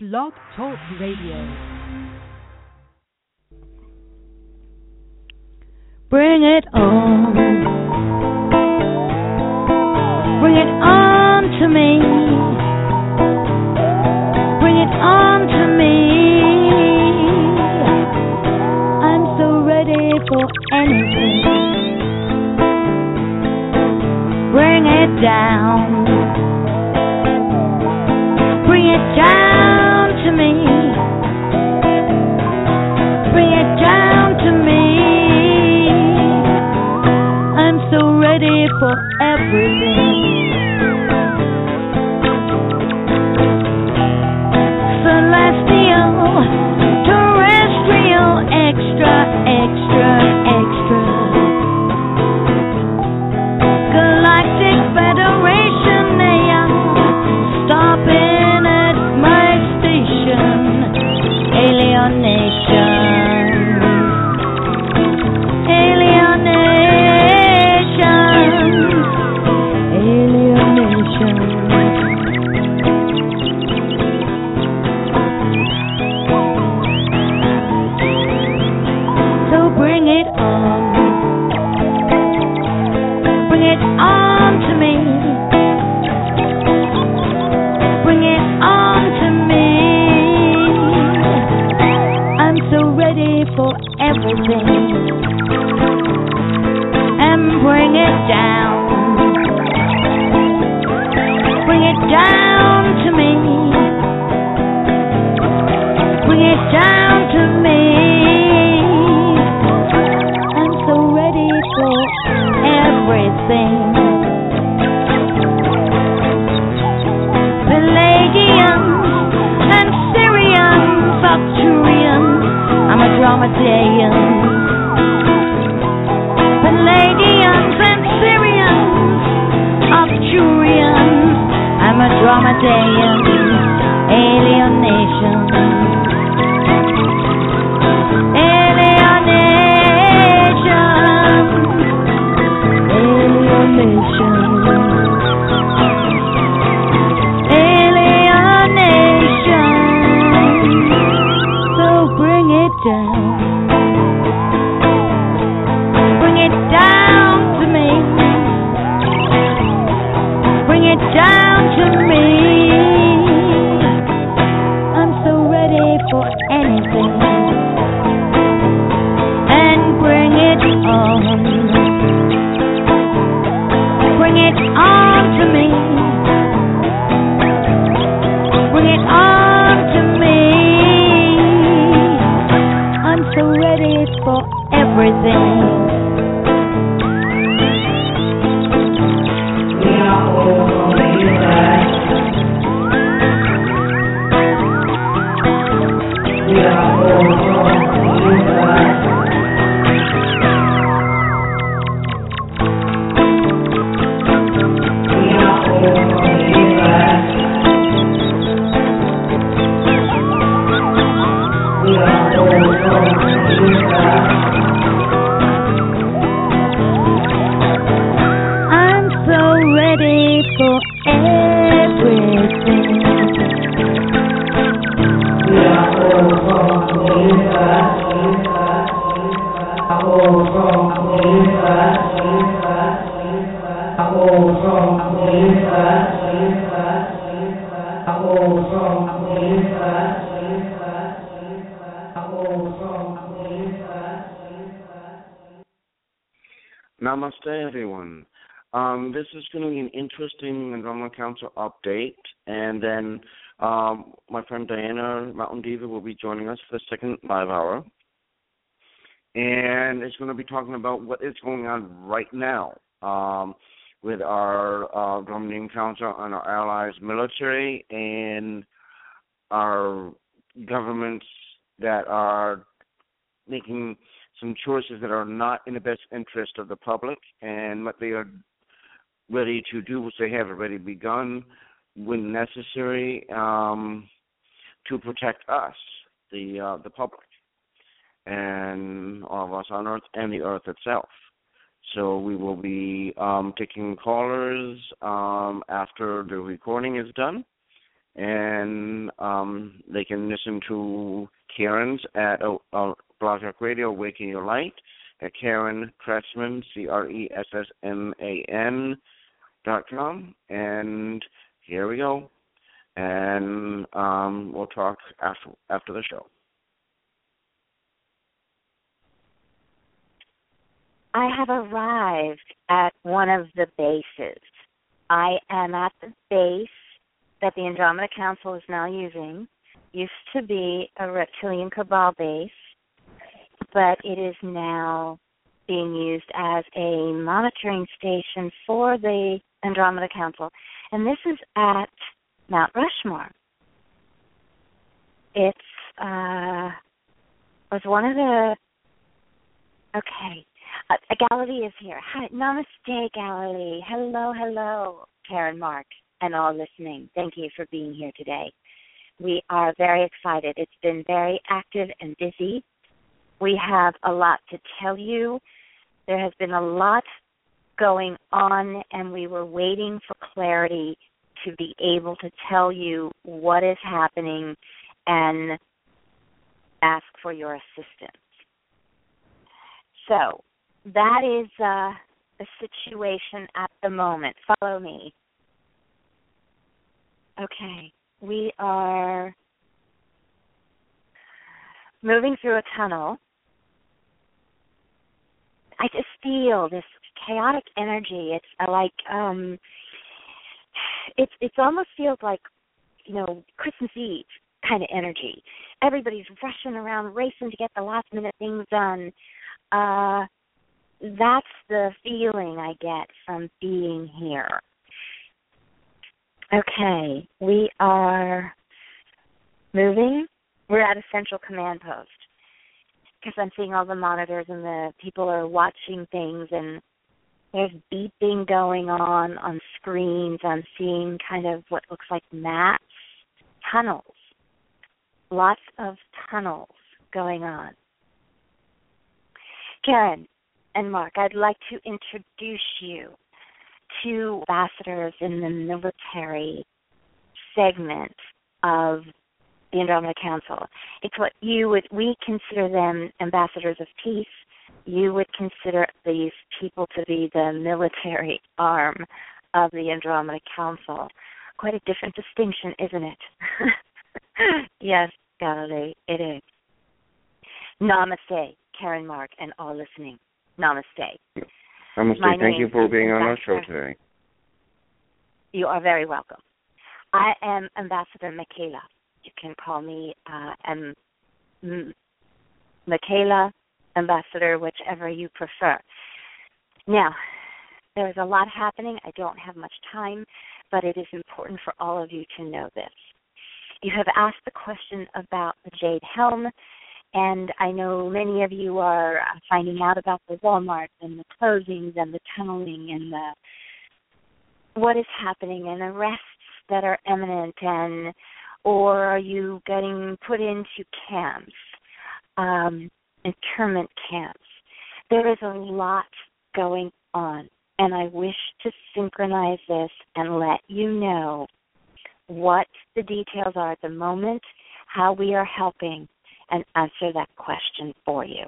Blog Talk Radio. Bring it on. Bring it on to me. Bring it on to me. I'm so ready for anything. Bring it down. Bring it down for everything. I'm so ready for everything. Pleiadians and Sirians, Arcturians, I'm a Dromedaean. I'm a Dromedaean. And then um, my friend Diana Mountain Deva will be joining us for the second live hour. And it's going to be talking about what is going on right now um, with our uh, Council and our allies, military, and our governments that are making some choices that are not in the best interest of the public and what they are ready to do, which they have already begun when necessary, um, to protect us, the uh, the public, and all of us on Earth and the Earth itself. So we will be um, taking callers um, after the recording is done, and um, they can listen to Karen's at uh, uh, Blog Talk Radio, Awaken Your Light, at Karen Cressman, C R E S S M A N dot com. And here we go. And um, we'll talk after after the show. I have arrived at one of the bases. I am at the base that the Andromeda Council is now using. Used to be a reptilian cabal base, but it is now being used as a monitoring station for the Andromeda Council. And this is at Mount Rushmore. It's uh was one of the okay. Uh, Galilee is here. Hi, namaste, Galilee. Hello, hello, Karen Marc, and all listening. Thank you for being here today. We are very excited. It's been very active and busy. We have a lot to tell you. There has been a lot going on, and we were waiting for clarity to be able to tell you what is happening and ask for your assistance. So, that is uh, the situation at the moment. Follow me. Okay, we are moving through a tunnel. I just feel this chaotic energy. It's uh, like um it's it's almost feels like you know Christmas Eve kind of energy. Everybody's rushing around, racing to get the last minute things done. Uh that's the feeling I get from being here. Okay, we are moving. We're at a central command post because I'm seeing all the monitors and the people are watching things and there's beeping going on on screens. I'm seeing kind of what looks like maps, tunnels, lots of tunnels going on. Karen, and Marc, I'd like to introduce you to ambassadors in the military segment of the Andromeda Council. It's what you would we consider them ambassadors of peace. You would consider these people to be the military arm of the Andromeda Council. Quite a different distinction, isn't it? yes, Galilee, it is. Namaste, Karen Marc, and all listening. Namaste. Namaste. My Thank you for being on our show today. You are very welcome. I am Ambassador Michaela. Can call me uh, M- M- Michaela, Ambassador, whichever you prefer. Now, there's a lot happening. I don't have much time, but it is important for all of you to know this. You have asked the question about the Jade Helm, and I know many of you are finding out about the Walmart and the closings and the tunneling and the what is happening and arrests that are imminent and or are you getting put into camps, um, internment camps? There is a lot going on, and I wish to synchronize this and let you know what the details are at the moment, how we are helping, and answer that question for you.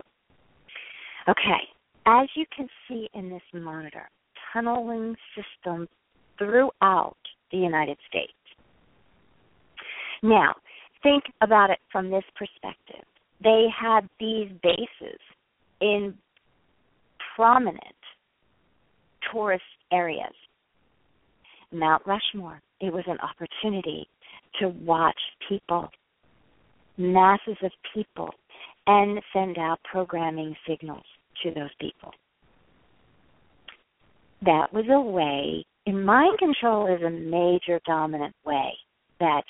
Okay, as you can see in this monitor, tunneling systems throughout the United States. Now, think about it from this perspective. They had these bases in prominent tourist areas. Mount Rushmore, it was an opportunity to watch people, masses of people, and send out programming signals to those people. That was a way, and mind control is a major dominant way that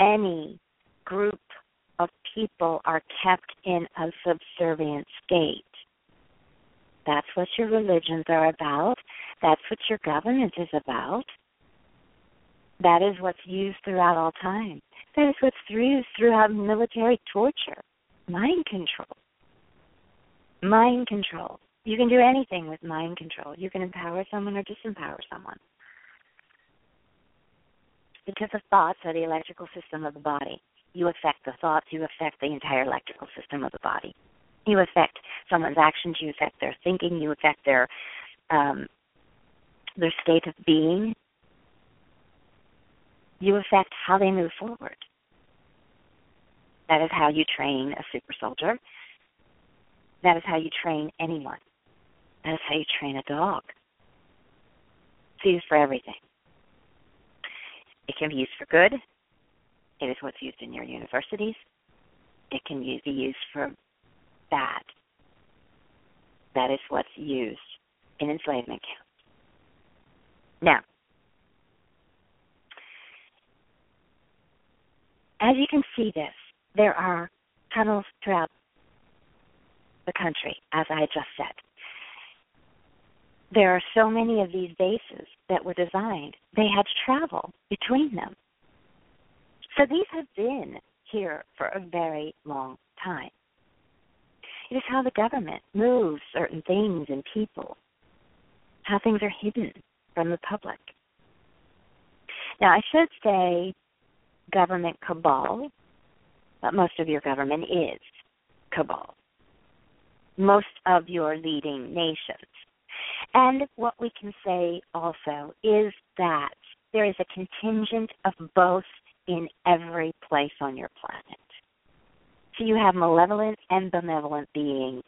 any group of people are kept in a subservient state. That's what your religions are about. That's what your government is about. That is what's used throughout all time. That is what's used throughout military torture. Mind control. Mind control. You can do anything with mind control. You can empower someone or disempower someone. Because the thoughts are the electrical system of the body. You affect the thoughts, you affect the entire electrical system of the body. You affect someone's actions, you affect their thinking, you affect their um, their state of being. You affect how they move forward. That is how you train a super soldier. That is how you train anyone. That is how you train a dog. It's used for everything. It can be used for good. It is what's used in your universities. It can be used for bad. That is what's used in enslavement camps. Now, as you can see this, there are tunnels throughout the country, as I just said. There are so many of these bases that were designed, they had to travel between them. So these have been here for a very long time. It is how the government moves certain things and people, how things are hidden from the public. Now, I should say government cabal, but most of your government is cabal. Most of your leading nations. And what we can say also is that there is a contingent of both in every place on your planet. So you have malevolent and benevolent beings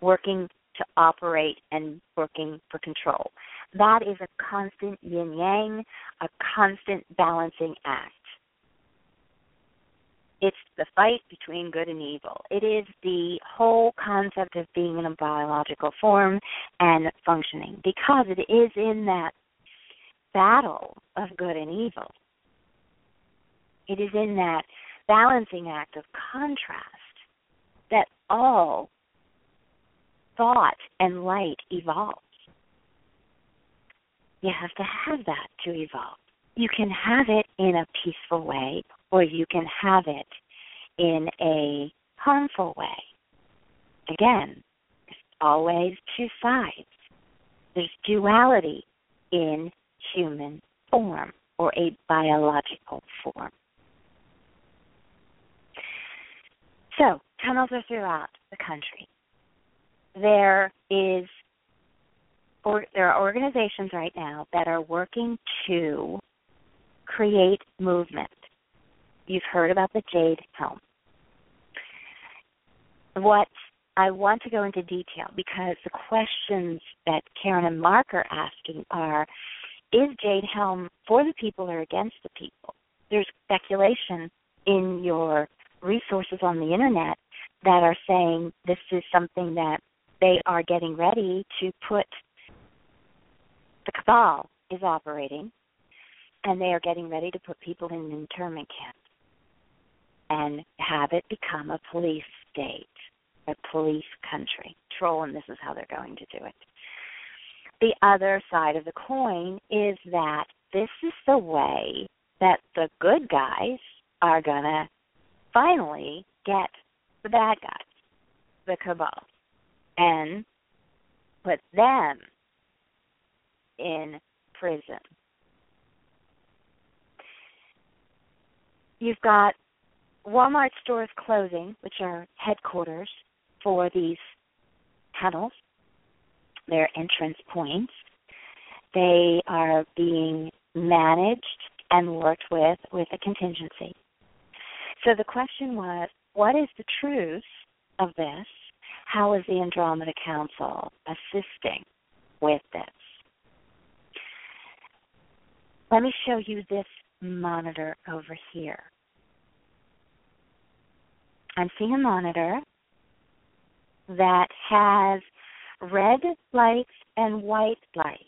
working to operate and working for control. That is a constant yin yang, a constant balancing act. It's the fight between good and evil. It is the whole concept of being in a biological form and functioning because it is in that battle of good and evil. It is in that balancing act of contrast that all thought and light evolves. You have to have that to evolve. You can have it in a peaceful way, or you can have it in a harmful way. Again, there's always two sides. There's duality in human form or a biological form. So, tunnels are throughout the country. There is or there are organizations right now that are working to create movement. You've heard about the Jade Helm. What I want to go into detail because the questions that Karen and Marc are asking are is Jade Helm for the people or against the people? There's speculation in your resources on the internet that are saying this is something that they are getting ready to put the cabal is operating and they are getting ready to put people in an internment camp and have it become a police state, a police country. Troll, and this is how they're going to do it. The other side of the coin is that this is the way that the good guys are going to finally get the bad guys, the cabal, and put them in prison. You've got Walmart stores closing, which are headquarters for these tunnels, their entrance points. They are being managed and worked with with a contingency. So the question was, what is the truth of this? How is the Andromeda Council assisting with this? Let me show you this monitor over here. I'm seeing a monitor that has red lights and white lights.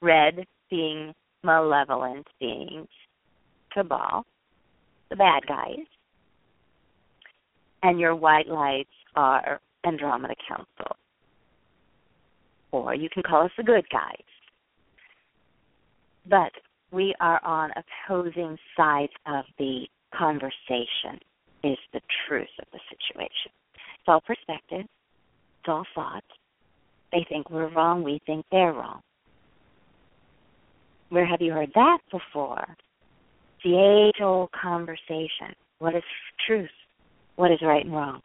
Red being malevolent beings, cabal, the bad guys, and your white lights are Andromeda Council. Or you can call us the good guys. But we are on opposing sides of the conversation, is the truth of the situation. It's all perspective, it's all thought. They think we're wrong, we think they're wrong. Where have you heard that before? The age old conversation. What is truth? What is right and wrong?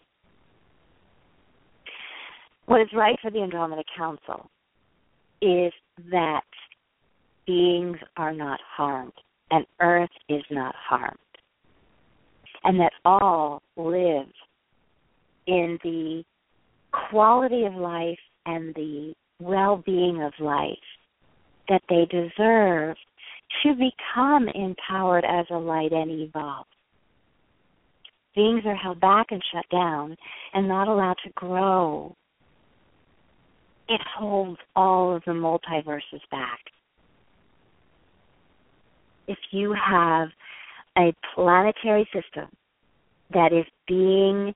What is right for the Andromeda Council is that beings are not harmed and Earth is not harmed, and that all live in the quality of life and the well being of life that they deserve to become empowered as a light and evolve. Beings are held back and shut down and not allowed to grow. It holds all of the multiverses back. If you have a planetary system that is being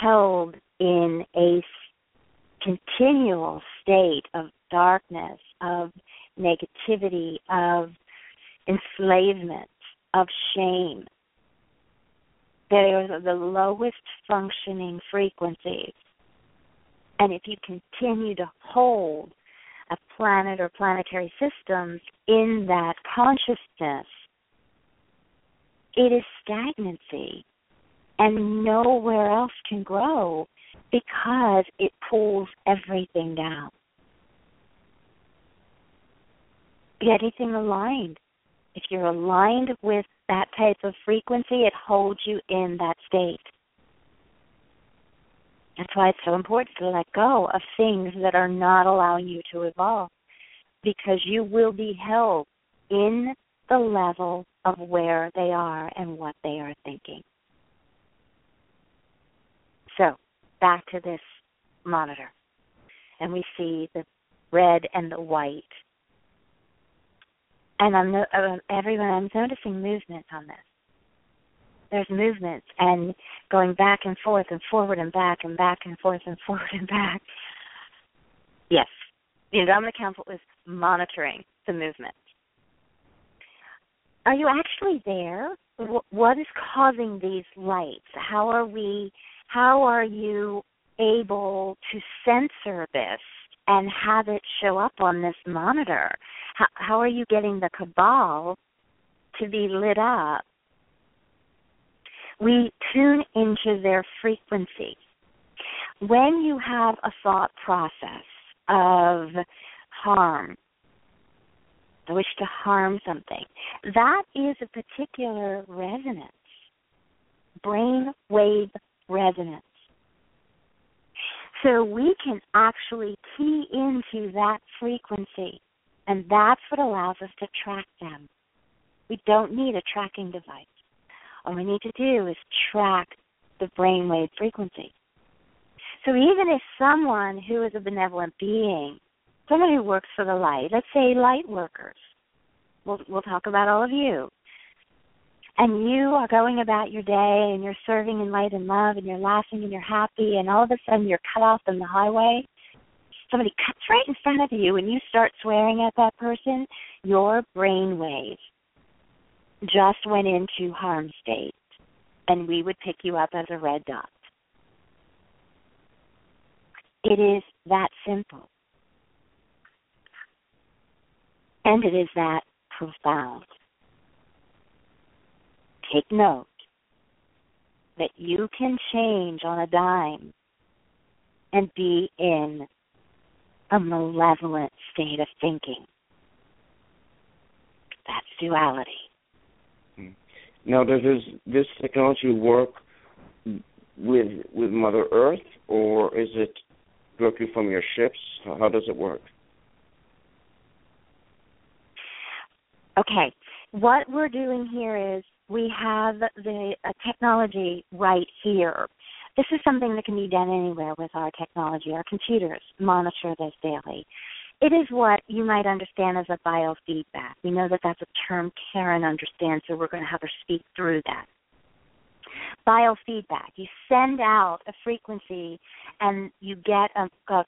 held in a continual state of darkness, of negativity, of enslavement, of shame. They are the lowest functioning frequencies. And if you continue to hold a planet or planetary systems in that consciousness, it is stagnancy and nowhere else can grow because it pulls everything down. Get anything aligned. If you're aligned with that type of frequency, it holds you in that state. That's why it's so important to let go of things that are not allowing you to evolve because you will be held in the level of where they are and what they are thinking. So, back to this monitor. And we see the red and the white. And I'm no, uh, everyone I'm noticing movements on this. There's movements and going back and forth and forward and back and back and forth and forward and back. Yes, the Andromeda Council is monitoring the movement. Are you actually there? What is causing these lights? How are we how are you able to censor this and have it show up on this monitor? How, how are you getting the cabal to be lit up? We tune into their frequency. When you have a thought process of harm, the wish to harm something, that is a particular resonance, brain wave resonance. So we can actually key into that frequency, and that's what allows us to track them. We don't need a tracking device. All we need to do is track the brainwave frequency. So even if someone who is a benevolent being, someone who works for the light, let's say light workers, we'll, we'll talk about all of you, and you are going about your day and you're serving in light and love and you're laughing and you're happy and all of a sudden you're cut off on the highway somebody cuts right in front of you and you start swearing at that person. Your brain wave just went into harm state and we would pick you up as a red dot. It is that simple and it is that profound take note that you can change on a dime and be in a malevolent state of thinking. That's duality. Hmm. Now, does this, this technology work with with Mother Earth, or is it directly from your ships? How does it work? Okay, what we're doing here is we have the technology right here. This is something that can be done anywhere with our technology. Our computers monitor this daily. It is what you might understand as a biofeedback. We know that that's a term Karen understands, so we're going to have her speak through that. Biofeedback. You send out a frequency and you get a, a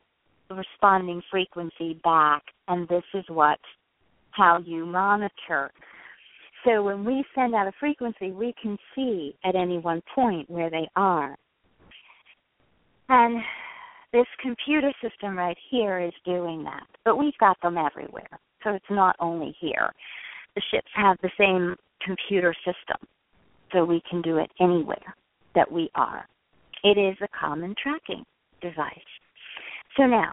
responding frequency back, and this is what how you monitor so when we send out a frequency, we can see at any one point where they are. And this computer system right here is doing that, but we've got them everywhere. So it's not only here. The ships have the same computer system, so we can do it anywhere that we are. It is a common tracking device. So now,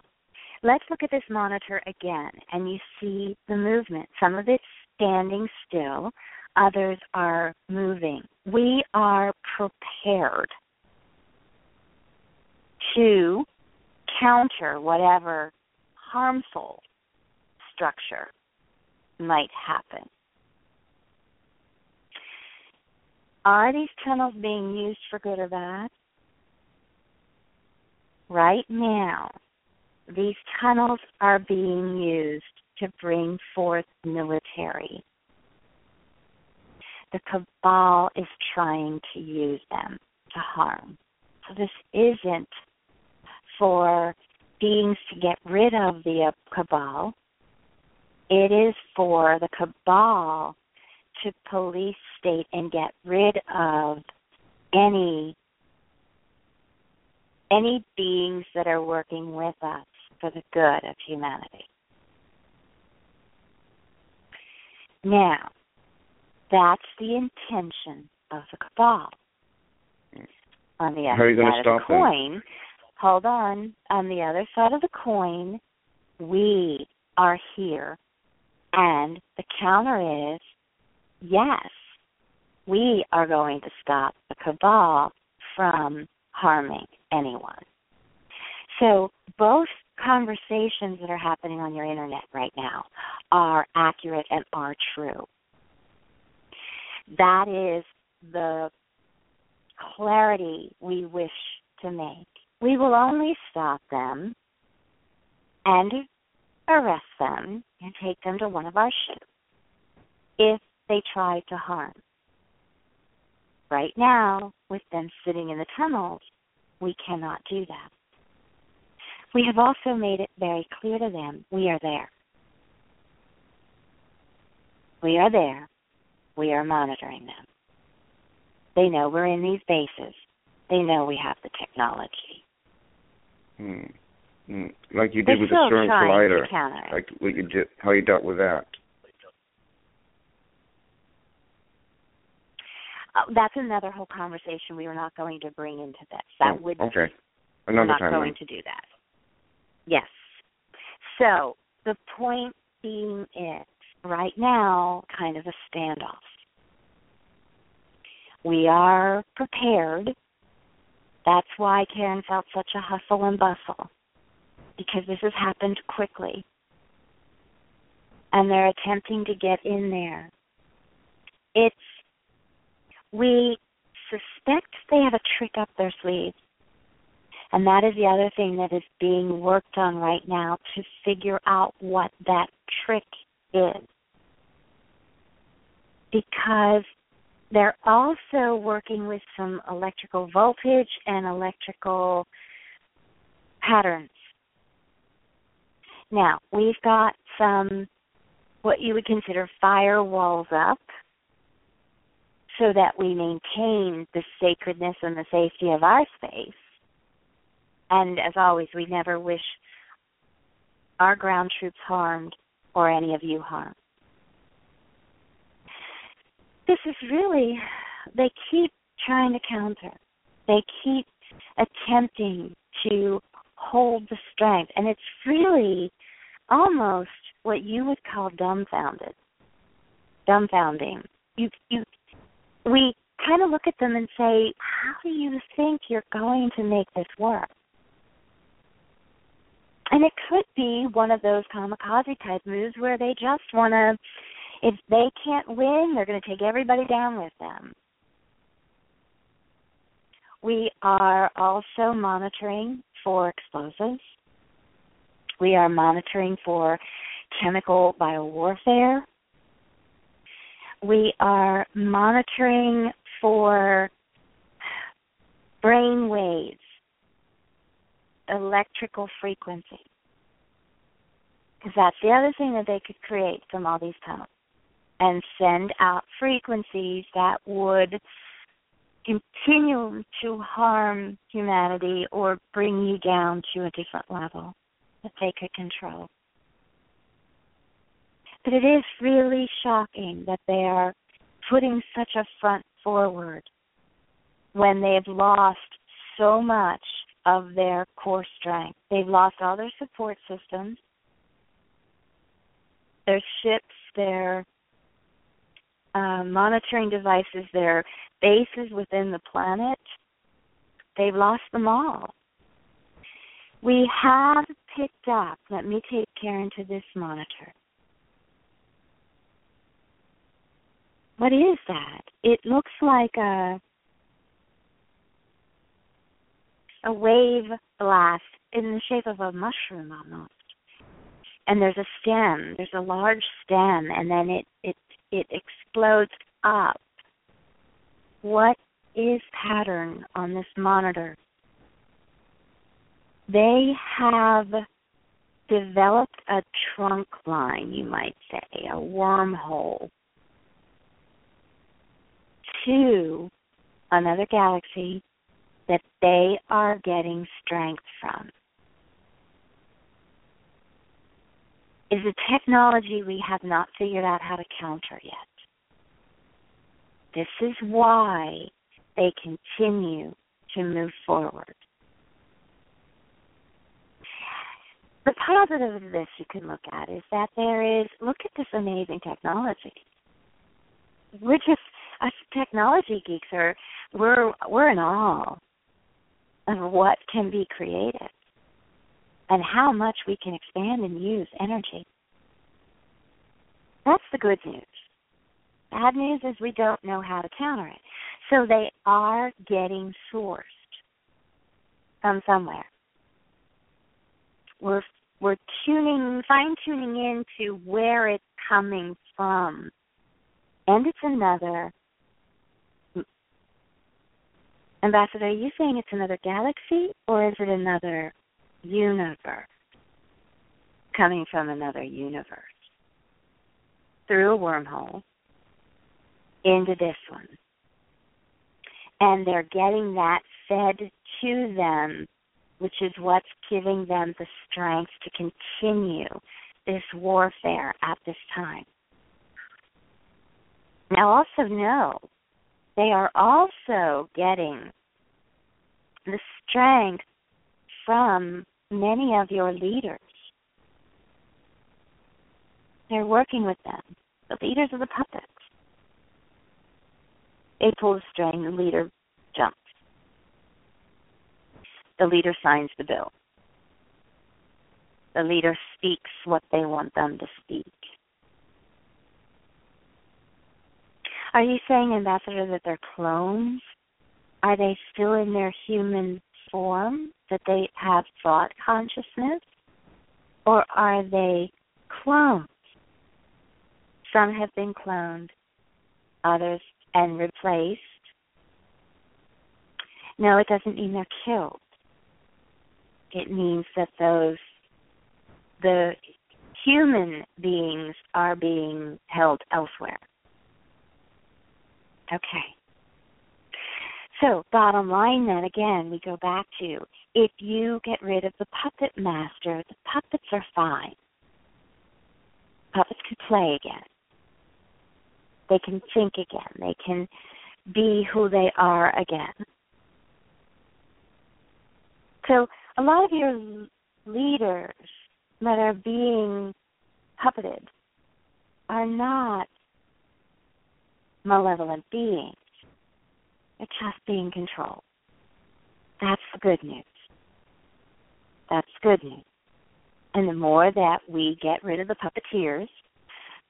let's look at this monitor again, and you see the movement. Some of it's standing still, others are moving. We are prepared to counter whatever harmful structure might happen. Are these tunnels being used for good or bad? Right now, these tunnels are being used to bring forth military. The cabal is trying to use them to harm. So this isn't for beings to get rid of the cabal. It is for the cabal to police state and get rid of any any beings that are working with us for the good of humanity. Now, that's the intention of the cabal. On the other side of the coin, them? hold on, on the other side of the coin, we are here. And the counter is yes, we are going to stop the cabal from harming anyone. So both conversations that are happening on your internet right now are accurate and are true. That is the clarity we wish to make. We will only stop them and arrest them and take them to one of our ships if they try to harm. Right now, with them sitting in the tunnels, we cannot do that. We have also made it very clear to them we are there. We are there. We are monitoring them. They know we're in these bases. They know we have the technology. Hmm. hmm. Like you did They're with the CERN collider. Like what you did, how you dealt with that. Uh, that's another whole conversation we were not going to bring into this. That oh, would okay. Another we're not time going then. to do that. Yes. So the point being is right now kind of a standoff. We are prepared. That's why Karen felt such a hustle and bustle because this has happened quickly. And they're attempting to get in there. It's we suspect they have a trick up their sleeve. And that is the other thing that is being worked on right now to figure out what that trick is. Because they're also working with some electrical voltage and electrical patterns. Now, we've got some what you would consider firewalls up so that we maintain the sacredness and the safety of our space. And as always, we never wish our ground troops harmed or any of you harmed. This is really, they keep trying to counter. They keep attempting to hold the strength. And it's really almost what you would call dumbfounded. Dumbfounding. You you we kind of look at them and say, how do you think you're going to make this work? And it could be one of those kamikaze type moves where they just want to, if they can't win, they're going to take everybody down with them. We are also monitoring for explosives. We are monitoring for chemical biowarfare we are monitoring for brain waves, electrical frequency. Because that's the other thing that they could create from all these tunnels and send out frequencies that would continue to harm humanity or bring you down to a different level that they could control. But it is really shocking that they are putting such a front forward when they've lost so much of their core strength. They've lost all their support systems, their ships, their uh, monitoring devices, their bases within the planet. They've lost them all. We have picked up, let me take Karen to this monitor. What is that? It looks like a a wave blast in the shape of a mushroom almost. And there's a stem, there's a large stem and then it it it explodes up. What is pattern on this monitor? They have developed a trunk line, you might say, a wormhole to another galaxy that they are getting strength from. Is a technology we have not figured out how to counter yet. This is why they continue to move forward. The positive of this you can look at is that there is look at this amazing technology. We're just us technology geeks are we're we're in awe of what can be created and how much we can expand and use energy. That's the good news. Bad news is we don't know how to counter it. So they are getting sourced from somewhere. We're we're tuning fine tuning into where it's coming from. And it's another Ambassador, are you saying it's another galaxy or is it another universe coming from another universe through a wormhole into this one? And they're getting that fed to them, which is what's giving them the strength to continue this warfare at this time. Now, also know they are also getting the strength from many of your leaders. They're working with them, the leaders of the puppets. They pull the string, the leader jumps. The leader signs the bill. The leader speaks what they want them to speak. Are you saying, Ambassador, that they're clones? Are they still in their human form, that they have thought consciousness? Or are they clones? Some have been cloned, others and replaced. No, it doesn't mean they're killed. It means that those the human beings are being held elsewhere. Okay. So, bottom line then, again, we go back to if you get rid of the puppet master, the puppets are fine. Puppets can play again. They can think again. They can be who they are again. So, a lot of your leaders that are being puppeted are not malevolent beings. They're just being controlled. That's the good news. That's good news. And the more that we get rid of the puppeteers,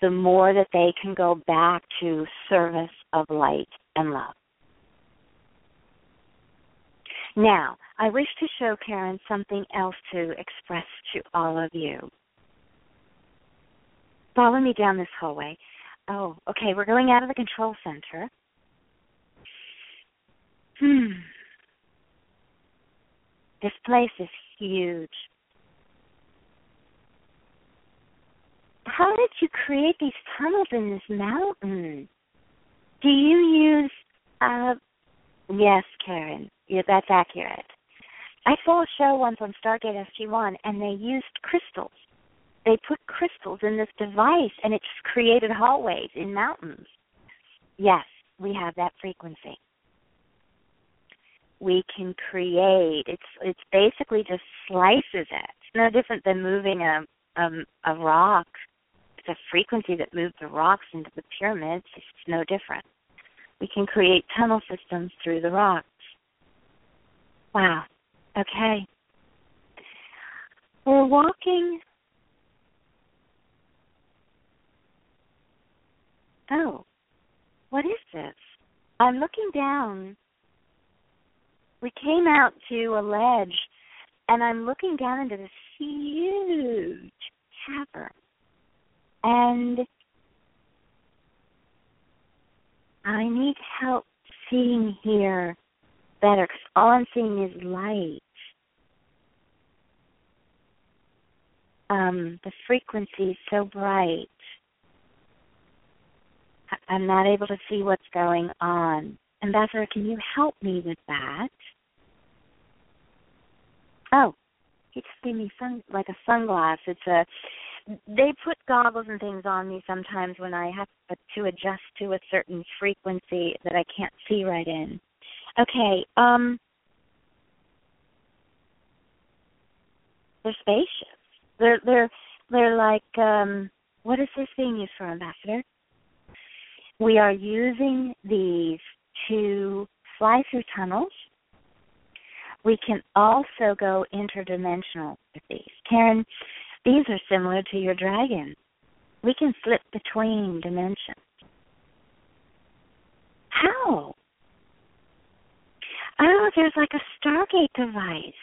the more that they can go back to service of light and love. Now, I wish to show Karen something else to express to all of you. Follow me down this hallway. Oh, okay, we're going out of the control center. Hmm. This place is huge. How did you create these tunnels in this mountain? Do you use uh yes, Karen. Yeah, that's accurate. I saw a show once on Stargate SG One and they used crystals they put crystals in this device and it just created hallways in mountains. Yes, we have that frequency. We can create. It's it's basically just slices it. It's no different than moving a um, a rock. It's a frequency that moved the rocks into the pyramids. It's no different. We can create tunnel systems through the rocks. Wow. Okay. We're walking. Oh, what is this? I'm looking down. We came out to a ledge, and I'm looking down into this huge cavern. And I need help seeing here better because all I'm seeing is light. Um, the frequency is so bright. I'm not able to see what's going on. Ambassador, can you help me with that? Oh, he just gave me sun like a sunglass. It's a they put goggles and things on me sometimes when I have to adjust to a certain frequency that I can't see right in. Okay, um they're spacious. They're they're they're like um what is this being used for, Ambassador? We are using these to fly through tunnels. We can also go interdimensional with these. Karen, these are similar to your dragon. We can slip between dimensions. How? Oh, there's like a Stargate device.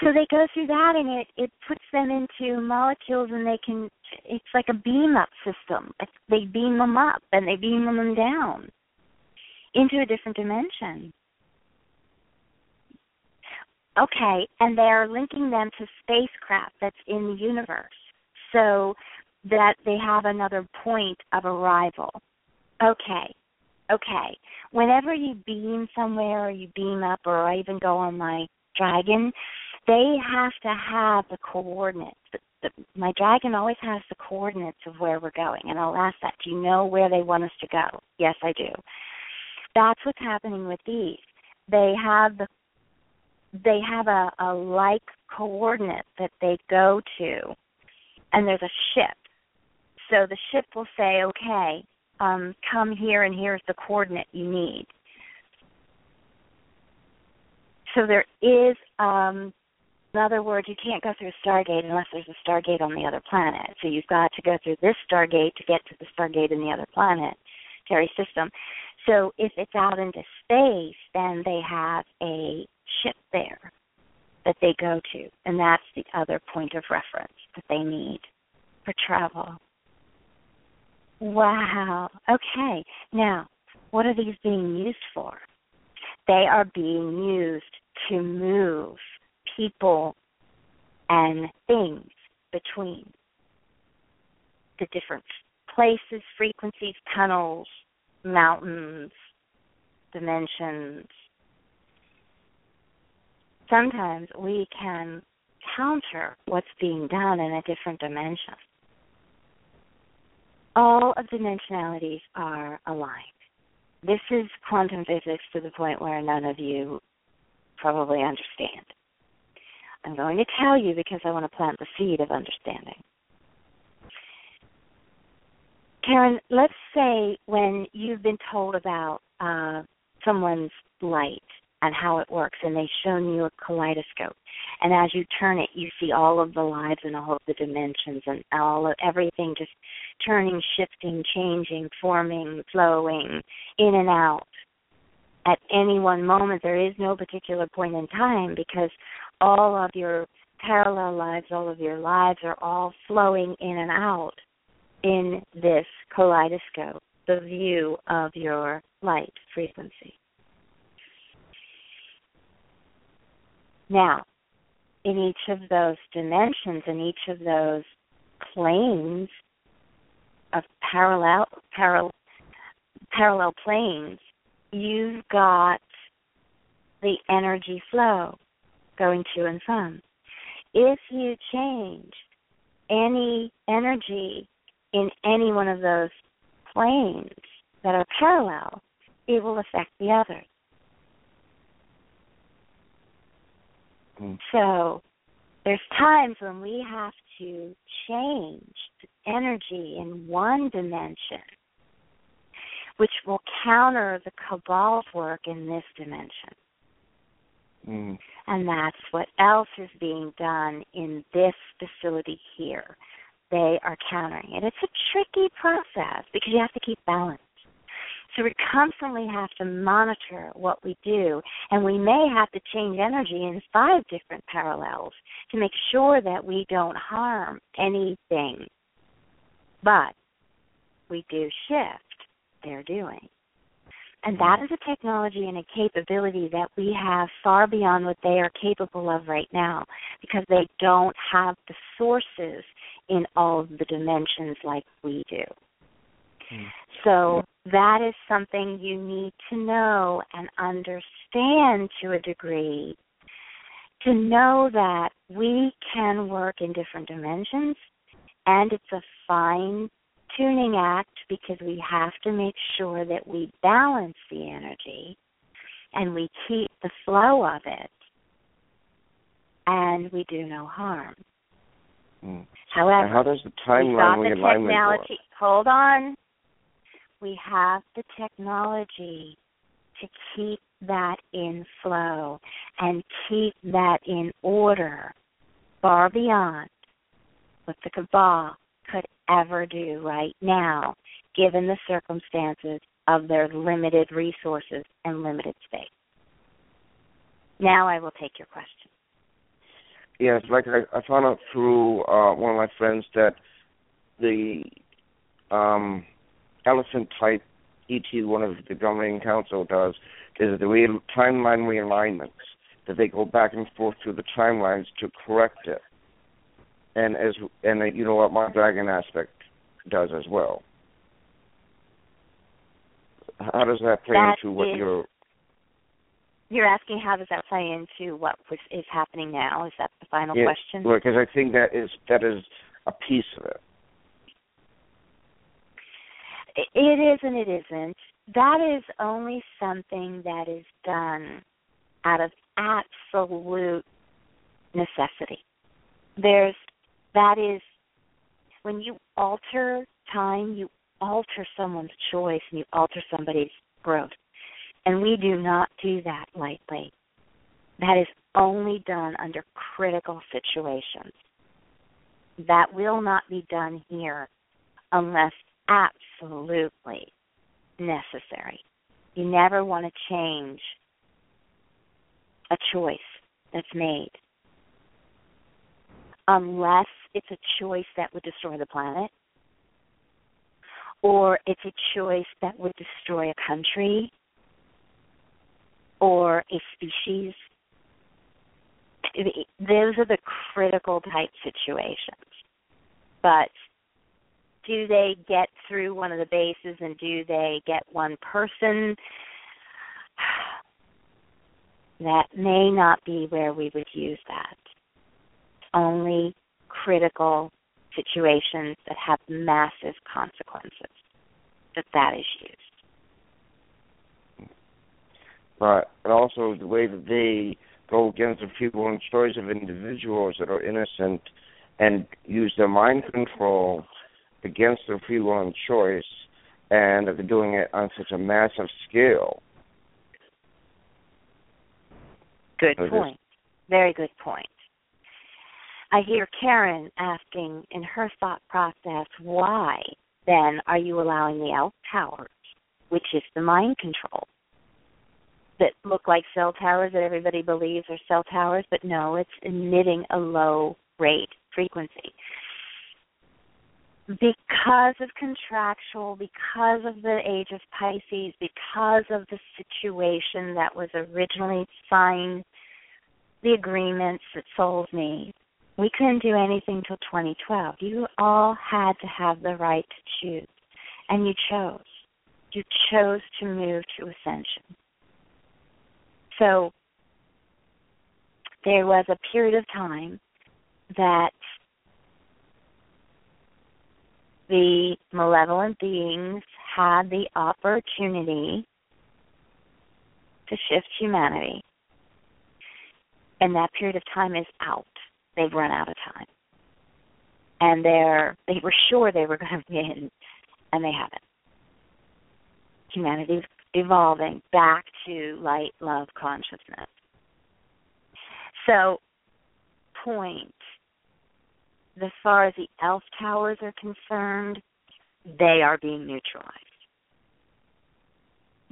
So they go through that and it it puts them into molecules and they can it's like a beam up system. They beam them up and they beam them down into a different dimension. Okay, and they're linking them to spacecraft that's in the universe so that they have another point of arrival. Okay, okay. Whenever you beam somewhere or you beam up or I even go on my dragon, they have to have the coordinates. The, my dragon always has the coordinates of where we're going, and I'll ask that. Do you know where they want us to go? Yes, I do. That's what's happening with these. They have the they have a, a like coordinate that they go to, and there's a ship. So the ship will say, okay, um, come here, and here's the coordinate you need. So there is um, in other words, you can't go through a stargate unless there's a stargate on the other planet. So you've got to go through this stargate to get to the stargate in the other planet, Terry system. So if it's out into space, then they have a ship there that they go to, and that's the other point of reference that they need for travel. Wow. Okay. Now, what are these being used for? They are being used to move people and things between the different places, frequencies, tunnels, mountains, dimensions. Sometimes we can counter what's being done in a different dimension. All of dimensionalities are aligned. This is quantum physics to the point where none of you probably understand. I'm going to tell you because I want to plant the seed of understanding. Karen, let's say when you've been told about uh, someone's light and how it works, and they've shown you a kaleidoscope, and as you turn it, you see all of the lives and all of the dimensions and all of everything just turning, shifting, changing, forming, flowing in and out. At any one moment, there is no particular point in time because all of your parallel lives, all of your lives are all flowing in and out in this kaleidoscope, the view of your light frequency. Now, in each of those dimensions, in each of those planes of parallel parallel parallel planes, you've got the energy flow going to and from. If you change any energy in any one of those planes that are parallel, it will affect the others. Mm. So there's times when we have to change energy in one dimension, which will counter the cabal's work in this dimension. Mm. And that's what else is being done in this facility here. They are countering it. It's a tricky process because you have to keep balance. So we constantly have to monitor what we do, and we may have to change energy in five different parallels to make sure that we don't harm anything. But we do shift their doing. And that is a technology and a capability that we have far beyond what they are capable of right now because they don't have the sources in all of the dimensions like we do. Mm. So that is something you need to know and understand to a degree to know that we can work in different dimensions and it's a fine tuning act because we have to make sure that we balance the energy and we keep the flow of it and we do no harm. Mm. However, And how does the we timeline got the technology. Hold on. We have the technology to keep that in flow and keep that in order far beyond what the cabal could ever do right now, given the circumstances of their limited resources and limited space. Now I will take your question. Yes, like I, I found out through uh, one of my friends that the um, elephant type ET, one of the governing council does, is the real timeline realignments that they go back and forth through the timelines to correct it, and as and uh, you know what my dragon aspect does as well. How does that play That into what is- you're? You're asking how does that play into what was, is happening now? Is that the final Yeah, question? Because I think that is that is a piece of it. It is and it isn't. That is only something that is done out of absolute necessity. There's that is when you alter time, you alter someone's choice and you alter somebody's growth. And we do not do that lightly. That is only done under critical situations. That will not be done here unless absolutely necessary. You never want to change a choice that's made unless it's a choice that would destroy the planet or it's a choice that would destroy a country or a species. Those are the critical type situations. But do they get through one of the bases and do they get one person? That may not be where we would use that. Only critical situations that have massive consequences that that is used. But and also the way that they go against the people and choice of individuals that are innocent and use their mind control against their free will and choice and that they're doing it on such a massive scale. Good Okay. point. Very good point. I hear Karen asking in her thought process, why then are you allowing the L towers, which is the mind control, that look like cell towers that everybody believes are cell towers, but no, it's emitting a low rate frequency. Because of contractual, because of the age of Pisces, because of the situation that was originally signed, the agreements that souls made, we couldn't do anything till 2012. You all had to have the right to choose, and you chose. You chose to move to ascension. So there was a period of time that the malevolent beings had the opportunity to shift humanity. And that period of time is out. They've run out of time. And they're they were sure they were going to win and they haven't. Humanity's evolving back to light love consciousness. So point as far as the ELF towers are concerned, they are being neutralized.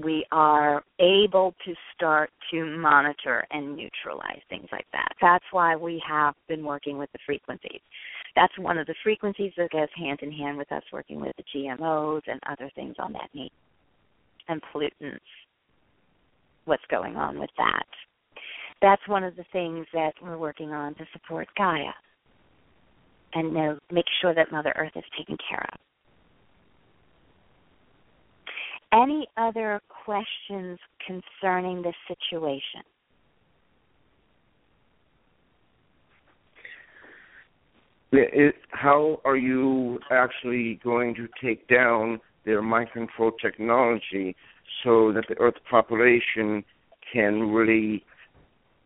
We are able to start to monitor and neutralize things like that. That's why we have been working with the frequencies. That's one of the frequencies that goes hand in hand with us working with the GMOs and other things on that and pollutants. What's going on with that? That's one of the things that we're working on to support Gaia and know, make sure that Mother Earth is taken care of. Any other questions concerning this situation? It, how are you actually going to take down their mind control technology so that the Earth population can really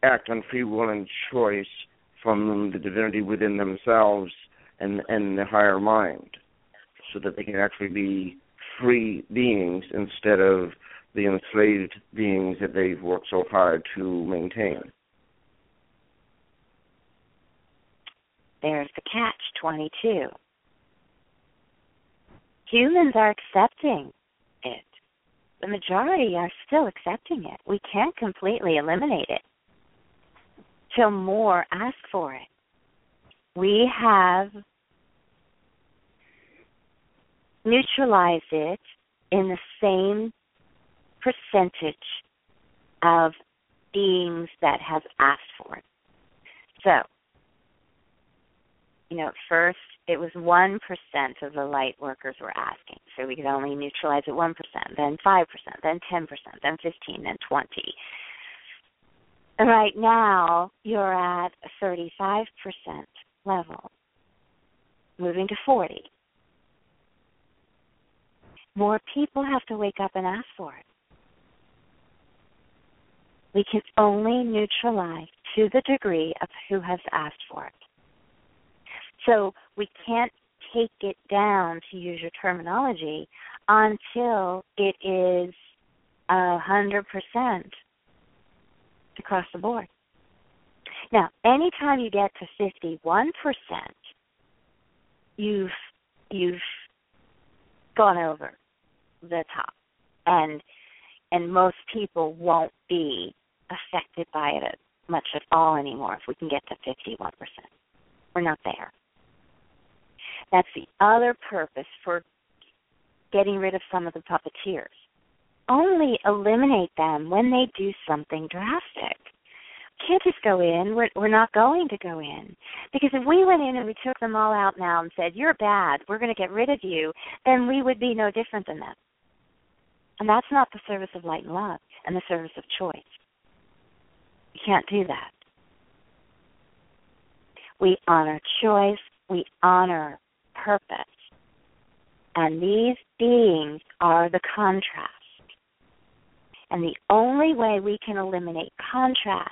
act on free will and choice from the divinity within themselves and and the higher mind, so that they can actually be free beings instead of the enslaved beings that they've worked so hard to maintain. There's the catch 22. Humans are accepting it. The majority are still accepting it. We can't completely eliminate it till more ask for it. We have neutralized it in the same percentage of beings that have asked for it. So, you know, first it was 1% of the light workers were asking. So we could only neutralize it 1%, then 5%, then 10%, then 15, then 20. Right now, you're at a 35% level, moving to 40. More people have to wake up and ask for it. We can only neutralize to the degree of who has asked for it. So we can't take it down, to use your terminology, until it is a hundred percent across the board. Now, anytime you get to 51%, you've you've gone over the top, and and most people won't be affected by it much at all anymore if we can get to 51%. We're not there. That's the other purpose for getting rid of some of the puppeteers only eliminate them when they do something drastic. Can't just go in. We're we're not going to go in because if we went in and we took them all out now and said you're bad, we're going to get rid of you, then we would be no different than them. And that's not the service of light and love and the service of choice. We can't do that. We honor choice. We honor purpose. And these beings are the contrast. And the only way we can eliminate contrast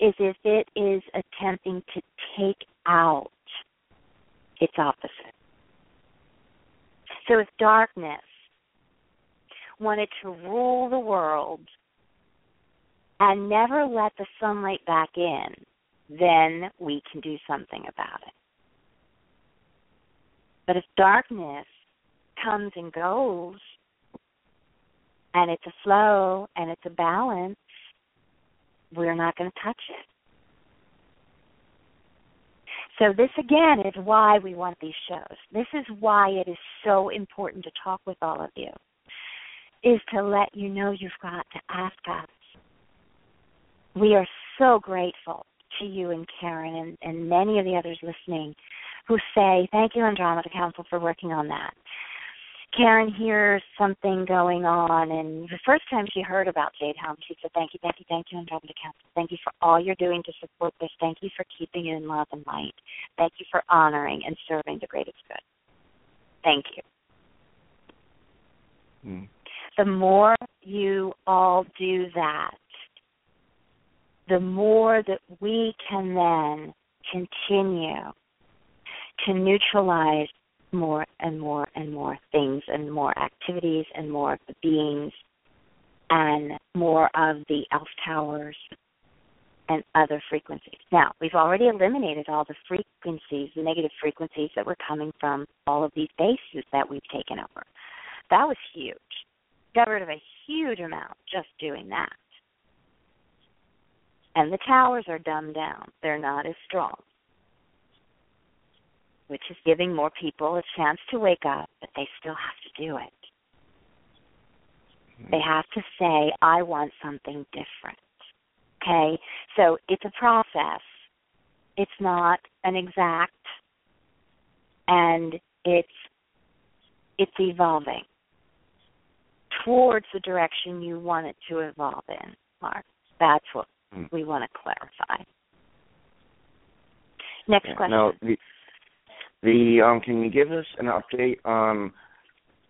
is if it is attempting to take out its opposite. So if darkness wanted to rule the world and never let the sunlight back in, then we can do something about it. But if darkness comes and goes and it's a flow and it's a balance, we're not going to touch it. So this again is why we want these shows. This is why it is so important to talk with all of you. Is to let you know you've got to ask us. We are so grateful to you and Karen and, and many of the others listening who say, Thank you, Andromeda Council, for working on that. Karen hears something going on, and the first time she heard about Jade Helm, she said, "Thank you, thank you, thank you, Andromeda Council. Thank you for all you're doing to support this. Thank you for keeping it in love and light. Thank you for honoring and serving the greatest good. Thank you. Mm. The more you all do that, the more that we can then continue to neutralize more and more and more things and more activities and more of the beings and more of the ELF towers and other frequencies. Now, we've already eliminated all the frequencies, the negative frequencies that were coming from all of these bases that we've taken over. That was huge. Got rid of a huge amount just doing that. And the towers are dumbed down. They're not as strong. Which is giving more people a chance to wake up, but they still have to do it. They mm-hmm. have to say, I want something different. Okay? So it's a process. It's not an exact and it's it's evolving towards the direction you want it to evolve in, Mark. That's what Mm. we want to clarify. Next Yeah. question. Now, the, the um, can you give us an update on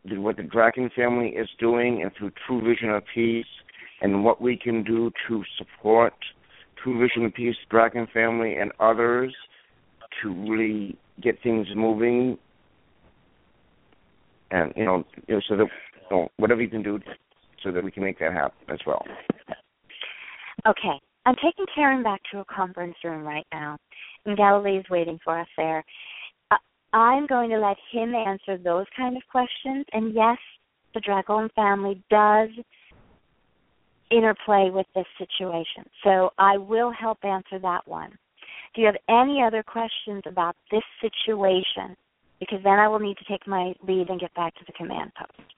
the, what the Dragon family is doing and through True Vision of Peace, and what we can do to support True Vision of Peace, Dragon family, and others to really get things moving, and you know, you know so that know, whatever you can do so that we can make that happen as well. Okay. I'm taking Karen back to a conference room right now, and Galilee's waiting for us there. Uh, I'm going to let him answer those kind of questions. And yes, the Dragon family does interplay with this situation. So I will help answer that one. Do you have any other questions about this situation? Because then I will need to take my lead and get back to the command post.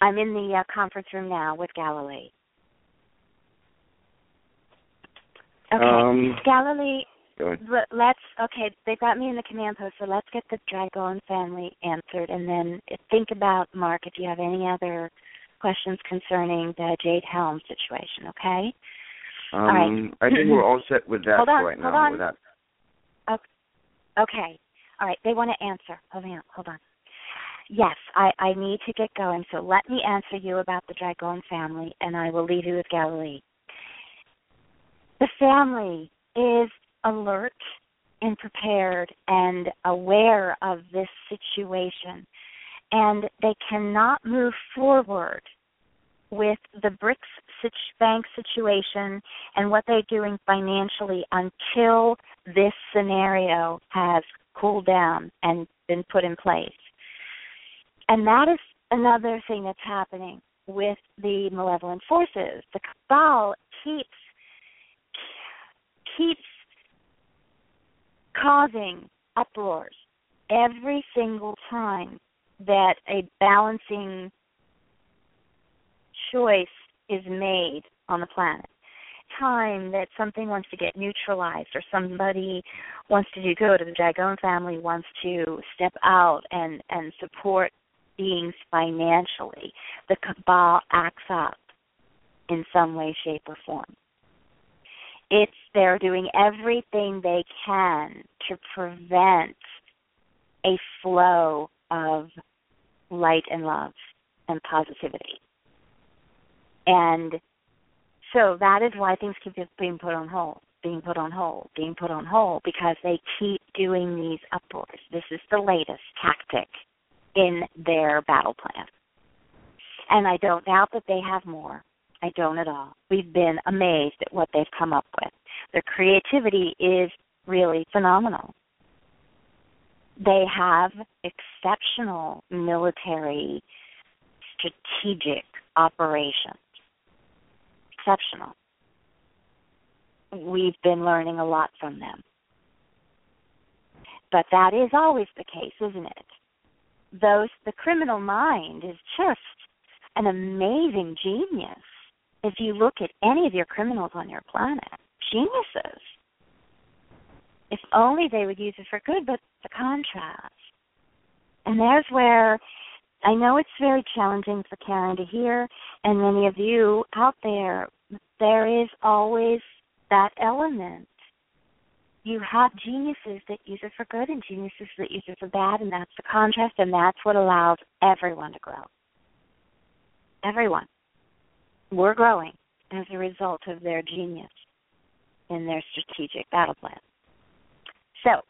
I'm in the uh, conference room now with Galilee. Okay, Um, Galilee, let's okay. They got me in the command post, so let's get the Dragon family answered, and then think about Mark if you have any other questions concerning the Jade Helm situation. Okay. Um, right. I think we're all set with that Hold on, right hold now. on. With that. Okay. All right. They want to answer. Hold on. Hold on. Yes, I, I need to get going. So let me answer you about the Dragon family, and I will leave you with Galilee. The family is alert and prepared and aware of this situation, and they cannot move forward with the BRICS bank situation and what they're doing financially until this scenario has cooled down and been put in place. And that is another thing that's happening with the malevolent forces. The cabal keeps keeps causing uproars every single time that a balancing choice is made on the planet. Time that something wants to get neutralized or somebody wants to do good or the Dragon family wants to step out and, and support beings financially, the cabal acts up in some way, shape, or form. It's they're doing everything they can to prevent a flow of light and love and positivity. And so that is why things keep being put on hold, being put on hold, being put on hold, because they keep doing these uproars. This is the latest tactic in their battle plan. And I don't doubt that they have more. I don't at all. We've been amazed at what they've come up with. Their creativity is really phenomenal. They have exceptional military strategic operations. Exceptional. We've been learning a lot from them. But that is always the case, isn't it? Those the criminal mind is just an amazing genius. If you look at any of your criminals on your planet, geniuses. If only they would use it for good, but the contrast. And there's where I know it's very challenging for Karen to hear, and many of you out there, there is always that element. You have geniuses that use it for good and geniuses that use it for bad, and that's the contrast, and that's what allows everyone to grow. Everyone. We're growing as a result of their genius in their strategic battle plan. So,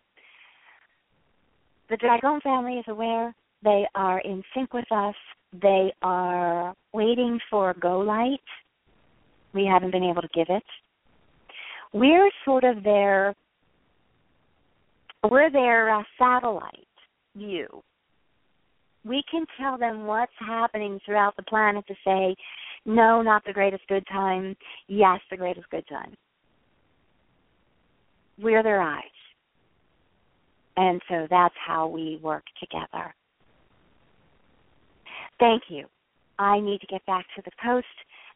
the Dragon family is aware. They are in sync with us. They are waiting for a go light. We haven't been able to give it. We're sort of their we're their uh, satellite view. We can tell them what's happening throughout the planet to say, no, not the greatest good time. Yes, the greatest good time. We're their eyes. And so that's how we work together. Thank you. I need to get back to the coast,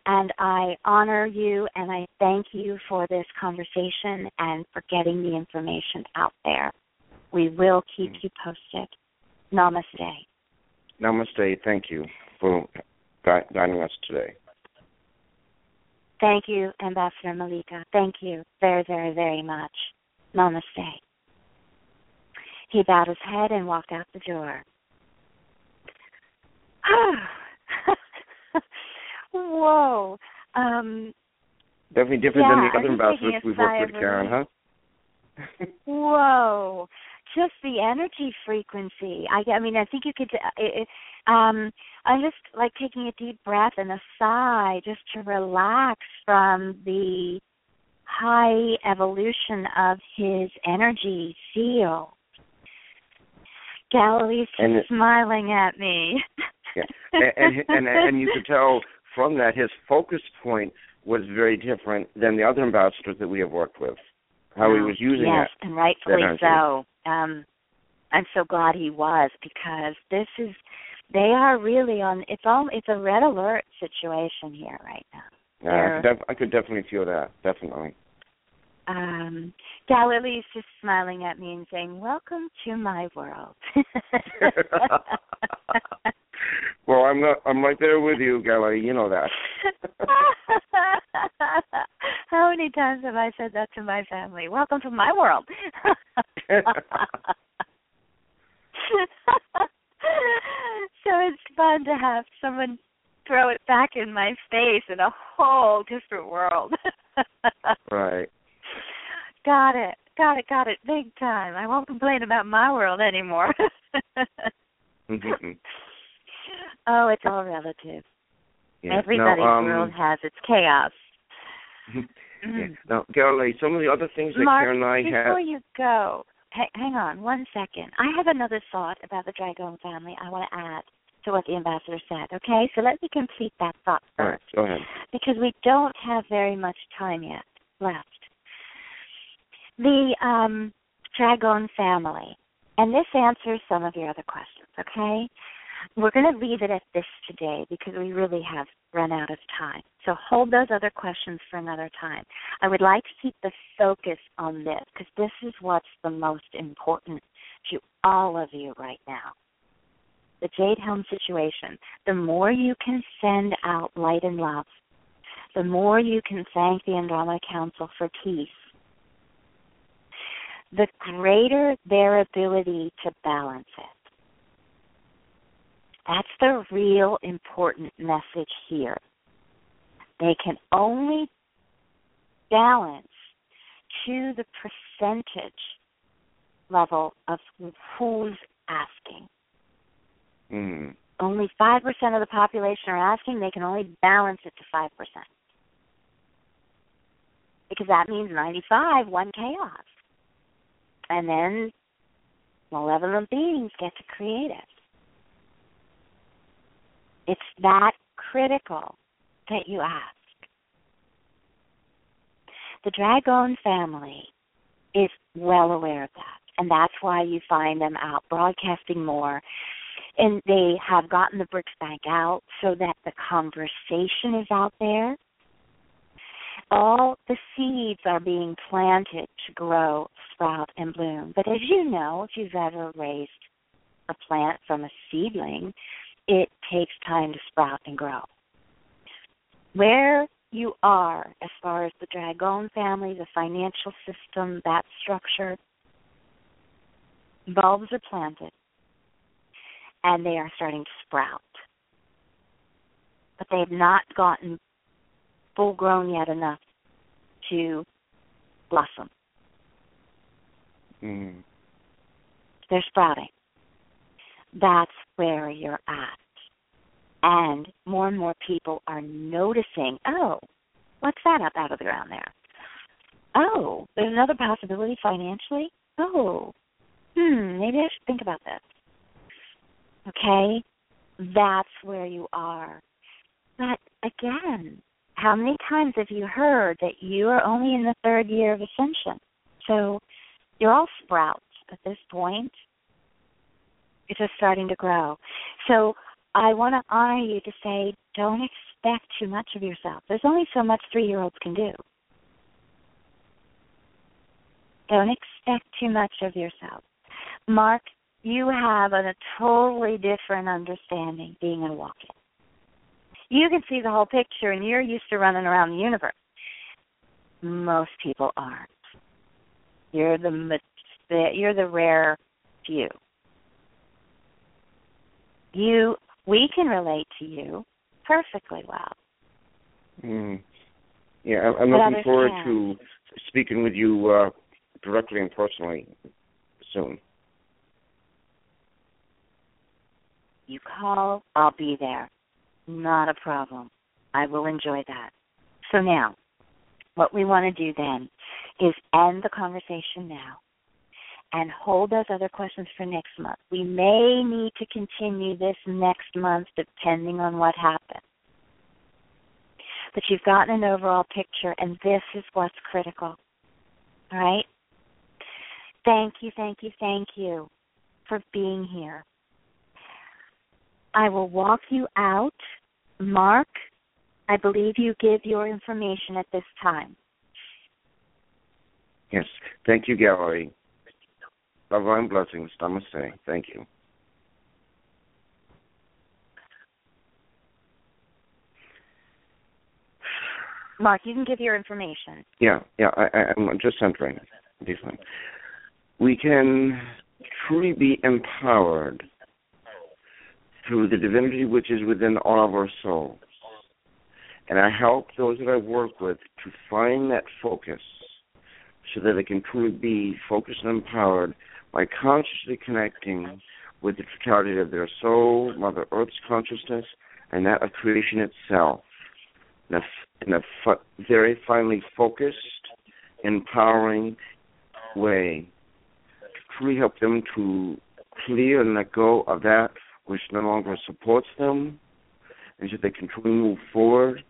and I honor you and I thank you for this conversation and for getting the information out there. We will keep you posted. Namaste. Namaste. Thank you for guiding us today. Thank you, Ambassador Malika. Thank you very, very, very much. Namaste. He bowed his head and walked out the door. Whoa. Um, Definitely different yeah, than the other ambassadors we've worked with, Karen, huh? Whoa. Just the energy frequency. I, I mean, I think you could. Uh, it, um, I'm just like taking a deep breath and a sigh, just to relax from the high evolution of his energy field. Galilee's And it- smiling at me. Yeah. And, and and and you could tell from that his focus point was very different than the other ambassadors that we have worked with. How he was using yes, that. and rightfully so. Um, I'm so glad he was because this is they are really on. It's all it's a red alert situation here right now. Yeah, I, could def- I could definitely feel that. Definitely. Um, Galilee's just smiling at me and saying, "Welcome to my world." well, I'm not. I'm right there with you, Gally. You know that. How many times have I said that to my family? Welcome to my world. so it's fun to have someone throw it back in my face in a whole different world. right. Got it. Got it. Got it. Big time. I won't complain about my world anymore. Mm-hmm. Oh, it's all relative. yeah. Everybody's now, um, world has its chaos. yeah. Mm. Now, Gally, some of the other things that Mark, Karen and I before have. you go, ha- hang on one second. I have another thought about the Dragon family I want to add to what the ambassador said. Okay, so let me complete that thought first right. Go ahead. because we don't have very much time yet left. The um, Dragon family, and this answers some of your other questions. Okay, we're going to leave it at this today because we really have run out of time. So hold those other questions for another time. I would like to keep the focus on this because this is what's the most important to all of you right now. The Jade Helm situation. The more you can send out light and love, the more you can thank the Andromeda Council for peace, the greater their ability to balance it. That's the real important message here. They can only balance to the percentage level of who's asking. Mm. Only 5% of the population are asking, they can only balance it to 5%. Because that means 95 want chaos. And then malevolent beings get to create it. It's that critical that you ask. The Dragon family is well aware of that, and that's why you find them out broadcasting more. And they have gotten the BRICS back out so that the conversation is out there. All the seeds are being planted to grow, sprout, and bloom. But as you know, if you've ever raised a plant from a seedling, it takes time to sprout and grow. Where you are as far as the Dragon family, the financial system, that structure. Bulbs are planted and they are starting to sprout. But they have not gotten full grown yet enough to blossom. Mm. They're sprouting. That's where you're at. And more and more people are noticing, oh, what's that up out of the ground there? Oh, there's another possibility financially? Oh, hmm, maybe I should think about this. Okay? That's where you are. But again, how many times have you heard that you are only in the third year of ascension? So you're all sprouts at this point. You're just starting to grow. So I want to honor you to say, don't expect too much of yourself. There's only so much three year olds can do. Don't expect too much of yourself. Mark, you have a, a totally different understanding being in walking. You can see the whole picture and you're used to running around the universe. Most people aren't. You're the you're the rare few. You we can relate to you perfectly well. Mm. Yeah, I'm, I'm looking forward to speaking with you uh, directly and personally soon. You call, I'll be there. Not a problem. I will enjoy that. So now, what we want to do then is end the conversation now and hold those other questions for next month. We may need to continue this next month depending on what happens. But you've gotten an overall picture, and this is what's critical. All right? Thank you, thank you, thank you for being here. I will walk you out. Mark, I believe you give your information at this time. Yes. Thank you, Galilee. And blessings. Namaste. Thank you. Mark, you can give your information. Yeah, yeah. I, I'm just centering. Decent. We can truly be empowered through the divinity which is within all of our souls. And I help those that I work with to find that focus so that they can truly be focused and empowered by consciously connecting with the totality of their soul, Mother Earth's consciousness, and that of creation itself. In a, in a very finely focused, empowering way to truly help them to clear and let go of that which no longer supports them, and so they can truly move forward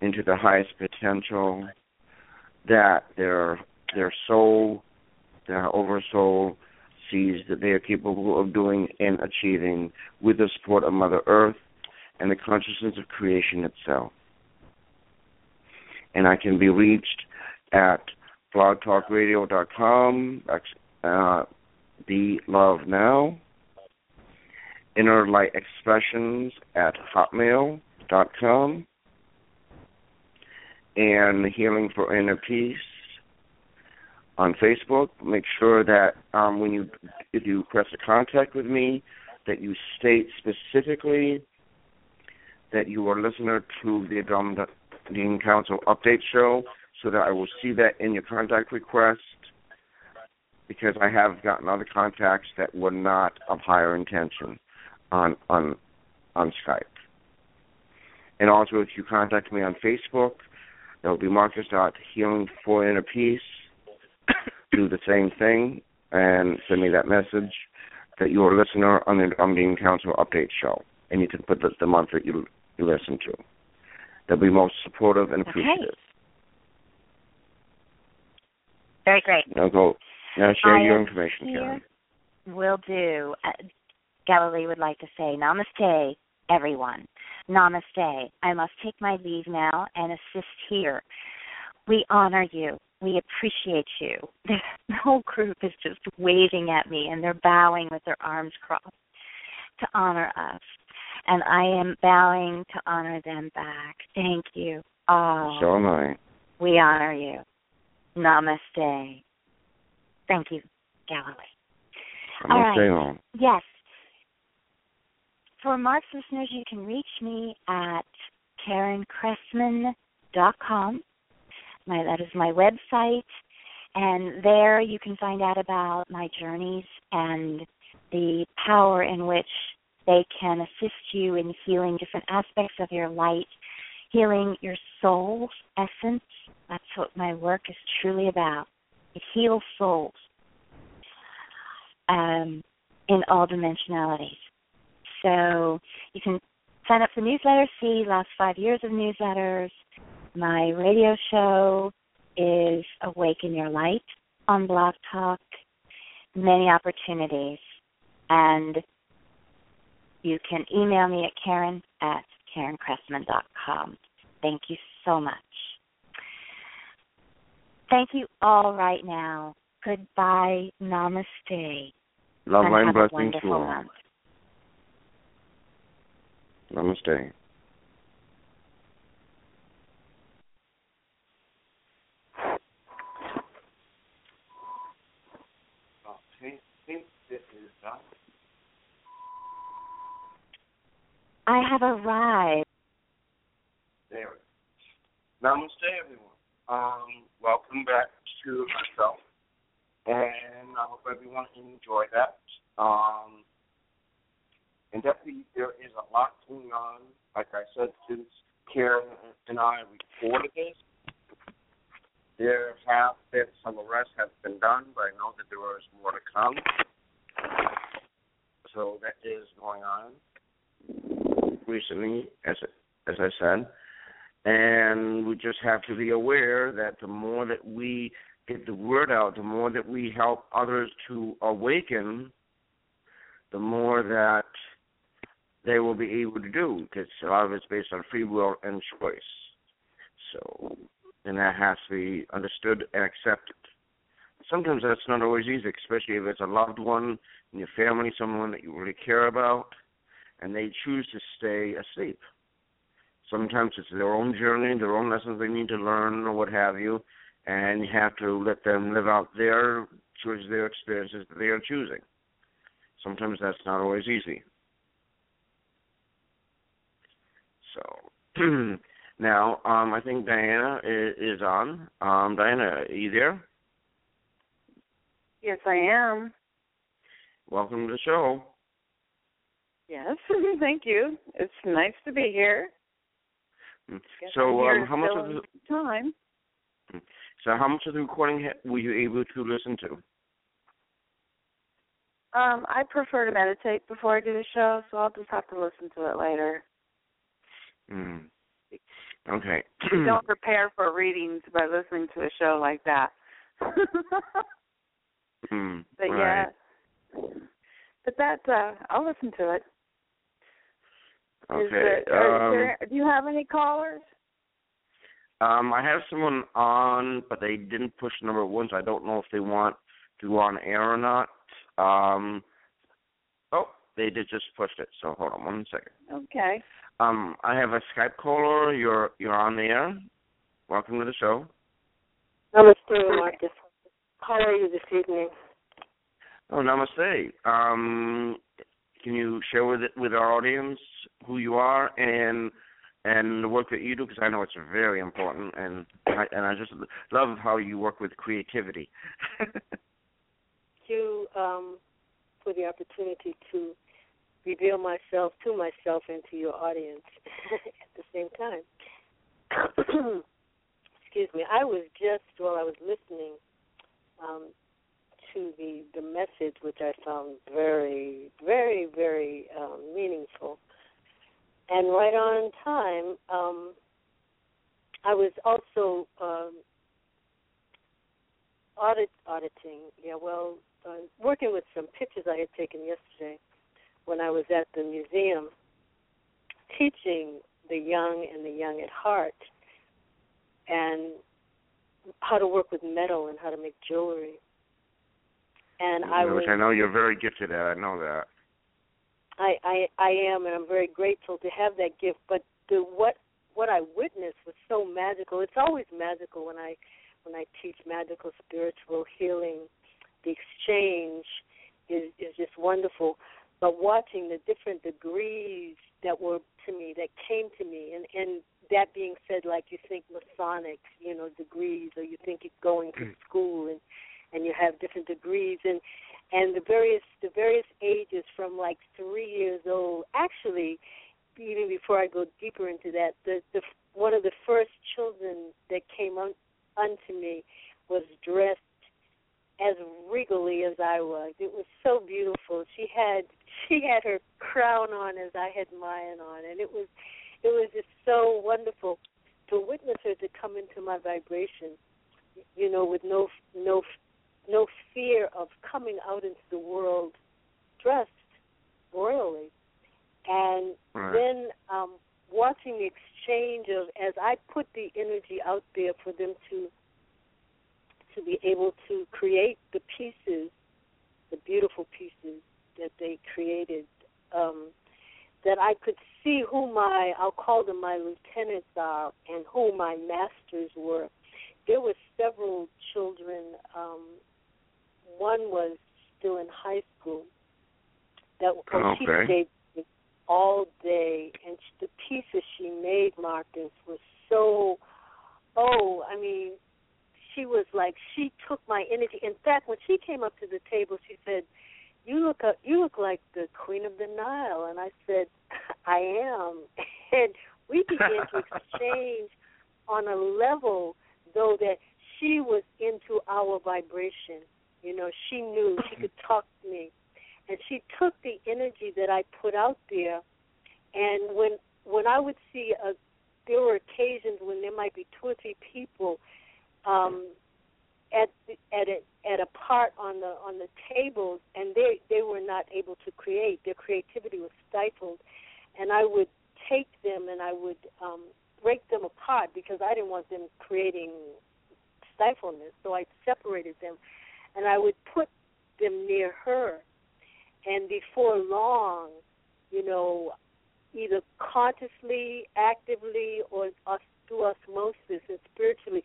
into the highest potential that their their soul, their oversoul sees that they are capable of doing and achieving with the support of Mother Earth and the consciousness of creation itself. And I can be reached at blogtalkradio.com, uh, Be Love Now, Inner Light Expressions at hotmail.com, and Healing for Inner Peace on Facebook. Make sure that um, when you if you press a contact with me, that you state specifically that you are a listener to the Drum Dean Council update show, so that I will see that in your contact request. Because I have gotten other contacts that were not of higher intention on on on Skype. And also, if you contact me on Facebook, that will be Marcus dot Healing for Inner Peace. Do the same thing and send me that message that you're a listener on the Andromeda Council Update Show, and you can put the, the month that you you listen to. They'll be most supportive and appreciative. Okay. Very great. Now go. Now share I your information, Karen. Will do. Uh, Galilee would like to say, Namaste, everyone. Namaste. I must take my leave now and assist here. We honor you. We appreciate you. The whole group is just waving at me and they're bowing with their arms crossed to honor us. and I am bowing to honor them back. Thank you. Oh, So am I. we honor you. Namaste. Thank you, Galilee. All right. home. Yes. For Mark's listeners, you can reach me at KarenCressman.com. My that is my website, and there you can find out about my journeys and the power in which they can assist you in healing different aspects of your light, healing your soul's essence. That's what my work is truly about. It heals souls um, in all dimensionalities. So you can sign up for newsletters, see last five years of newsletters. My radio show is Awaken Your Light on Blog Talk. Many opportunities. And you can email me at Karen at KarenCressman.com. Thank you so much. Thank you all right now. Goodbye. Namaste. Love and and blessings to all. Namaste. I have arrived. There. Namaste, everyone. Um, welcome back to myself, and I hope everyone enjoyed that. Um, and definitely, there is a lot going on. Like I said, since Karen and I recorded this, there have been some arrests have been done, but I know that there is more to come. So that is going on recently, as as I said, and we just have to be aware that the more that we get the word out, the more that we help others to awaken, the more that they will be able to do, because a lot of it's based on free will and choice. So, and that has to be understood and accepted. Sometimes that's not always easy, especially if it's a loved one in your family, someone that you really care about, and they choose to stay asleep. Sometimes it's their own journey, their own lessons they need to learn, or what have you, and you have to let them live out their choices, their experiences that they are choosing. Sometimes that's not always easy. So now, um, I think Diana is, is on. Um, Diana, are you there? Yes, I am. Welcome to the show. Yes, thank you. It's nice to be here. So, um, how much of the time? so how much of the recording were you able to listen to? Um, I prefer to meditate before I do the show, so I'll just have to listen to it later. Mm. Okay. Don't prepare for readings by listening to a show like that. mm. but all yeah, but that uh, I'll listen to it. Is Okay. there- um, there- do you have any callers? um, I have someone on, but they didn't push number one, so I don't know if they want to go on air or not. Um, oh, they did just push it. So hold on one second. Okay. Um, I have a Skype caller. You're you're on the air. Welcome to the show. Namaste, Marcus. How are you this evening? Oh, namaste. Um, can you share with it, with our audience who you are and and the work that you do? Because I know it's very important, and I, and I just love how you work with creativity. You um, for the opportunity to reveal myself to myself and to your audience at the same time. Excuse me. I was just while I was listening um, to the the message, which I found very, very, very um, meaningful, and right on time. Um, I was also um, audit auditing. Yeah, well, uh, working with some pictures I had taken yesterday when I was at the museum teaching the young and the young at heart and how to work with metal and how to make jewelry. And I Which was I know you're very gifted at. I know that. I, I I am, and I'm very grateful to have that gift. But the what what I witnessed was so magical. It's always magical when I when I teach magical spiritual healing. The exchange is is just wonderful. But watching the different degrees that were to me, that came to me, and and that being said, like you think Masonic, you know, degrees, or you think you're going to school and and you have different degrees and and the various the various ages from like three years old. Actually, even before I go deeper into that, the the one of the first children that came un, unto me was dressed as regally as I was. It was so beautiful. She had she had her crown on as I had mine on, and it was it was just so wonderful to witness her to come into my vibration. You know, with no no no fear of coming out into the world dressed royally. And Right. then um, watching the exchange of as I put the energy out there for them to to be able to create the pieces, the beautiful pieces that they created, um, that I could see who my I'll call them my lieutenants are and who my masters were. There were several children. Um, one was still in high school. That well, she Okay. stayed me all day, and the pieces she made, Marcus, was so. Oh, I mean, she was like she took my energy. In fact, when she came up to the table, she said, "You look up, you look like the Queen of the Nile," and I said, "I am." And we began to exchange on a level, though that she was into our vibration. You know, she knew she could talk to me, and she took the energy that I put out there. And when when I would see a, there were occasions when there might be two or three people um, at at a at a part on the on the tables, and they they were not able to create. Their creativity was stifled, and I would take them and I would um, break them apart because I didn't want them creating stifleness. So I separated them, and I would put them near her, and before long, you know, either consciously, actively, or us through osmosis and spiritually,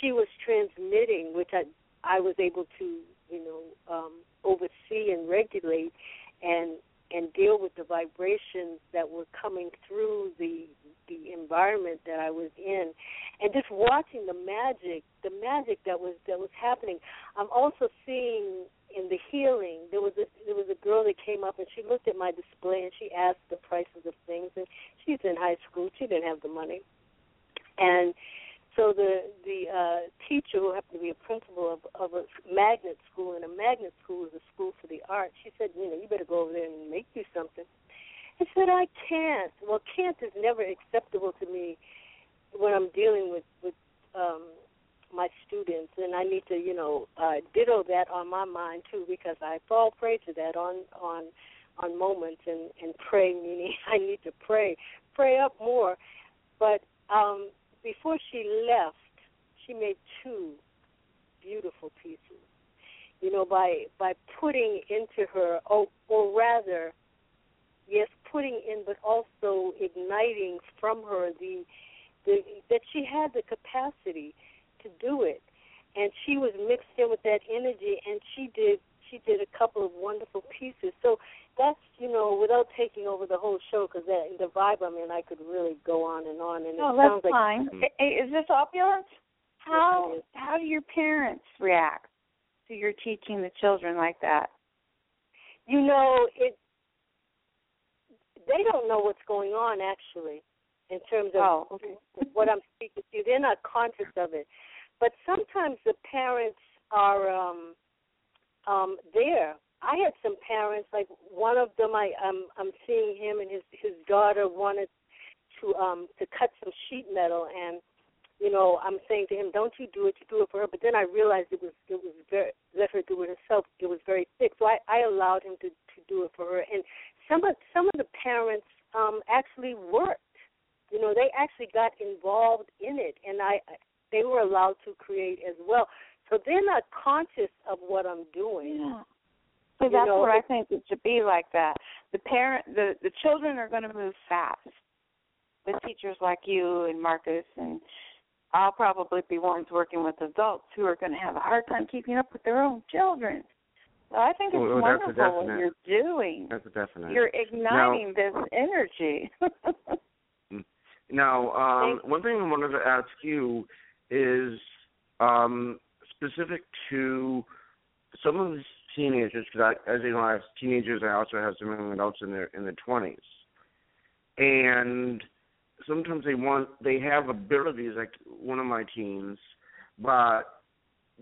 she was transmitting, which I I was able to you know um, oversee and regulate, and and deal with the vibrations that were coming through the the environment that I was in, and just watching the magic, the magic that was that was happening. I'm also seeing in the healing. There was a there was a girl that came up and she looked at my display and she asked the prices of things, and she's in high school. She didn't have the money, and so the the uh, teacher who happened to be a principal of, of a magnet school, and a magnet school is a school for the arts, she said, you know, you better go over there and make you something. I said, I can't. Well, can't is never acceptable to me when I'm dealing with with um, my students, and I need to, you know, uh, ditto that on my mind too, because I fall prey to that on on on moments and and pray, meaning I need to pray, pray up more. But um, before she left, she made two beautiful pieces. You know, by by putting into her, or, or rather, yes, putting in, but also igniting from her the, the that she had the capacity to do it, and she was mixed in with that energy, and she did she did a couple of wonderful pieces. So that's you know without taking over the whole show because that the vibe I'm in, I could really go on and on, and No, it that's sounds like fine. Mhm. Hey, is this opulence? How is. how do your parents react to your teaching the children like that? you know it. They don't know what's going on actually, in terms of Oh, okay. what I'm speaking to. They're not conscious of it, but sometimes the parents are um um there. I had some parents like one of them. I I'm I'm seeing him and his his daughter wanted to um to cut some sheet metal and you know I'm saying to him, don't you do it, you do it for her. But then I realized it was it was very let her do it herself. It was very thick, so I I allowed him to to do it for her. And some of some of the parents um actually worked. You know, they actually got involved in it, and I they were allowed to create as well. So they're not conscious of what I'm doing. Yeah. So You that's know, what I think it should be like that. the parent the the children are going to move fast with teachers like you and Marcus and I'll probably be ones working with adults who are going to have a hard time keeping up with their own children. I think it's well, wonderful what you're doing. That's a definite. You're igniting now, this energy. now, um, one thing I wanted to ask you is um, specific to some of these teenagers, because as you know, I have teenagers. I also have some young adults in their in their twenties, and sometimes they want they have abilities like one of my teens, but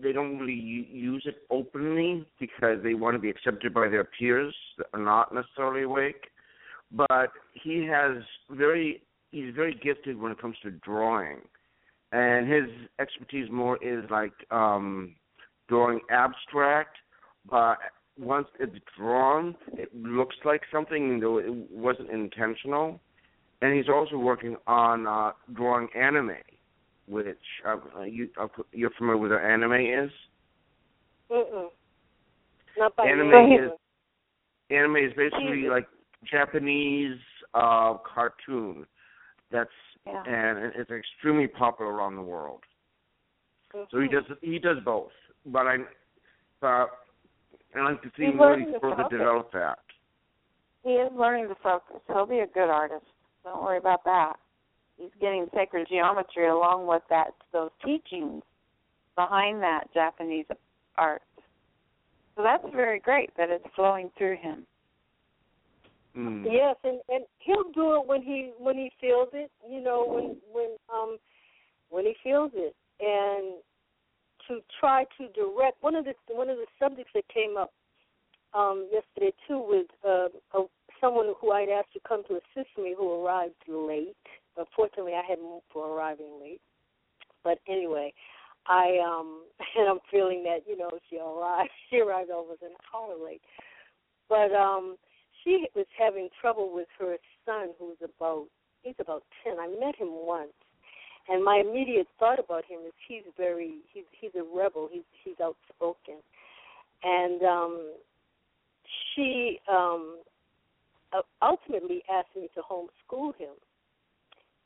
they don't really use it openly because they want to be accepted by their peers that are not necessarily awake. But he has very he's very gifted when it comes to drawing, and his expertise more is like um drawing abstract, but once it's drawn, it looks like something though it wasn't intentional. And he's also working on uh, drawing anime, which uh, you uh, you're familiar with what anime is? Mm-mm. Not by anime is anime is basically like Japanese uh, cartoon. That's yeah. and it's extremely popular around the world. Mm-hmm. So he does he does both, but I but I like to see He's him really to further develop that. He is learning to focus. He'll be a good artist. Don't worry about that. He's getting sacred geometry along with that those teachings behind that Japanese art. So that's very great that it's flowing through him. Mm. Yes, and and he'll do it when he when he feels it. You know, when when um when he feels it, and to try to direct one of the one of the subjects that came up um yesterday too was uh, a someone who I'd asked to come to assist me who arrived late. Unfortunately, I had moved for arriving late. But anyway, I um and I'm feeling that you know she arrived she arrived almost an hour late. But um she was having trouble with her son who's about he's about ten. I met him once. And my immediate thought about him is he's very he's he's a rebel. He's he's outspoken. And um she um ultimately asked me to homeschool him.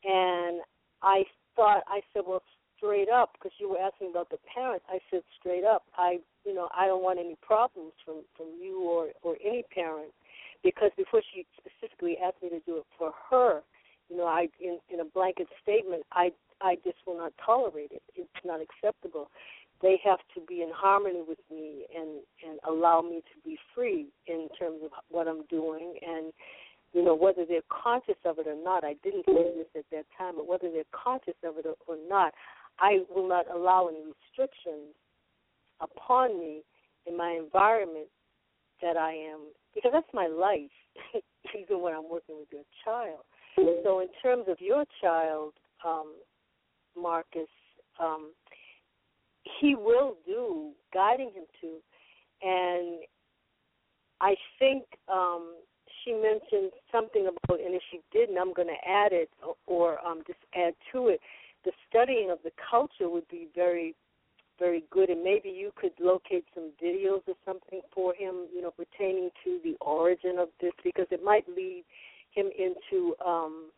And I thought, I said, well, straight up, because you were asking about the parents, I said straight up, I, you know, I don't want any problems from from you or or any parent, because before she specifically asked me to do it for her, you know, I in in a blanket statement, I I just will not tolerate it. It's not acceptable. They have to be in harmony with me and and allow me to be free in terms of what I'm doing. And you know whether they're conscious of it or not I didn't say this at that time but whether they're conscious of it or, or not I will not allow any restrictions upon me in my environment that I am because that's my life even when I'm working with your child so in terms of your child um Marcus um he will do, guiding him to. And I think um, she mentioned something about, and if she didn't, I'm going to add it or um, just add to it. The studying of the culture would be very, very good, and maybe you could locate some videos or something for him, you know, pertaining to the origin of this, because it might lead him into um,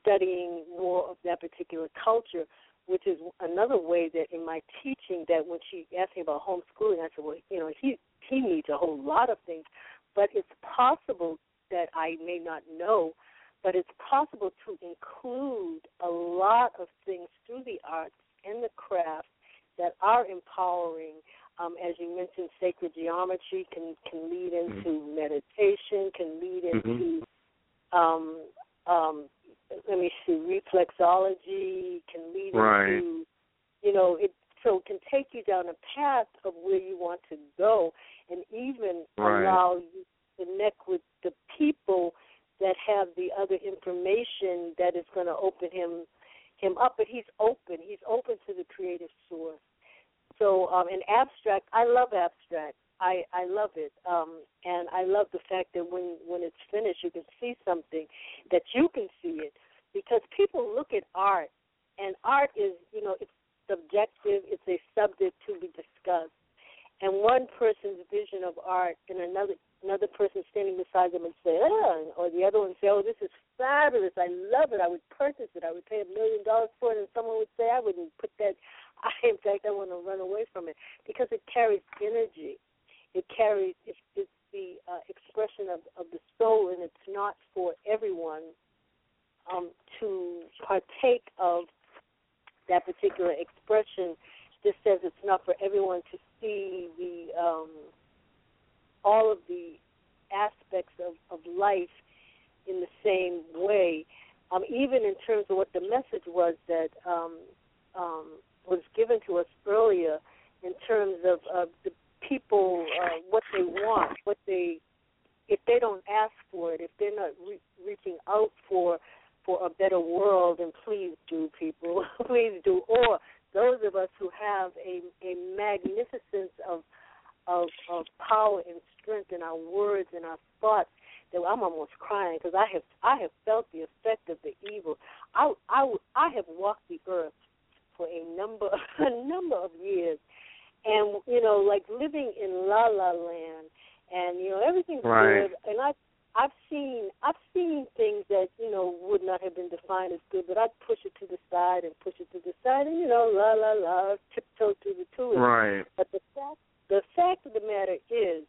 studying more of that particular culture which is another way that in my teaching that when she asked me about homeschooling, I said, well, you know, he he needs a whole lot of things, but it's possible that I may not know, but it's possible to include a lot of things through the arts and the crafts that are empowering. Um, as you mentioned, sacred geometry can can lead mm-hmm. into mm-hmm. meditation, can lead mm-hmm. into mm-hmm. um, um, let me see, reflexology can lead right. into, you know, it so it can take you down a path of where you want to go, and even right. allow you to connect with the people that have the other information that is going to open him him up. But he's open. He's open to the creative source. So, um, in abstract, I love abstract. I I love it, um, and I love the fact that when when it's finished, you can see something that you can see it, because people look at art, and art is you know it's subjective, it's a subject to be discussed, and one person's vision of art and another another person standing beside them and say, "Oh," or the other one say, "Oh, this is fabulous! I love it! I would purchase it! I would pay a million dollars for it." And someone would say, "I wouldn't put that. I, in fact, I want to run away from it because it carries energy. It carries it's, it's the uh, expression of of the soul, and it's not for everyone um, to partake of that particular expression. This says it's not for everyone to see the um, all of the aspects of, of life in the same way. Um, even in terms of what the message was that um, um, was given to us earlier, in terms of uh, the people, uh, what they want, what they, if they don't ask for it, if they're not re- reaching out for for a better world, then please do, people, please do. Or those of us who have a a magnificence of of, of power and strength in our words and our thoughts that I'm almost crying because I have I have felt the effect of the evil. I I I have walked the earth for a number a number of years, and you know like living in La La Land, and you know everything's right. good, and I. I've seen I've seen things that you know would not have been defined as good, but I'd push it to the side and push it to the side, and you know, la la la, tiptoe to the to it. Right. But the fact the fact of the matter is,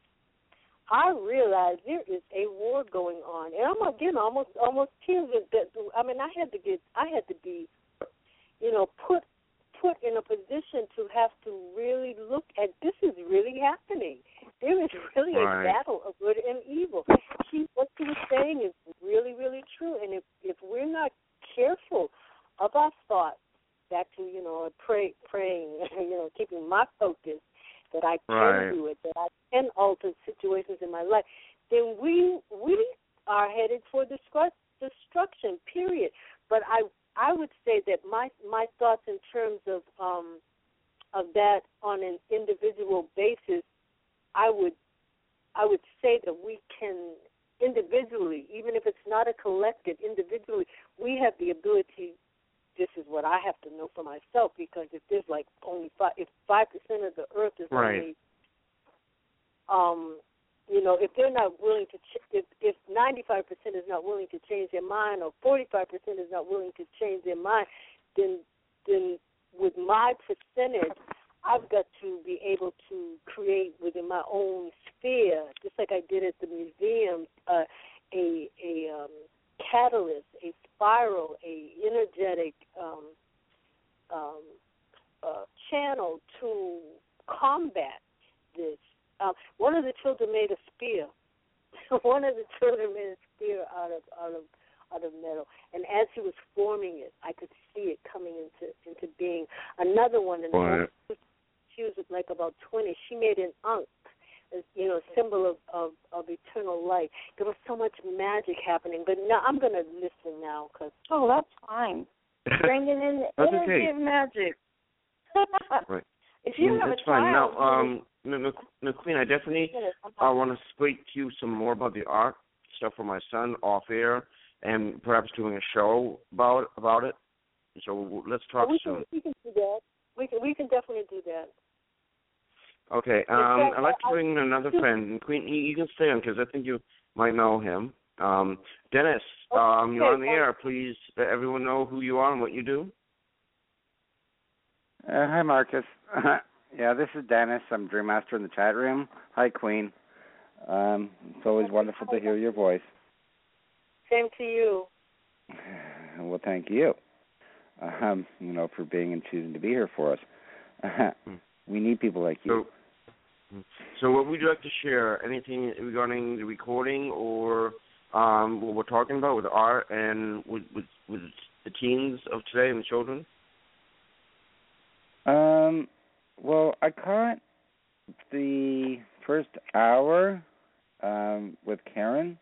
I realize there is a war going on, and I'm again almost almost tears. That I mean, I had to get, I had to be, you know, put put in a position to have to really look at this is really happening. There is really right. a battle of good and evil. She, what she was saying is really, really true. And if if we're not careful of our thoughts, back to you know pray, praying, you know, keeping my focus that I can right. do it, that I can alter situations in my life, then we we are headed for destruction. Period. But I I would say that my my thoughts in terms of um of that on an individual basis, I would I would say that we can individually, even if it's not a collective, individually, we have the ability this is what I have to know for myself because if there's like only five, if five percent of the earth is right. only, um, you know, if they're not willing to, ch- if if ninety five percent is not willing to change their mind, or forty five percent is not willing to change their mind, then then with my percentage, I've got to be able to create within my own sphere, just like I did at the museum, uh, a a um, catalyst, a spiral, a energetic um, um, uh, channel to combat this. Um, one of the children made a spear. one of the children made a spear out of out of out of metal, and as he was forming it, I could see it coming into into being. Another one, and she was like about twenty. She made an ankh you know, symbol of, of of eternal life. There was so much magic happening, but now I'm going to listen now because Oh, that's fine. Bringing in the energy okay. of magic. Right. If you Mm, have That's a fine. child, Now, um, M- M- McQueen, I definitely I want to speak to you some more about the art stuff for my son off air, and perhaps doing a show about about it. So let's talk we soon. can we can do that. We can we can definitely do that. Okay. Um, I'd like to bring in another friend. And Queen, you, you can stay on because I think you might know him. Um, Dennis, um, you're on the air. Please let everyone know who you are and what you do. Uh, hi, Marcus. yeah, this is Dennis. I'm Dream Master in the chat room. Hi, Queen. Um, it's always wonderful to hear your voice. Same to you. Well, thank you. Um, you know, for being and choosing to be here for us. we need people like you. So, so what would you like to share? Anything regarding the recording or um, what we're talking about with art and with, with with the teens of today and the children? Um, well, I caught the first hour um, with Karen,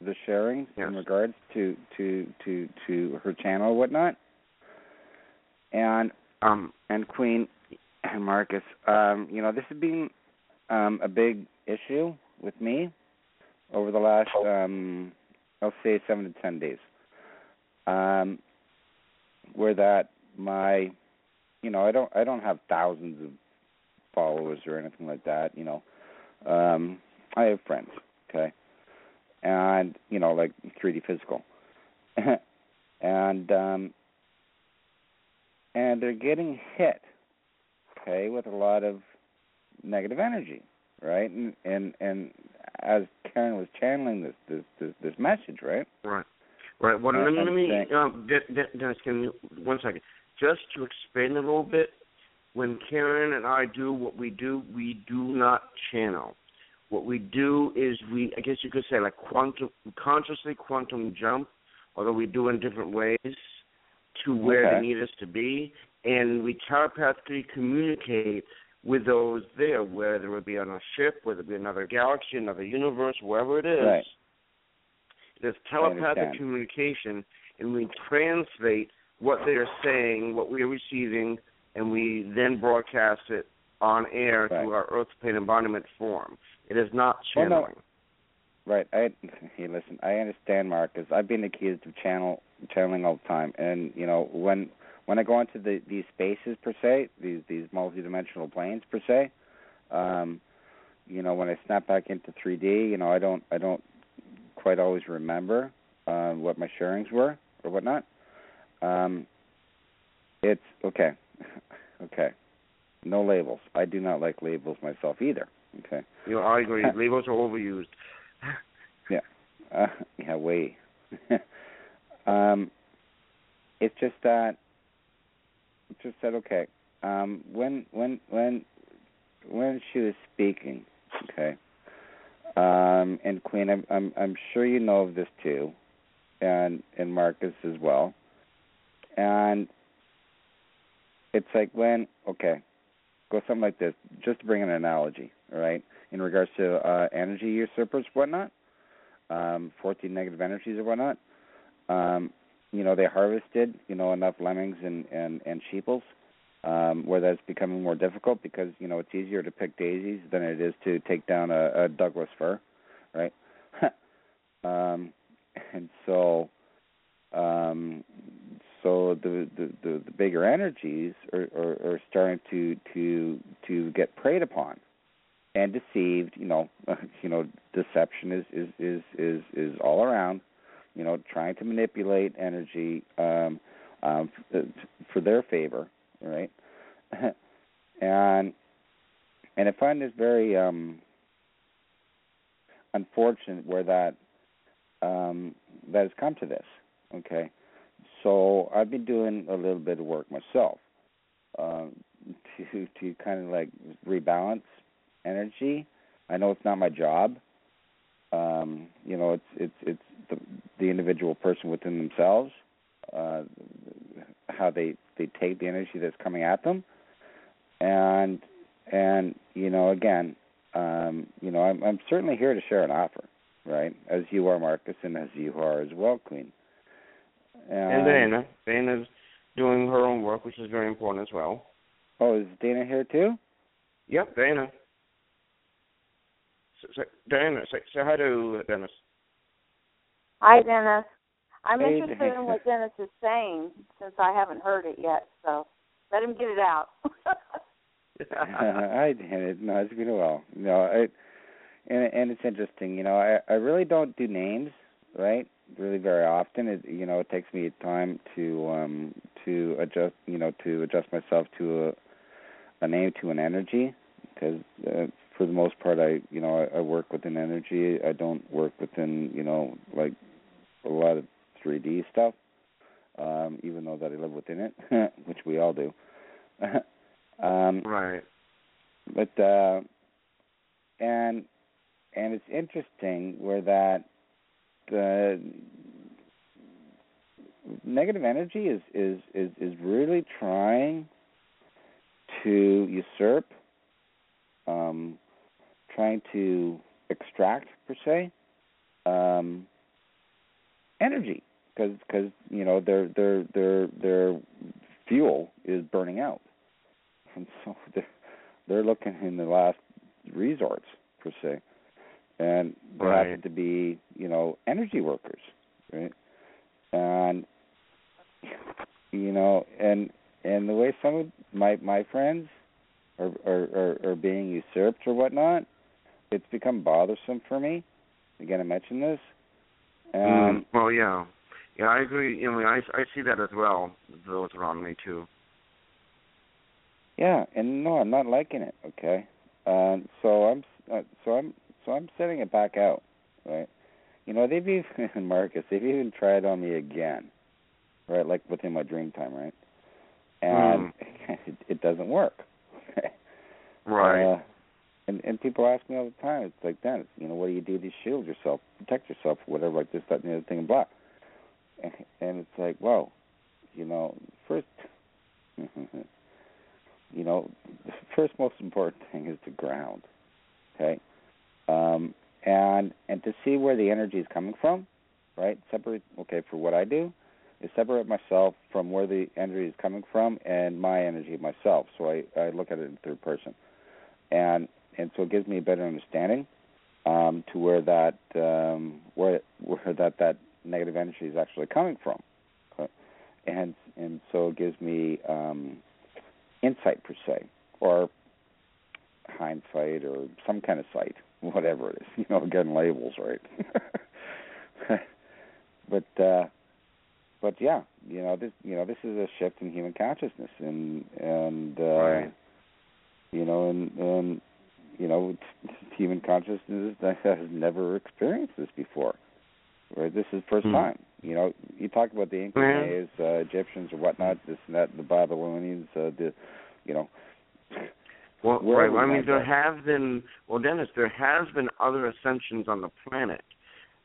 the sharing Yes. in regards to to to to her channel and whatnot, and Um, and Queen and Marcus. Um, you know, this has been um, a big issue with me over the last, um, I'll say, seven to ten days. Um, where that my, you know, I don't, I don't have thousands of followers or anything like that. You know, um, I have friends, Okay, and you know, like 3D physical, and um, and they're getting hit, okay, with a lot of negative energy, right? And and and as Karen was channeling this this this, this message, right? Right. Right. Well, let let me um, De- De- Dennis, can you one second? Just to explain a little bit, when Karen and I do what we do, we do not channel. What we do is we, I guess you could say, like quantum, consciously quantum jump, although we do in different ways, to where Okay. they need us to be, and we telepathically communicate with those there, whether it be on a ship, whether it be another galaxy, another universe, wherever it is. Right. There's telepathic communication, and we translate what they're saying, what we're receiving, and we then broadcast it on air Right. through our Earth Plane embodiment form. It is not Well, no. channeling. Right. I hey, listen. I understand, Marcus. I've been accused of channel channeling all the time, and you know when when I go into the these spaces per se, these these multidimensional planes per se, um, you know when I snap back into 3D, you know I don't I don't quite always remember uh, what my sharings were or whatnot. Um, it's okay, okay. No labels. I do not like labels myself either. Okay. You know, I agree. Labels are overused. Uh, yeah, way. um, it's just that. Just said, okay. Um, when when when when she was speaking, okay. Um, and Queen, I'm I'm I'm sure you know of this too, and and Marcus as well. And it's like when okay, go something like this. Just to bring an analogy, all right, in regards to uh, energy usurpers, whatnot um, 14 negative energies or whatnot. Um, you know, they harvested, you know, enough lemmings and and and sheeples, um, where that's becoming more difficult because you know it's easier to pick daisies than it is to take down a, a Douglas fir, right? um, and so, um, so the, the the the bigger energies are, are are starting to to to get preyed upon and deceived. You know, you know, deception is is is is is all around. You know, trying to manipulate energy um, um, for their favor, right? and and I find this very um, unfortunate where that um, that has come to this. Okay, so I've been doing a little bit of work myself um, to to kind of like rebalance energy. I know it's not my job. Um, you know, it's it's it's the the individual person within themselves, uh, how they they take the energy that's coming at them, and and you know, again, um, you know, I'm I'm certainly here to share an offer, right? As you are, Marcus, and as you are as well, Queen. And Dana, Dana's doing her own work, which is very important as well. Oh, is Dana here too? Yep, Dana. So, so, say, say hi to Dennis. Hi, Dennis. I'm Hey, interested Dennis. in what Dennis is saying since I haven't heard it yet. So let him get it out. I did. No, it's been a while. No, I, and and it's interesting. You know, I I really don't do names, right? Really very often. It you know it takes me time to um to adjust you know to adjust myself to a a name to an energy because uh, for the most part I you know I, I work within energy. I don't work within you know like a lot of 3D stuff. Um, even though that I live within it, which we all do. um, Right. but uh and and it's interesting where that the negative energy is is is is really trying to usurp um trying to extract per se um energy because cause, you know their their their their fuel is burning out and so they're they're looking in the last resorts per se, and they Right. happen to be you know energy workers, right? And you know, and and the way some of my my friends are are are, are being usurped or whatnot, it's become bothersome for me Again, I mentioned this. Mm, And well, yeah, yeah, I agree. You know, I I see that as well. Those around me too. Yeah, and no, I'm not liking it. Okay, um, so I'm uh, so I'm so I'm setting it back out, right? You know, they've even Marcus, they've even tried on me again, right? Like within my dream time, right? And it, it doesn't work. Right. Uh, and and people ask me all the time. It's like, Dennis, you know, what do you do to shield yourself, protect yourself, whatever, like this, that, and the other thing, and blah. And, and it's like, well, you know, first, you know, the first most important thing is to ground, okay, um, and and to see where the energy is coming from, right? Separate, okay, for what I do, is separate myself from where the energy is coming from and my energy myself. So I I look at it in third person, and and so it gives me a better understanding um, to where that um, where where that that negative energy is actually coming from, okay? and and so it gives me um, insight per se, or hindsight, or some kind of sight, whatever it is. You know, again, labels, right? but uh, but yeah, you know this you know this is a shift in human consciousness, and and uh, Right. you know and and you know human consciousness that has never experienced this before. Right, this is first Hmm. time. You know, you talk about the Incas, uh, Egyptians, or whatnot. This and that. The Babylonians. Uh, the, you know. Well, right. I mean, there have been. Well, Dennis, there has been other ascensions on the planet,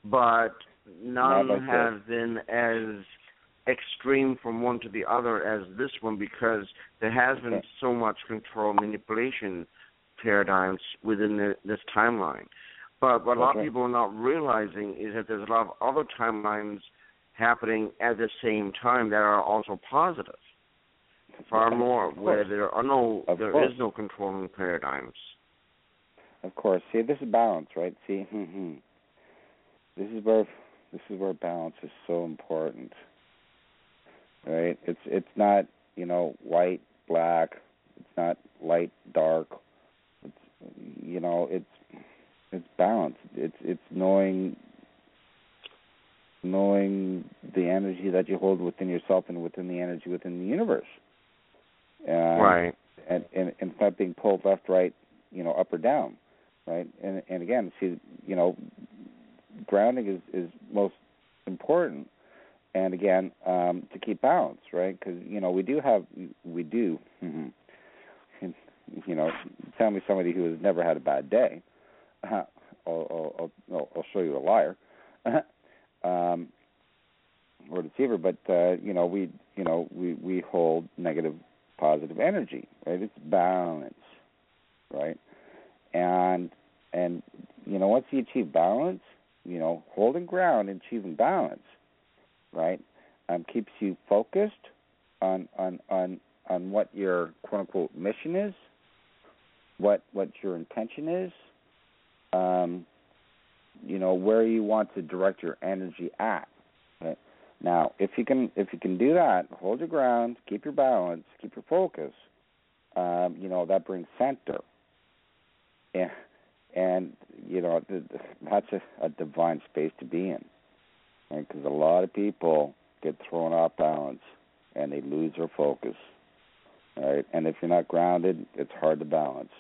but none like have been as extreme from one to the other as this one because there has been so much control manipulation paradigms within the, this timeline. But what a lot Okay. of people are not realizing is that there's a lot of other timelines happening at the same time that are also positive. Far more where there are no Of there is course. no controlling paradigms. Of course. See, this is balance, right? See, hmm this is where this is where balance is so important. Right? It's it's not you know white black. It's not light dark. You know it's it's balance. It's it's knowing knowing the energy that you hold within yourself and within the energy within the universe. And, right. and and and it's not being pulled left, right, you know, up or down, right? And and again, see, you know, grounding is is most important, and again, um, to keep balance, right? Because you know we do have we do, mhm. You know, tell me somebody who has never had a bad day, I'll, I'll I'll show you a liar, um, or deceiver. But uh, you know we you know we we hold negative positive energy, right? It's balance, right? And and you know once you achieve balance, you know holding ground and achieving balance, right? Um, keeps you focused on on on on what your quote unquote mission is, what what your intention is, um, you know where you want to direct your energy at. Right? Now, if you can if you can do that, hold your ground, keep your balance, keep your focus. Um, you know that brings center. Yeah, and you know th- th- that's a, a divine space to be in, right? Because a lot of people get thrown off balance and they lose their focus, right? And if you're not grounded, it's hard to balance.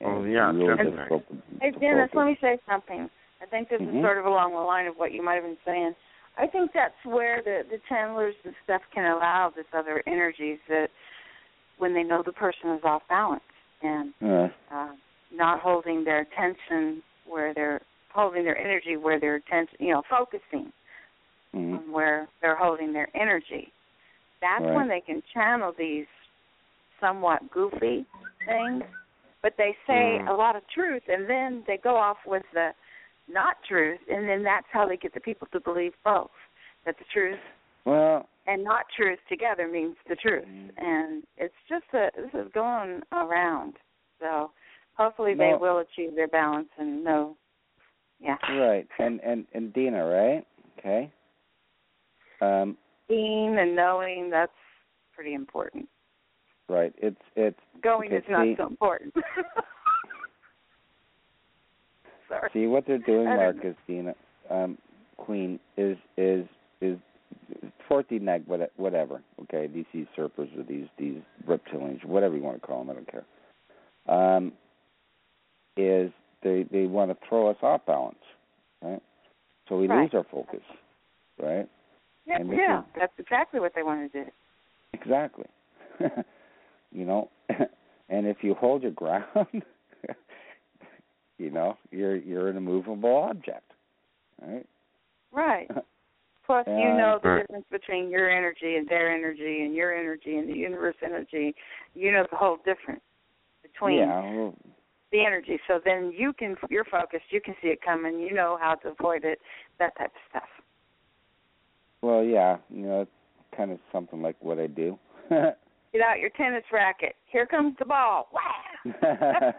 And Oh, yeah, definitely. Hey, Dennis, let me say something. I think this Mhm. is sort of along the line of what you might have been saying. I think that's where the the channelers and stuff can allow this other energies that when they know the person is off balance and Uh, uh, not holding their attention where they're holding their energy where their attention, you know, focusing mhm. on where they're holding their energy. That's Right. when they can channel these somewhat goofy things, but they say Mm. a lot of truth, and then they go off with the not truth, and then that's how they get the people to believe both that the truth Well, and not truth together means the truth, Mhm. and it's just a this is going around. So hopefully they No. will achieve their balance and know. Yeah, right. And and and Dina, right? Okay. Um, seeing and knowing that's pretty important. Right. It's it's Going is not so important. sorry. See what they're doing, Marcus, Dina, um, Queen, is is is fourteen neg whatever. Okay, these usurpers or these these reptilians, whatever you want to call them, I don't care. Um, is they they want to throw us off balance, right? So we Right. lose our focus, right? Yeah, yeah, is- that's exactly what they want to do. Exactly. you know, and if you hold your ground, you know, you're you're an immovable object, right? Right. Plus, you Uh, know the difference between your energy and their energy, and your energy and the universe energy. You know the whole difference between yeah, well, the energy. So then you can, you're focused. You can see it coming. You know how to avoid it. That type of stuff. well, yeah, you know, it's kind of something like what I do. Get out your tennis racket. Here comes the ball. Wow.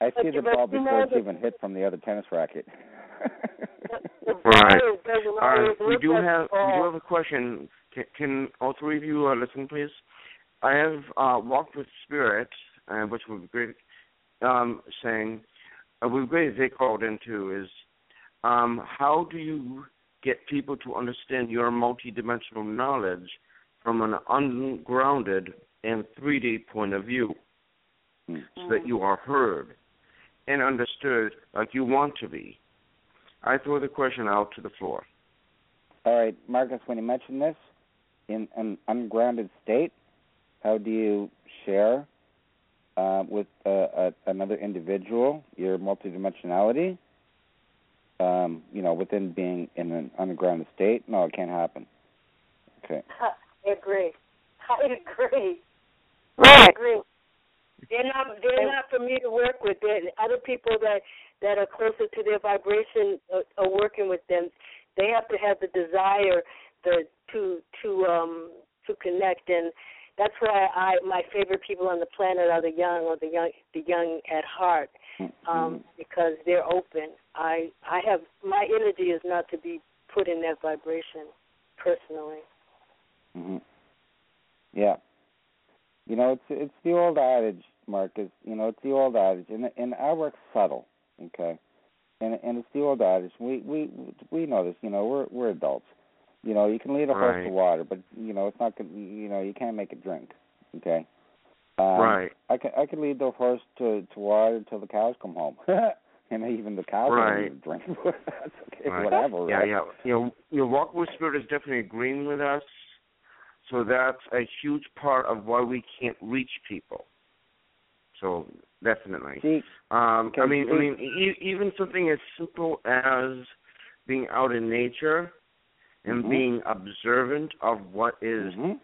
I see the ball before it's even hit from the other tennis racket. Right. virus Uh, we do have we do have a question. Can, can all three of you uh, listen, please? I have uh, walked with spirit, uh, which would be great. Um, saying, uh, would be great if they called into is, um, how do you get people to understand your multidimensional knowledge from an ungrounded and 3D point of view, Hmm. so that you are heard and understood like you want to be? I throw the question out to the floor. All right, Marcus, when you mention this, in an ungrounded state, how do you share uh, with uh, a, another individual your multidimensionality? Um, you know, within being in an ungrounded state? No, it can't happen. Okay. I agree. I agree. I Right. agree. They're not they're not for me to work with. They're other people that that are closer to their vibration are, are working with them. They have to have the desire the to to um to connect and that's why I my favorite people on the planet are the young or the young the young at heart um because they're open. I I have my energy is not to be put in that vibration personally. Hmm Yeah. You know, it's it's the old adage, Marcus. You know, it's the old adage, and and I work subtle, okay. And and it's the old adage. We we we know this. You know, we're we're adults. You know, you can lead a horse to water, but you know it's not. You know, you can't make it drink. Okay. Um, right. I can I can lead the horse to to water until the cows come home, and even the cows don't even drink. That's okay. Right. Whatever. Yeah, right? yeah. You know, your walk with spirit is definitely agreeing with us. So that's a huge part of why we can't reach people. So definitely. See, Um, I mean, I mean, e- even something as simple as being out in nature and Mhm. being observant of what is mhm.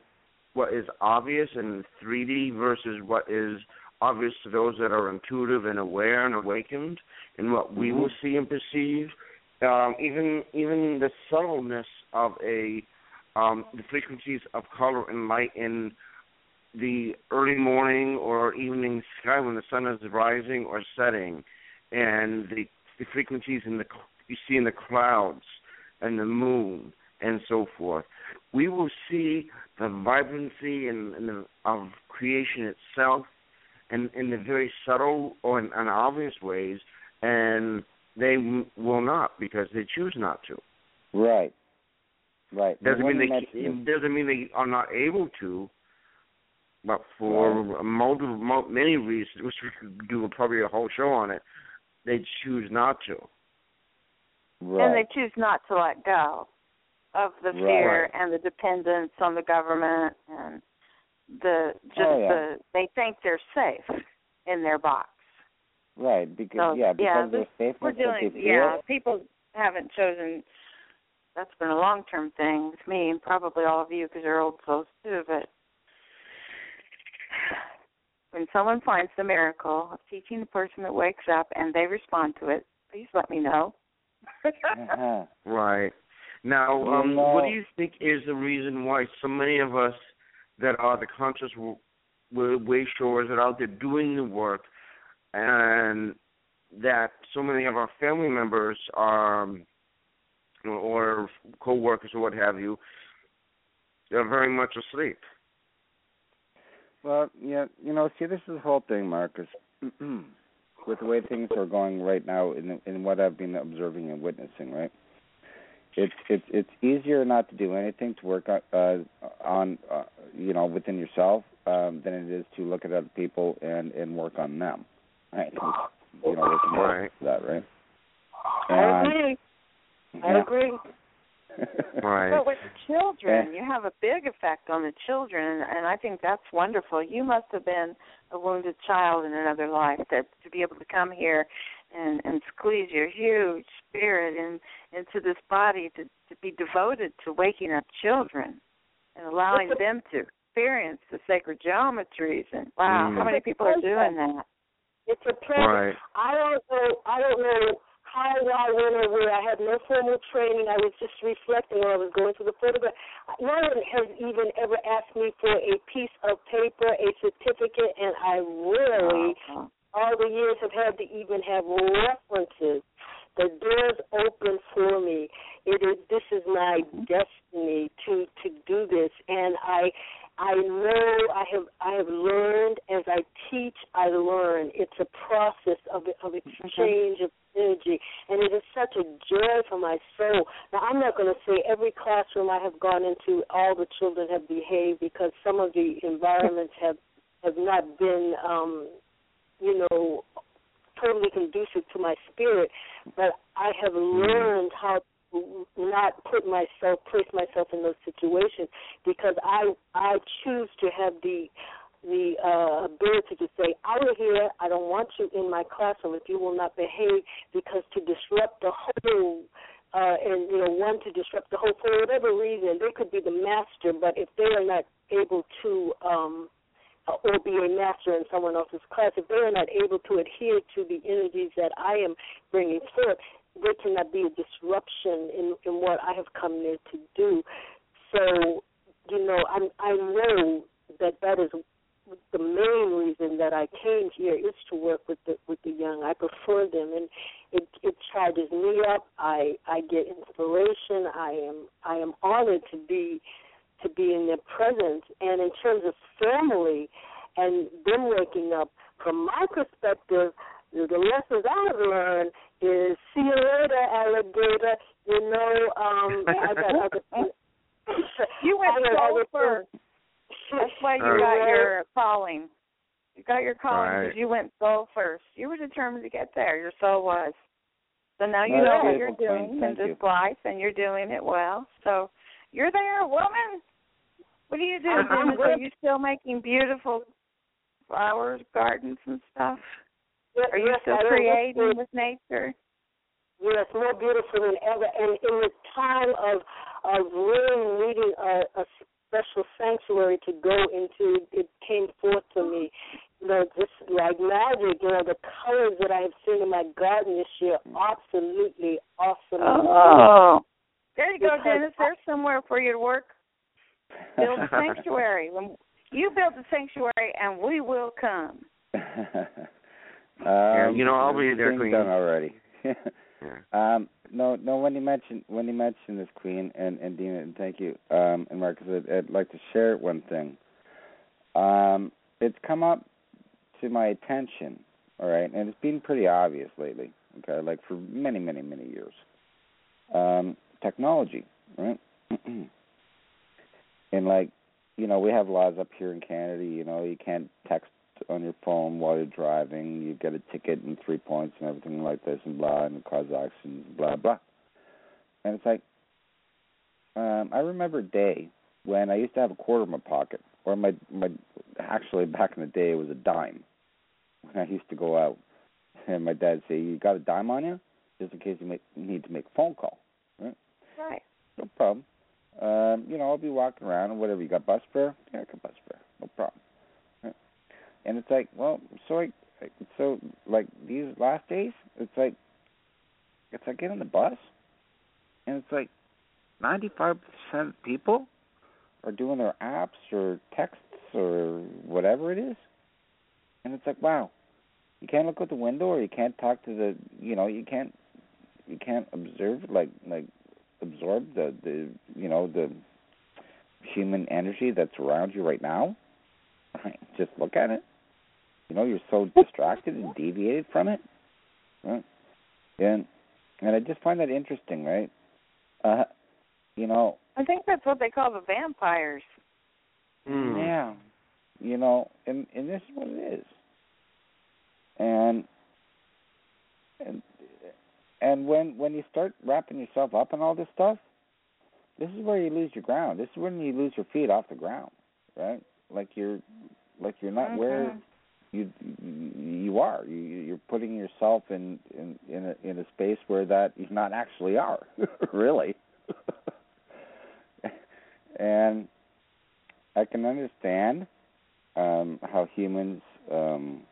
what is obvious in 3D versus what is obvious to those that are intuitive and aware and awakened, and what we Mhm. will see and perceive. Um, even even the subtleness of a um, the frequencies of color and light in the early morning or evening sky when the sun is rising or setting, and the, the frequencies in the you see in the clouds and the moon and so forth. We will see the vibrancy and, the, of creation itself, and in the very subtle or in, in obvious ways, and they will not because they choose not to. Right. Right. Doesn't when mean they mention it doesn't mean they are not able to, but for multiple, mul- many reasons, which we could do probably a whole show on it, they choose not to. right. And they choose not to let go of the fear Right. and the dependence on the government and the oh, just Oh, yeah. the they think they're safe in their box. Right, because So, yeah, because yeah, of their safeness We're that they doing yeah, people haven't chosen that's been a long term thing with me and probably all of you because you're old souls too, but when someone finds the miracle of teaching the person that wakes up and they respond to it, please let me know. Uh-huh. Right. Now, um, know- what do you think is the reason why so many of us that are the conscious w- w- way showers that are out there doing the work, and that so many of our family members are, um, or co-workers or what have you, they're very much asleep. Well, yeah, you know, see, this is the whole thing, Marcus. with the way things are going right now, in in what I've been observing and witnessing, right? It's it's it's easier not to do anything to work on, uh, on uh, you know within yourself um, than it is to look at other people and and work on them. Right? You know, there's more Right. that, right? I And- agree. I yeah. agree. Right. But with children, you have a big effect on the children, and I think that's wonderful. You must have been a wounded child in another life that to be able to come here and and squeeze your huge spirit in into this body to to be devoted to waking up children and allowing a- them to experience the sacred geometries. And wow, how Mm. many people are doing that? It's a pleasure. Right. I don't know. I don't know how, why, when, or where. I had no formal training. I was just reflecting when I was going through the photograph. No one has even ever asked me for a piece of paper, a certificate, and I rarely, Oh, all the years, have had to even have references. The doors open for me. It is. This is my destiny to to do this, and I I know I have I have learned as I teach I learn. It's a process of of exchange of energy and it is such a joy for my soul. Now I'm not going to say every classroom I have gone into all the children have behaved because some of the environments have have not been um you know totally conducive to my spirit, but I have learned how to not put myself place myself in those situations because I I choose to have the the uh, ability to say, out of here, I don't want you in my classroom if you will not behave because to disrupt the whole uh, and you know, one to disrupt the whole for whatever reason, they could be the master, but if they are not able to um uh, or be a master in someone else's class, if they are not able to adhere to the energies that I am bringing forth, there cannot be a disruption in, in what I have come there to do. So, you know, I I know that that is the main reason that I came here is to work with the with the young. I prefer them, and it it charges me up. I I get inspiration. I am I am honored to be to be in their presence. And in terms of family and them waking up, from my perspective, the the lessons I have learned is see you later, alligator. You know, um, I got other. You went so other first. That's why you Right. got your calling. You got your calling because Right. you went soul first. You were determined to get there. Your soul was. So now you Well, know that's what you're doing Queen. in Thank this you. life, and you're doing it well. So you're there, woman. What do you do, I'm- I'm Dennis? Are you still making beautiful flowers, gardens, and stuff? Are you Yes, still creating with nature? Yes, more beautiful than ever. And in the time of of really needing a, a special sanctuary to go into, it came forth to me. You know, just like magic. You know, the colors that I have seen in my garden this year, mm-hmm. absolutely awesome. Oh, there you go, Because Dennis. There's somewhere for you to work. Build a sanctuary. When you build a sanctuary, and we will come. um, you know, I'll be there, Queen. done already. Yeah. Um, no, no. When you mentioned when you mentioned this Queen and and Dina, and thank you, um, and Marcus, I'd, I'd like to share one thing. Um, it's come up to my attention, all right, and it's been pretty obvious lately. Okay, like for many, many, many years. Um, technology, right? and like, you know, we have laws up here in Canada. You know, you can't text on your phone while you're driving. You get a ticket and three points and everything like this and blah and it causes accidents, blah blah. And it's like, um, I remember a day when I used to have a quarter in my pocket, or my my actually back in the day it was a dime. When I used to go out, and my dad say, "You got a dime on you, just in case you make, need to make a phone call." Right? Right. No problem. Um, you know, I'll be walking around and whatever. You got bus fare? Yeah, I got bus fare. No problem. And it's like, well, so I, so like these last days, it's like, it's like getting the bus, and it's like, ninety-five percent of people are doing their apps or texts or whatever it is, and it's like, wow, you can't look out the window or you can't talk to the, you know, you can't, you can't observe like like absorb the the you know the human energy that's around you right now. Right? Just look at it. You know, you're so distracted and deviated from it. Right? And and I just find that interesting, right? Uh you know I think that's what they call the vampires. Mm. Yeah. You know, and and this is what it is. And and and when when you start wrapping yourself up in all this stuff, this is where you lose your ground. This is when you lose your feet off the ground, right? Like you're like you're not mm-hmm. where you you are. You you're putting yourself in in in a, in a space where that you not actually are, really. and I can understand um, how humans um,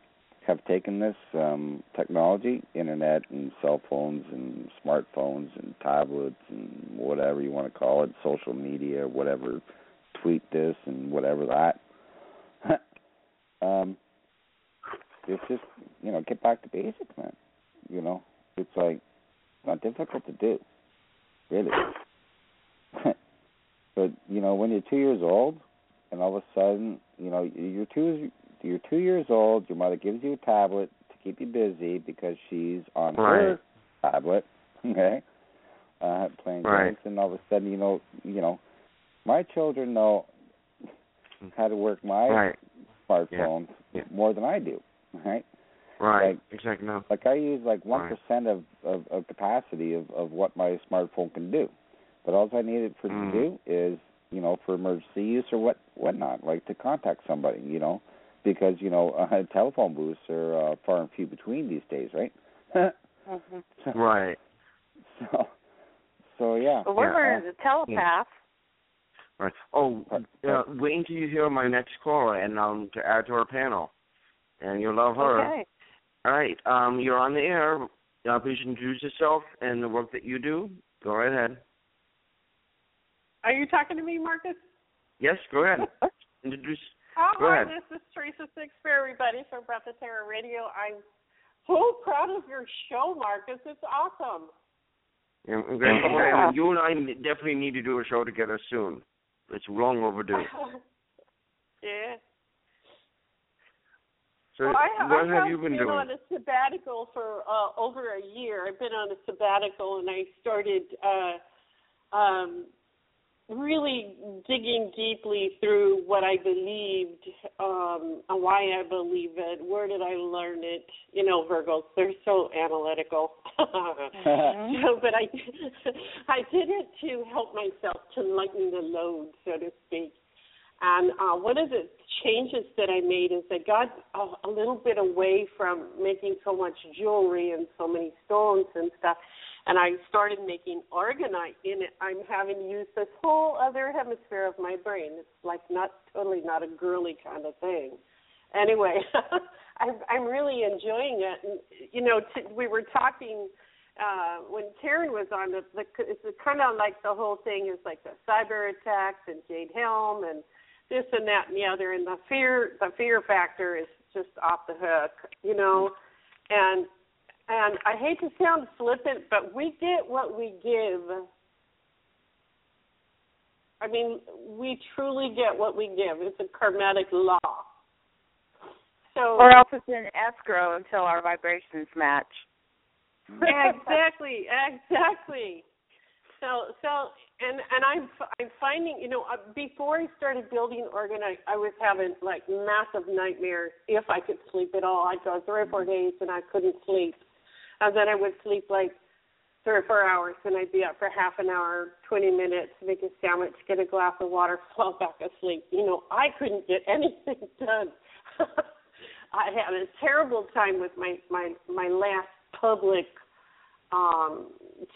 have taken this um, technology, internet and cell phones and smartphones and tablets and whatever you want to call it, social media, whatever, tweet this and whatever that. um, it's just you know get back to basics, man. You know, it's like it's not difficult to do, really. but you know, when you're two years old, and all of a sudden, you know, you're two you're two years old. Your mother gives you a tablet to keep you busy because she's on right. her tablet, okay, uh, playing right. games, and all of a sudden, you know, you know, my children know how to work my right. smartphones Yeah. Yeah. more than I do, right? Right. Like- exactly. No. Like I use like one Right. of, of of capacity of of what my smartphone can do, but all I need it for Mm. to do is you know for emergency use or what whatnot, like to contact somebody, you know, because you know uh, telephone booths are uh, far and few between these days, right? Mm-hmm. so, Right. so so yeah. But we're Yeah. learning to telepath. Right. Oh, Right. uh, wait until you hear my next caller and um to add to our panel, and you'll love her. Okay. All right. Um, you're on the air. Uh, please introduce yourself and the work that you do. Go right ahead. Are you talking to me, Marcus? Yes, go ahead. Introduce. Oh, Go hi, ahead. this is Teresa Six for everybody from Breath of Terror Radio. I'm so proud of your show, Marcus. It's awesome. And, and, and you and I definitely need to do a show together soon. It's long overdue. yeah. So, well, I, what I have you been doing? on a sabbatical for uh, over a year. I've been on a sabbatical, and I started uh, um, really digging deeply through what I believed um, and why I believe it. Where did I learn it? You know, Virgos, they're so analytical. so, but I, I did it to help myself to lighten the load, so to speak. And uh, one of the changes that I made is I got a, a little bit away from making so much jewelry and so many stones and stuff, and I started making orgonite it. I'm having to use this whole other hemisphere of my brain. It's like not totally not a girly kind of thing. Anyway, I'm I'm really enjoying it. And you know, t- we were talking uh when Karen was on the, the it's kind of like the whole thing is like the cyber attacks and Jade Helm and this and that and the other and the fear the fear factor is just off the hook you know and and i hate to sound flippant but we get what we give i mean we truly get what we give it's a karmatic law so Or else it's in escrow until our vibrations match. exactly, exactly. So, so, and and I'm I'm finding, you know, uh, before I started building Orgonite, I was having like massive nightmares. If I could sleep at all, I'd go three or four days and I couldn't sleep, and then I would sleep like three or four hours, and I'd be up for half an hour, twenty minutes, make a sandwich, get a glass of water, fall back asleep. You know, I couldn't get anything done. I had a terrible time with my my my last public um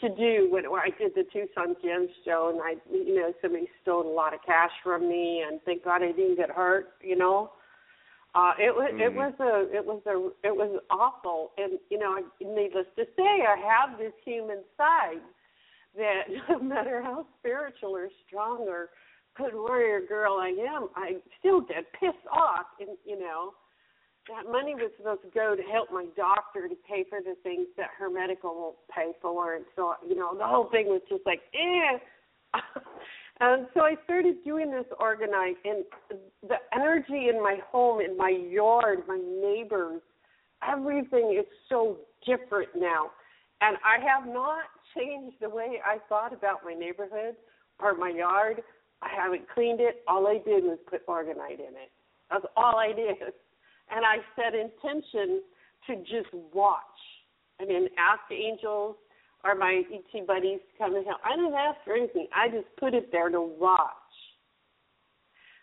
to do when I did the Tucson Gems show and I you know somebody stole a lot of cash from me and thank God I didn't get hurt you know uh it was it Mhm. was a it was a it was awful and you know I- needless to say I have this human side that no matter how spiritual or strong or good warrior girl I am I still get pissed off and you know that money was supposed to go to help my doctor to pay for the things that her medical won't pay for and so you know the whole thing was just like eh And so I started doing this orgonite, and the energy in my home, in my yard, my neighbors, everything is so different now. And I have not changed the way I thought about my neighborhood or my yard. I haven't cleaned it. All I did was put orgonite in it. That's all I did. And I set intention to just watch. I didn't ask the angels or my ET buddies to come and help. I didn't ask for anything. I just put it there to watch.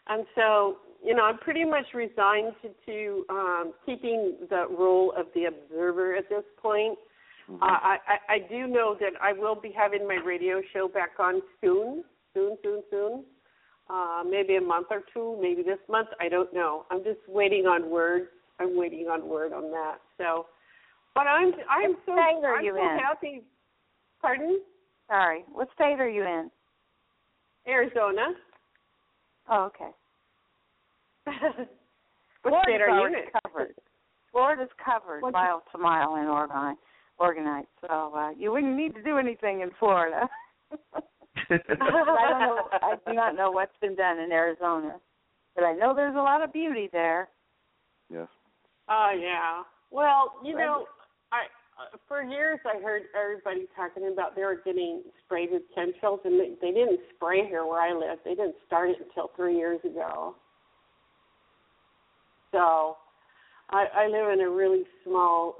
And so, you know, I'm pretty much resigned to, to um, keeping the role of the observer at this point. Mm-hmm. Uh, I, I, I do know that I will be having my radio show back on soon, soon, soon, soon. Uh, maybe a month or two, maybe this month. I don't know. I'm just waiting on word. I'm waiting on word on that. So, but I'm I'm what so state are I'm you so in? happy. Pardon? Sorry. What state are you in? Arizona. Oh, okay. what state are you in? covered. Florida's covered What's mile to mile in Oregon, orgonite. So uh, you wouldn't need to do anything in Florida. I don't know. I do not know what's been done in Arizona, but I know there's a lot of beauty there. Yes. Oh yeah. Well, you know, I uh, for years I heard everybody talking about they were getting sprayed with chemtrails, and they, they didn't spray here where I live. They didn't start it until three years ago. So, I I live in a really small,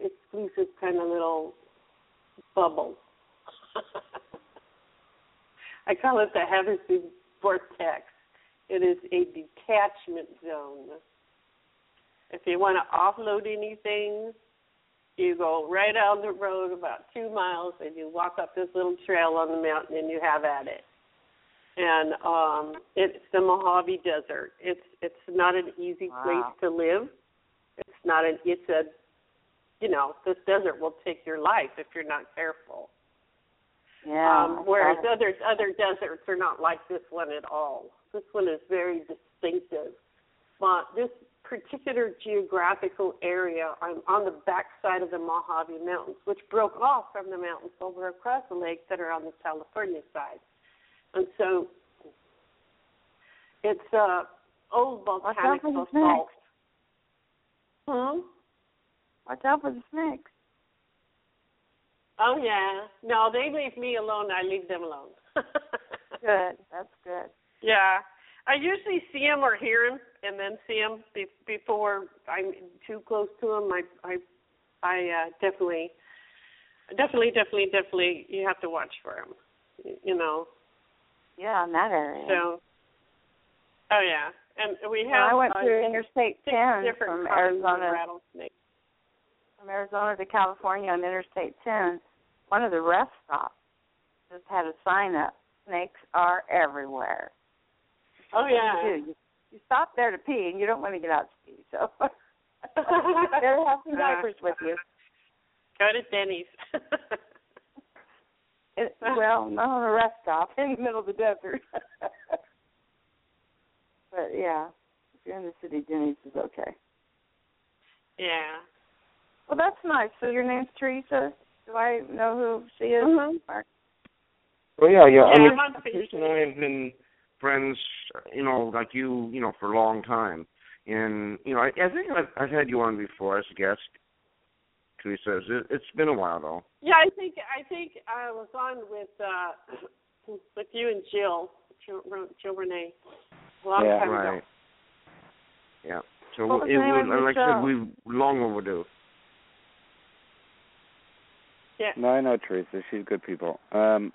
exclusive kind of little bubble. I call it the Havasu vortex. It is a detachment zone. If you want to offload anything, you go right down the road about two miles and you walk up this little trail on the mountain and you have at it. And um it's the Mojave Desert. It's it's not an easy Wow. place to live. It's not an it's a you know, this desert will take your life if you're not careful. Yeah. Um, whereas other other deserts are not like this one at all. This one is very distinctive. But this particular geographical area on, on the backside of the Mojave Mountains, which broke off from the mountains over across the lake that are on the California side. And so it's uh old volcanic basalt. snakes. Hmm? Watch out for the snakes. Oh yeah. No, they leave me alone. I leave them alone. Good. That's good. Yeah, I usually see him or hear him, and then see him be- before I'm too close to him. I I I uh, definitely, definitely, definitely, definitely. You have to watch for him. You know. Yeah, in that area. So. Oh yeah, and we have. I went uh, through Interstate 10 from Arizona from Arizona to California on Interstate 10. One of the rest stops just had a sign up: "Snakes are everywhere." Oh yeah. you, do? you, you stop there to pee, and you don't want to get out to pee, so better have some diapers with you. Go to Denny's. It, well, not on a rest stop in the middle of the desert. but yeah, if you're in the city, Denny's is okay. yeah. Well, that's nice. So your name's Teresa. Do I know who she is? Mhm. Mark? Well, yeah, yeah. I Yeah, mean, I'm on Teresa and I have been friends, you know, like you, you know, for a long time. And you know, I, I think I've, I've had you on before as a guest. Teresa, it, it's been a while though. Yeah, I think I think I was on with uh with you and Jill, Jill, Jill Renee, a long Yeah. time right. ago. Yeah. So What was it, was, like I said, we long overdue. Yeah. No, I know Teresa. She's good people. Um,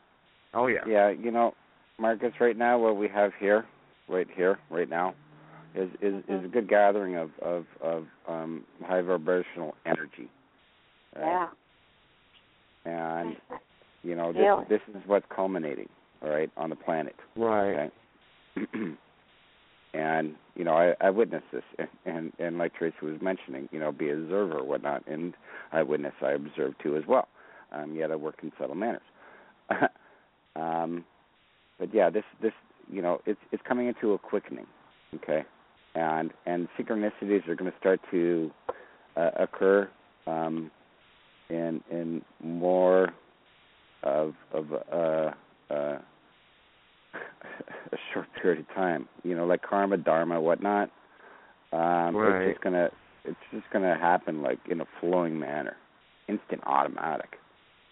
Oh yeah. yeah, you know, Marcus. Right now, what we have here, right here, right now, is is, is a good gathering of of of um, high vibrational energy. Yeah. And you know, Really? this this is what's culminating, all right, on the planet. Right. Okay. and you know, I, I witnessed this, and, and and like Tracy was mentioning, you know, be an observer or whatnot, and I witnessed, I observed too as well. Um, yet I work in subtle manners. um, but yeah, this this you know, it's it's coming into a quickening, okay, and and synchronicities are going to start to uh, occur um, in in more of of uh, uh, a short period of time. You know, like karma, dharma, whatnot. Um, right. It's just gonna it's just gonna happen like in a flowing manner, instant, automatic,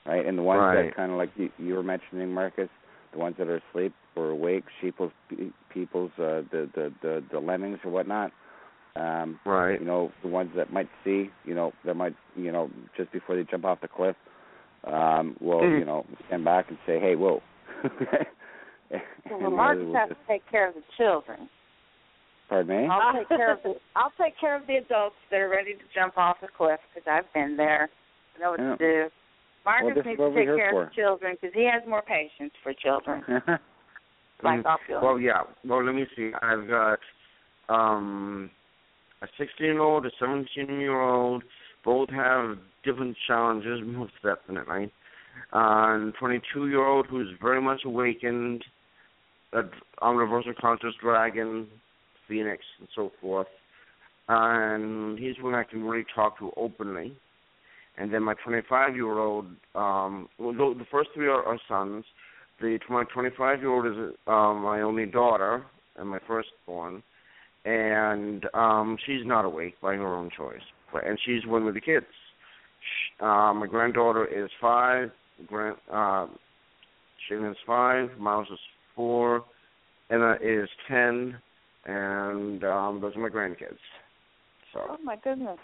right? And the ones right. that kind of like you, you were mentioning, Marcus, the ones that are asleep or awake, sheeples, people's, uh, the the the the lemmings or whatnot. Um, right. You know, the ones that might see, you know, that might, you know, just before they jump off the cliff, um, will, Mm. you know, stand back and say, "Hey, whoa." Well, And Marcus will has just- to take care of the children. Pardon me. I'll take care of the I'll take care of the adults that are ready to jump off the cliff because I've been there. I know what Yeah. to do. Marcus Well, needs to take care for. of the children because he has more patience for children. like. I'll feel. Well, yeah. Well, let me see. I've got um a 16-year-old, a 17-year-old. Both have different challenges, most definitely. And 22-year-old who's very much awakened, a universal conscious dragon, phoenix, and so forth. And he's one I can really talk to openly. And then my 25-year-old, um, well, the the first three are, are sons. The my 25-year-old is um, my only daughter and my firstborn, and um, she's not awake by her own choice, but and she's one of the kids. Sh- Uh, my granddaughter is five. Grand, uh, Shannon's five. Miles is four. Emma is ten, and um, those are my grandkids. So Oh my goodness!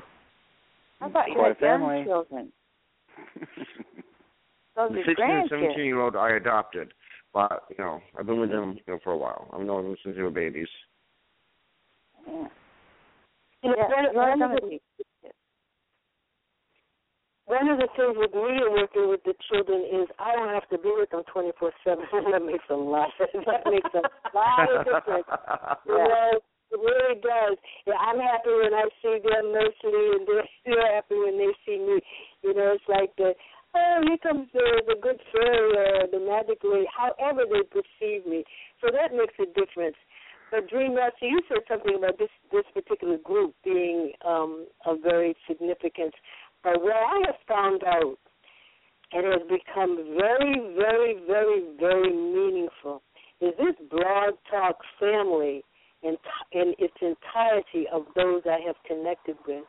I thought you Quite had a family. children. Those the 16 and 17 year old I adopted, but you know I've been with them you know for a while. I've known them since they were babies. Yeah. You know, Yeah, one, one, of the, one of the things with me and working with the children is I don't have to be with them 24 7. that makes a lot. that makes a lot of difference. You know, it really does. Yeah, I'm happy when I see them nursery, and they're still happy when they see me. You know, it's like the oh, here comes the the good fairy or the magic lady. However they perceive me, so that makes a difference. But Dream Master, you said something about this this particular group being um, of very significance. But what I have found out, and has become very, very, very, very meaningful, is this Blog Talk family in, in its entirety of those I have connected with.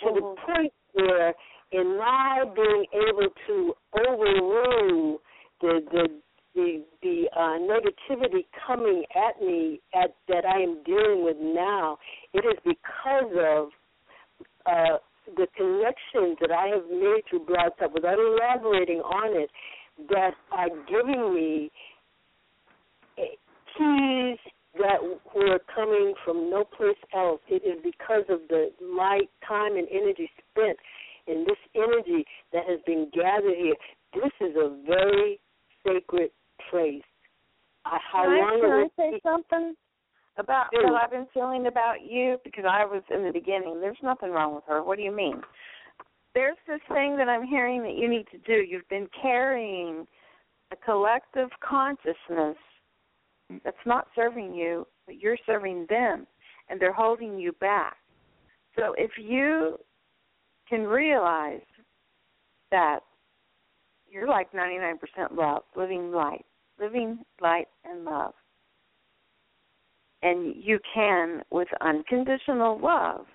To the point where, in my being able to overrule the the the the uh, negativity coming at me at that I am dealing with now, it is because of uh, the connections that I have made through Blog Talk, without elaborating on it, that are giving me eh, keys that were coming from no place else. It is because of the my time and energy spent in this energy that has been gathered here. This is a very sacred place. I, how Can I, can I it say something about Do. what I've been feeling about you? Because I was in the beginning. There's nothing wrong with her. What do you mean? There's this thing that I'm hearing that you need to do. You've been carrying a collective consciousness that's not serving you, but you're serving them, and they're holding you back. So if you can realize that you're like 99% love, living light, living light and love. And you can, with unconditional love,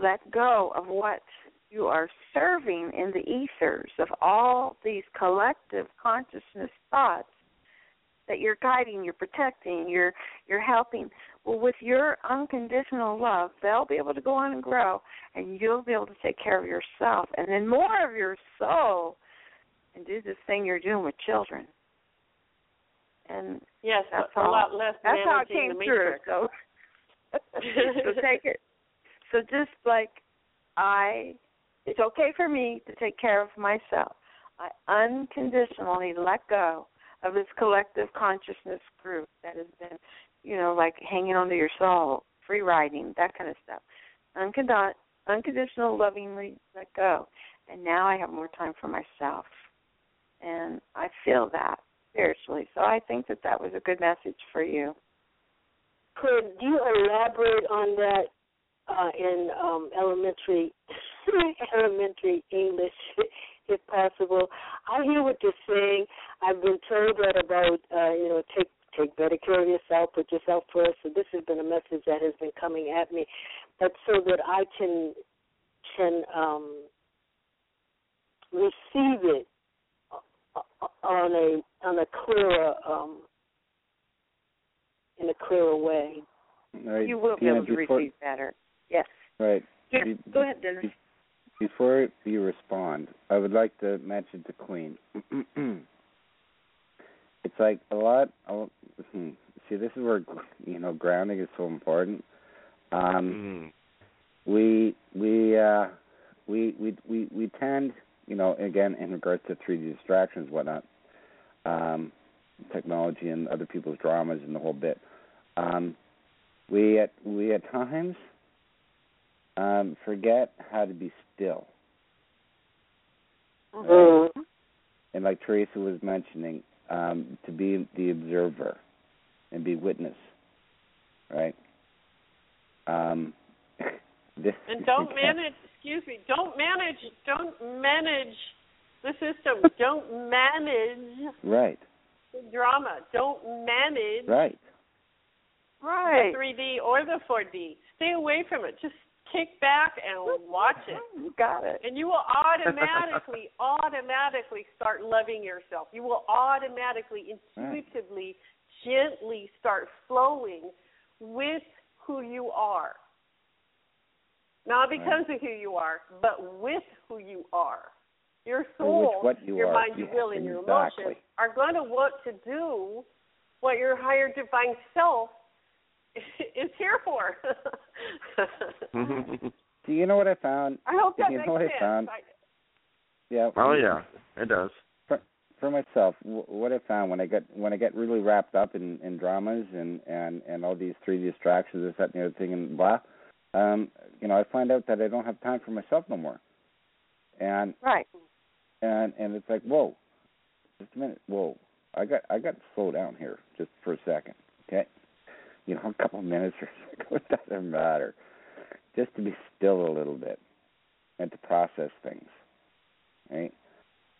let go of what you are serving in the ethers of all these collective consciousness thoughts that you're guiding, you're protecting, you're you're helping. Well, with your unconditional love, they'll be able to go on and grow, and you'll be able to take care of yourself, and then more of your soul, and do this thing you're doing with children. And Yes, That's a all. lot less that's how it came through. So, so take it. So just like I, it's okay for me to take care of myself. I unconditionally let go of this collective consciousness group that has been, you know, like hanging onto your soul, free riding, that kind of stuff. Uncond- unconditional, lovingly let go. And now I have more time for myself. And I feel that spiritually. So I think that that was a good message for you. Could you elaborate on that uh, in um, elementary elementary English, if possible? I hear what you're saying. I've been told that about uh, you know take take better care of yourself, put yourself first. So this has been a message that has been coming at me, but so that I can can um, receive it on a on a clearer um, in a clearer way. Right. You will be Tina, able to before, receive better. Yes. Right. Yeah, Be- go ahead, Dennis. be- Before you respond, I would like to mention to Queen. it's like a lot. hmm, See, this is where you know grounding is so important. Um, Mm. we we uh, we we we we tend, you know, again in regards to 3D distractions, whatnot, um, technology and other people's dramas and the whole bit. Um, we at we at times um, forget how to be still. Mm-hmm. And like Teresa was mentioning, um, to be the observer and be witness, right? Um, this And don't manage, excuse me, don't manage, don't manage the system. don't manage Right, the drama. Don't manage right. Right. the 3D or the 4D. Stay away from it. Just kick back and watch it. You got it. And you will automatically, automatically start loving yourself. You will automatically, intuitively, gently start flowing with who you are. Not because of who you are, but with who you are. Your soul, which you your are. mind, your will, and your exactly. emotions are going to want to do what your higher divine self is here for. Do you know what I found? I hope that you makes know what I sense. found? I, Yeah. oh yeah, it does. For, for myself, w- what I found when I get when I get really wrapped up in, in dramas and and and all these three distractions, this that and the other thing, and blah, um, you know, I find out that I don't have time for myself no more. And Right. and and it's like, whoa, just a minute, whoa, I got I got to slow down here just for a second, okay? You know, a couple minutes or so, it doesn't matter. Just to be still a little bit and to process things, right?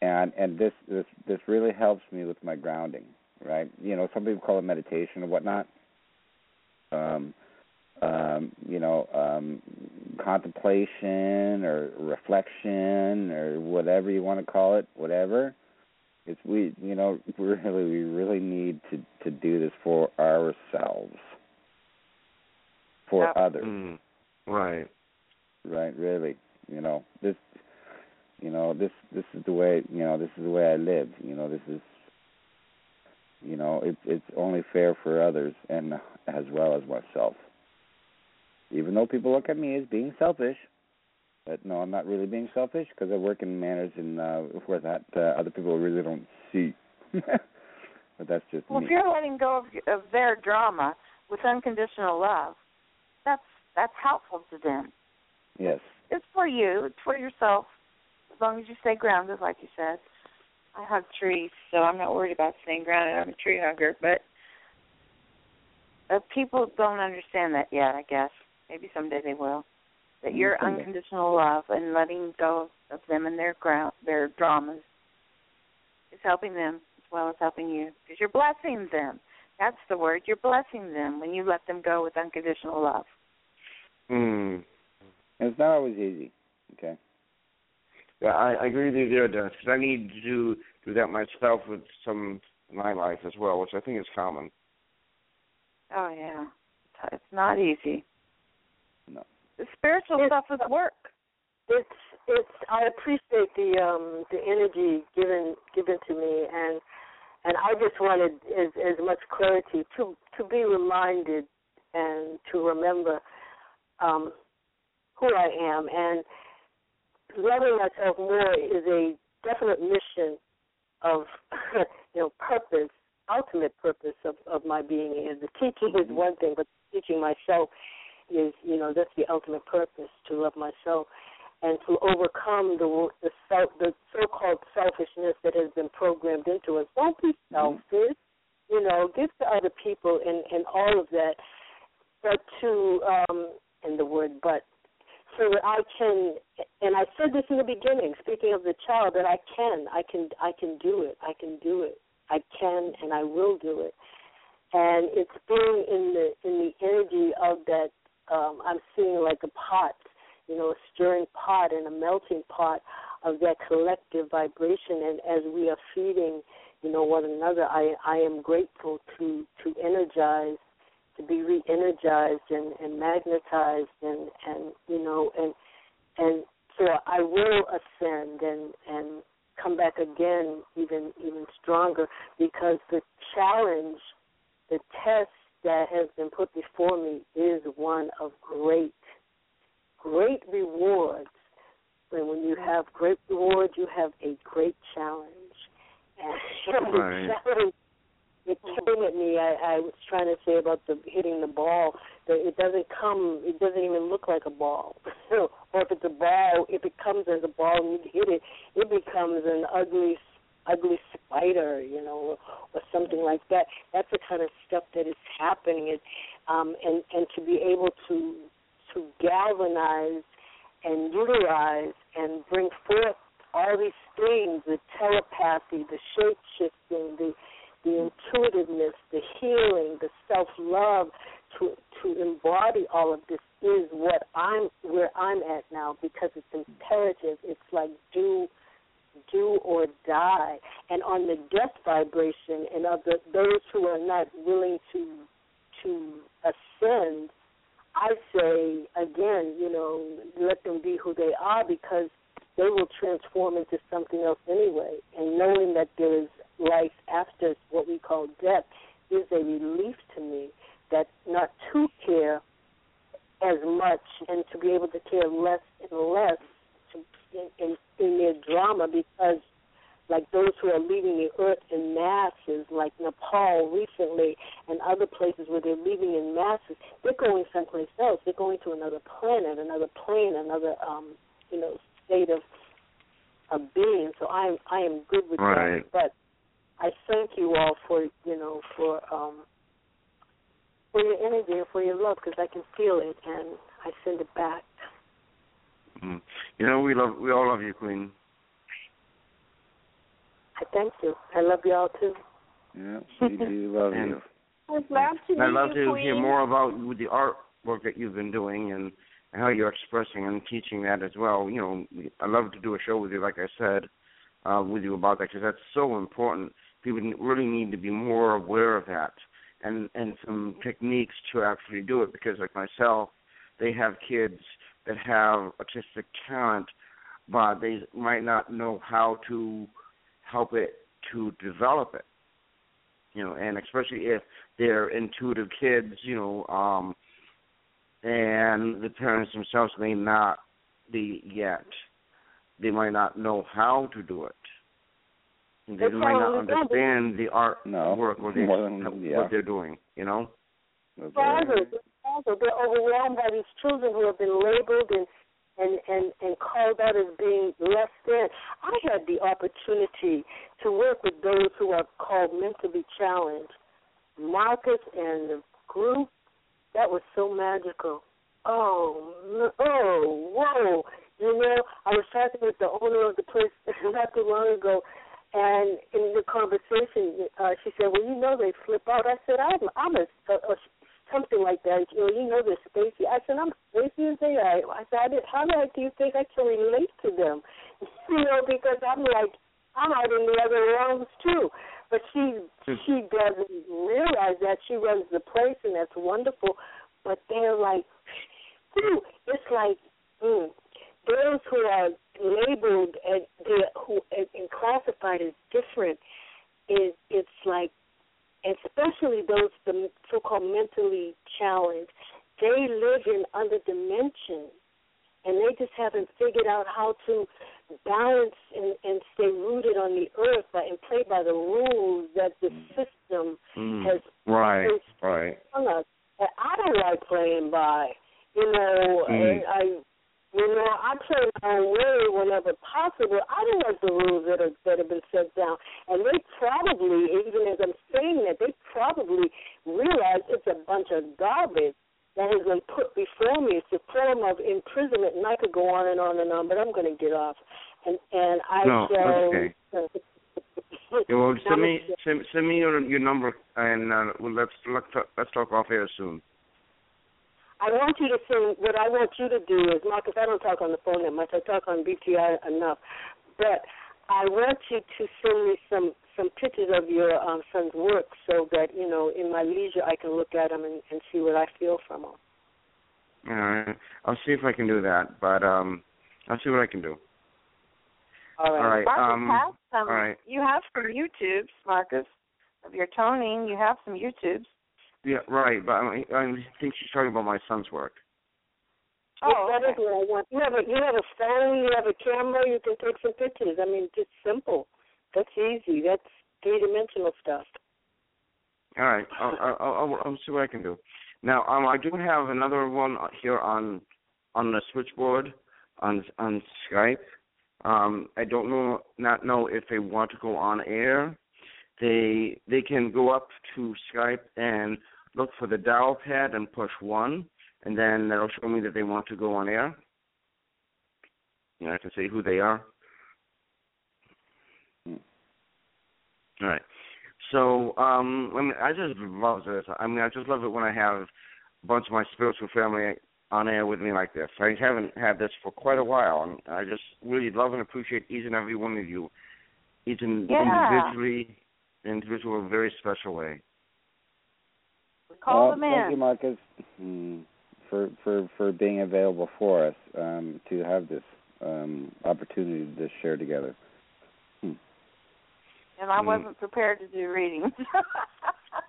And and this this this really helps me with my grounding, right? You know, some people call it meditation or whatnot. Um, um, you know, um, contemplation or reflection or whatever you want to call it, whatever. It's we, you know, really, we really need to to do this for ourselves, for Yep. others, Mm. Right. right? Really, you know, this, you know, this this is the way, you know, this is the way I live. You know, this is, you know, it's it's only fair for others and as well as myself even though people look at me as being selfish. But no, I'm not really being selfish because I work in manners and uh, where that uh, other people really don't see. but that's just Well, me. if you're letting go of, of their drama with unconditional love, that's that's helpful to them. Yes. It's for you. It's for yourself. As long as you stay grounded, like you said. I hug trees, so I'm not worried about staying grounded. I'm a tree hugger, but uh, people don't understand that yet. I guess maybe someday they will. That Mm, your unconditional love and letting go of them and their ground, their dramas, is helping them as well as helping you because you're blessing them. That's the word. You're blessing them when you let them go with unconditional love. Mm. And it's not always easy. Okay. Yeah, I, I agree with you there, Dennis, because I need to do, do that myself with some in my life as well, which I think is common. Oh yeah, it's not easy. No. The spiritual It's- stuff is work. it's it's I appreciate the um the energy given given to me and and I just wanted as as much clarity to to be reminded and to remember um who I am and loving myself more is a definite mission of you know purpose ultimate purpose of of my being and the teaching is one thing but teaching myself is you know that's the ultimate purpose to love myself and to overcome the the self the so-called selfishness that has been programmed into us. Don't be selfish, you know. Give to other people and and all of that, but to um and the word but so that I can and I said this in the beginning, speaking of the child, that I can, I can, I can do it, I can do it, I can, and I will do it. and it's being in the in the energy of that. Um, I'm seeing like a pot, you know, a stirring pot and a melting pot of that collective vibration. And as we are feeding, you know, one another, I I am grateful to to energize, to be re-energized and and magnetized and and you know and and so I will ascend and and come back again even even stronger because the challenge, the test that has been put before me is one of great, great rewards. And when you have great rewards, you have a great challenge. And Right. the challenge it came at me. I, I was trying to say about the hitting the ball. That it doesn't come. It doesn't even look like a ball. or if it's a ball, if it comes as a ball and you hit it, it becomes an ugly, ugly spider, you know, or something like that. That's the kind of stuff that is happening. It, um, and and to be able to to galvanize and utilize and bring forth all these things, the telepathy, the shape shifting, the the intuitiveness, the healing, the self love, to to embody all of this is what I'm where I'm at now because it's imperative. It's like do do or die. And on the death vibration and of the those who are not willing to to ascend, I say again, you know, let them be who they are because they will transform into something else anyway. And knowing that there is life after what we call death is a relief to me that not to care as much and to be able to care less and less to, in, in, in their drama because like those who are leaving the earth in masses, like Nepal recently and other places where they're leaving in masses, they're going someplace else. They're going to another planet, another plane, another um, you know, state of of being. So I I am good with Right. that. But I thank you all for you know for um for your energy and for your love because I can feel it and I send it back. Mm. You know, we love we all love you, Queen. I thank you. I love you all too. Yeah, we do love you. I'm glad to And I'd love you, to Queen. hear more about the artwork that you've been doing and how you're expressing and teaching that as well. You know, I'd love to do a show with you, like I said, uh, with you about that because that's so important. People really need to be more aware of that and and some techniques to actually do it because, like myself, they have kids that have artistic talent, but they might not know how to help it to develop it. You know, and especially if they're intuitive kids, you know, um, and the parents themselves may not be yet. They might not know how to do it. They That's might not how we do it. understand the art No, work or the, than- yeah. what they're doing. You know. Okay. fathers, fathers, they're overwhelmed by these children who have been labeled and and and and called out as being less than. I had the opportunity to work with those who are called mentally challenged. Marcus and the group, that was so magical. Oh, oh, whoa! You know, I was talking with the owner of the place not too long ago, and in the conversation, uh, she said, "Well, you know they flip out." I said, "I'm, I'm a, a, a something like that. You know, you know they're spacey." I said, "I'm spacey as they are." I said, I did, "How do I, do you think I can relate to them?" you know, because I'm like, I'm out in the other realms too. But she she doesn't realize that she runs the place, and that's wonderful. But they're like, whew, it's like. Mm, those who are labeled and who and, and classified as different is it's like especially those the so-called mentally challenged they live in other dimensions and they just haven't figured out how to balance and, and stay rooted on the earth by, and play by the rules that the system Mm. has Right. Right. on us that I don't like playing by. You know, Mm. and I, you know, I play my own way whenever possible. I don't like the rules that are that have been set down, and they probably, even as I'm saying that, they probably realize it's a bunch of garbage that has been put before me. It's a form of imprisonment, and I could go on and on and on, but I'm going to get off. And and I No, shall. okay. Well, send me send, send me your your number and uh, well, let's let's talk, let's talk off air soon. I want you to sing. What I want you to do is, Marcus. I don't talk on the phone that much. I talk on BTI enough, but I want you to send me some some pictures of your um, son's work, so that you know, in my leisure, I can look at them and, and see what I feel from them. All right, I'll see if I can do that, but um, I'll see what I can do. All right. All right. Marcus um, has some. all right. You have some YouTubes, Marcus, of your toning. You have some YouTubes. Yeah, right. But I, I think she's talking about my son's work. Oh, that is what I want. You have a you have a phone, you have a camera, you can take some pictures. I mean, just simple. That's easy. That's three dimensional stuff. All right, I'll, I'll, I'll, I'll see what I can do. Now, um, I do have another one here on on the switchboard on on Skype. Um, I don't know, not know if they want to go on air. They they can go up to Skype and look for the dial pad and push one, and then that'll show me that they want to go on air. Yeah, I can see who they are. All right. So, um, I mean, I just love this. I mean, I just love it when I have a bunch of my spiritual family on air with me like this. I haven't had this for quite a while, and I just really love and appreciate each and every one of you, each in, Yeah. individually, individual, in a very special way. Call well, them Thank you. Marcus, mm, for for for being available for us um, to have this um, opportunity to share together. Hmm. And I Mm. wasn't prepared to do readings.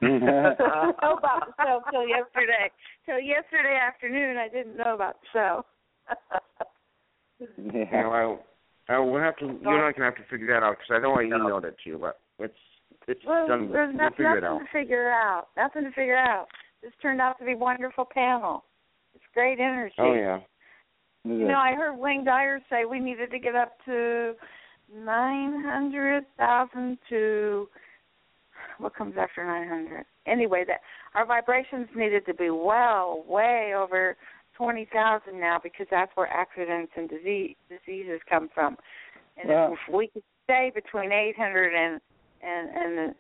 Hmm. I didn't know about the show till yesterday. Till yesterday afternoon, I didn't know about the show. You yeah. know, I, I will have to. You're not gonna have to figure that out because I know I emailed it to you, but it's it's well, done. there's We'll not, figure it nothing out. to figure out. Nothing to figure out. This turned out to be a wonderful panel. It's great energy. Oh yeah. You know, I heard Wayne Dyer say we needed to get up to nine hundred thousand to what comes after nine hundred. Anyway, that our vibrations needed to be well, way over twenty thousand now because that's where accidents and disease diseases come from. And Well- if we could stay between eight hundred and and and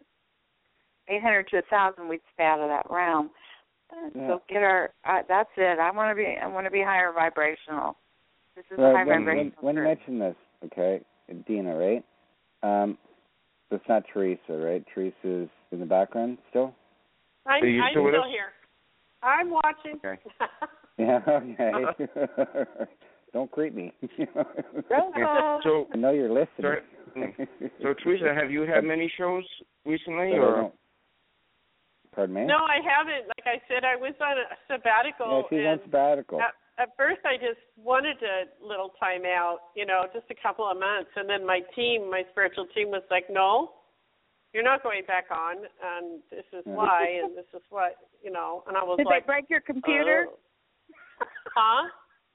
eight hundred to a thousand, we'd stay out of that realm. Yeah. So get our. Uh, that's it. I want to be. I want to be higher vibrational. This is Well, high when, when, vibrational. when you group. mention this, okay, Dina, right? Um, it's not Teresa, right? Teresa's in the background still. I'm, Are you I'm still still here. I'm watching. Okay. Yeah. Okay. Don't creep me. Roll call. So, I know you're listening. Sorry. So Teresa, have you had many shows recently, or Pardon me. No, I haven't. Like I said, I was on a Yeah, sabbatical, she's on and sabbatical. at, at first I just wanted a little time out, you know, just a couple of months, and then my team, my spiritual team, was like, "No, you're not going back on, and this is why, and this is what, you know." And I was Did like, they break your computer? "Oh." Huh?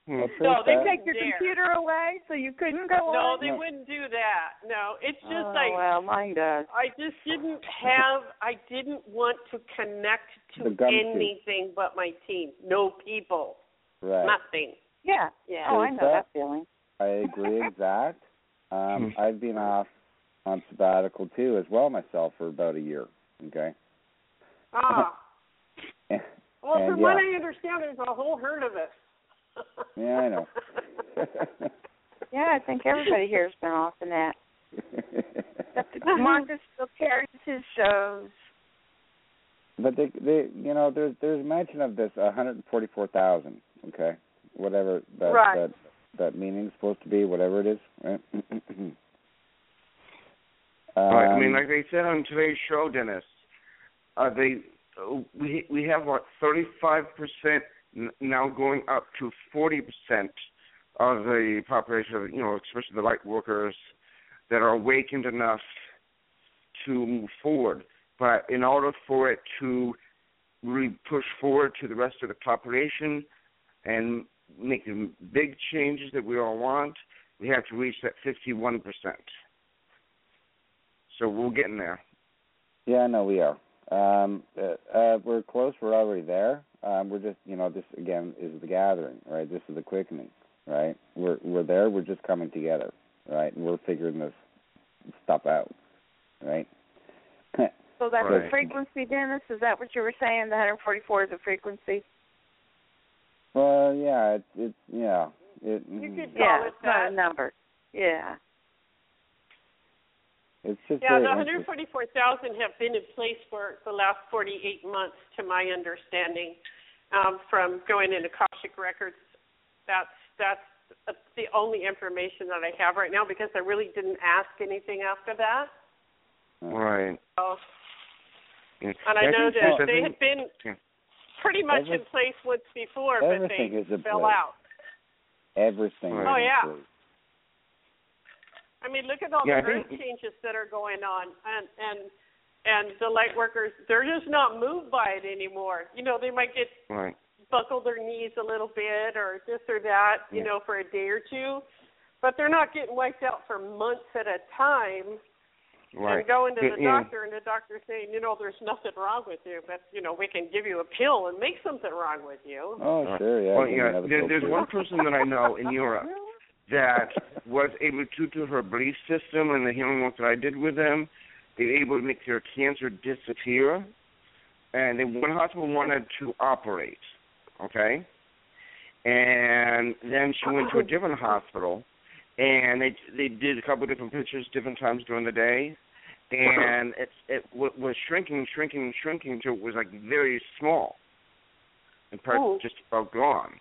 Hmm. No, they Take your Dare. computer away so you couldn't go No, on. they wouldn't do that. No, it's just oh, like well, mine does. I just didn't have I didn't want to connect to gumshoe. anything but my team. No people. right. Nothing. Yeah. Yeah. Oh, I know Teresa? that feeling. I agree exact. Um, Hmm. I've been off on sabbatical too, as well myself, for about a year. Okay. Ah. Well, And, from what. I understand there's a whole herd of us. Yeah, I know. Yeah, I think everybody here has been off in that. Except that Marcus still carries his shows. but they, they, you know, there's there's mention of this 144,000. Okay, whatever that Right. that that meaning's supposed to be, whatever it is. Right. Right. I mean, Um, like they said on today's show, Dennis, uh, they uh, we we have what thirty five percent now going up to forty percent of the population, you know, especially the light workers that are awakened enough to move forward. But in order for it to really push forward to the rest of the population and make the big changes that we all want, we have to reach that fifty one percent. So we're getting there. Yeah, no, we are. Um, uh, uh, we're close. We're already there. Um, we're just, you know, this again is the gathering, right? This is the quickening, right? We're we're there. We're just coming together, right? And we're figuring this stuff out. right? So that's Right. a frequency, Dennis. Is that what you were saying? The 144 is a frequency. well, yeah, it's it's yeah, it You could Yeah, call it it's not a number. Yeah. it's just Yeah, the 144,000 have been in place for the last 48 months, to my understanding, um, from going into Akashic records. That's that's the only information that I have right now because I really didn't ask anything after that. Right. So, and I know that they had been pretty much Every- in place once before, but they fell place. out. Everything. Right. Oh, yeah. place. I mean, look at all Yeah, the earth changes that are going on, and and and the light workers they're just not moved by it anymore. You know, they might get Right. buckle their knees a little bit or this or that, you Yeah. know, for a day or two, but they're not getting wiped out for months at a time. Right. And going to the Yeah. doctor, and the doctor saying, you know, there's nothing wrong with you, but you know, we can give you a pill and make something wrong with you. Oh, Right. sure, yeah. Well, yeah. There, there's one person that I know in Europe that was able to, to her belief system and the healing work that I did with them, they were able to make their cancer disappear. And then one hospital wanted to operate, okay? And then she went to a different hospital, and they they did a couple of different pictures different times during the day, and it it w- was shrinking, shrinking, shrinking till it was like very small, and part Oh. just about gone.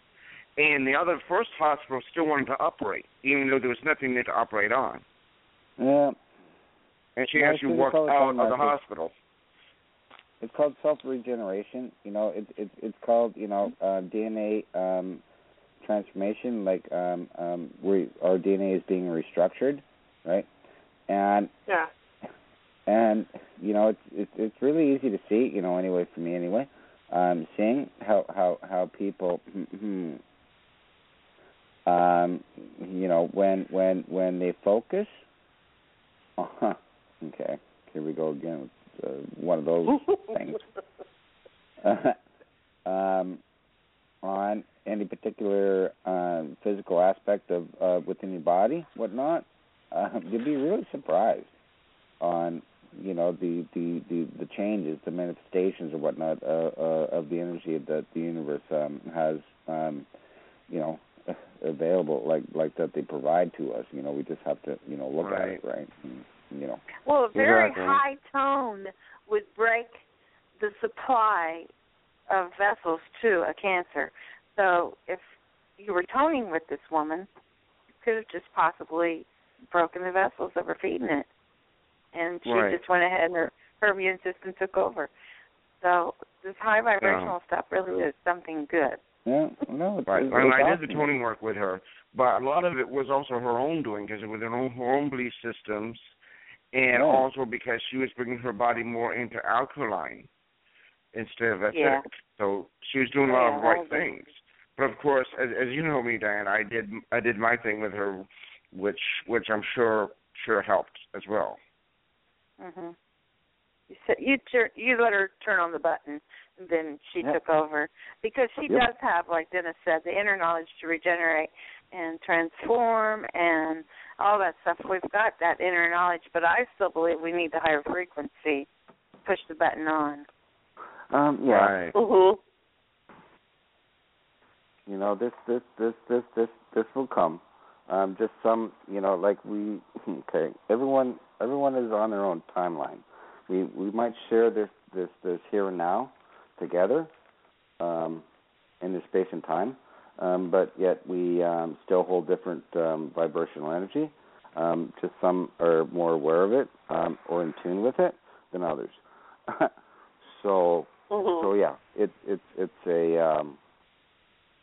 And the other first hospital still wanted to operate, even though there was nothing there to operate on. Yeah, And she Yeah, actually think walked the out time of the like hospital. it's called self regeneration. You know, it's it's it's called you know uh, DNA um, transformation, like um, um, where our DNA is being restructured, right? And Yeah. and you know it's it's it's really easy to see. You know, anyway for me anyway, um, seeing how how how people. Um, you know, when when when they focus, uh-huh, okay, here we go again with uh, one of those things. um, on any particular um, physical aspect of uh, within your body, whatnot, uh, you'll be really surprised on you know the the the, the changes, the manifestations or whatnot uh, uh, of the energy that the universe um, has, um, you know, available like like that they provide to us. You know, we just have to you know look at it, right? And, you know. Well, a very Exactly. Um, high tone would break the supply of vessels to a cancer. So if you were toning with this woman, you could have just possibly broken the vessels that were feeding it. And she Right. just went ahead and her, her immune system took over. So this high vibrational stuff really is something good. Yeah, no, it's, Right. it's, And it's I did the toning work with her, but a lot of it was also her own doing because it was her own, her own belief systems, and also because she was bringing her body more into alkaline instead of acidic. Yeah. So she was doing a lot of Yeah, right things. But of course, as, as you know me, Diane, I did I did my thing with her, which which I'm sure sure helped as well. Mhm. You said you tur- you let her turn on the button, and then she Yeah. took over because she Yep. does have, like Dennis said, the inner knowledge to regenerate and transform and all that stuff. We've got that inner knowledge, but I still believe we need the higher frequency. Push the button on. Um, yeah, Right. Mhm. you know this this this this this this will come. Um, just some, you know, like we okay. Everyone everyone is on their own timeline. We we might share this this this here and now together, um, in this space and time, um, but yet we um, still hold different um, vibrational energy. Um, just some are more aware of it um, or in tune with it than others. so Mhm. so yeah, it's it's it's a um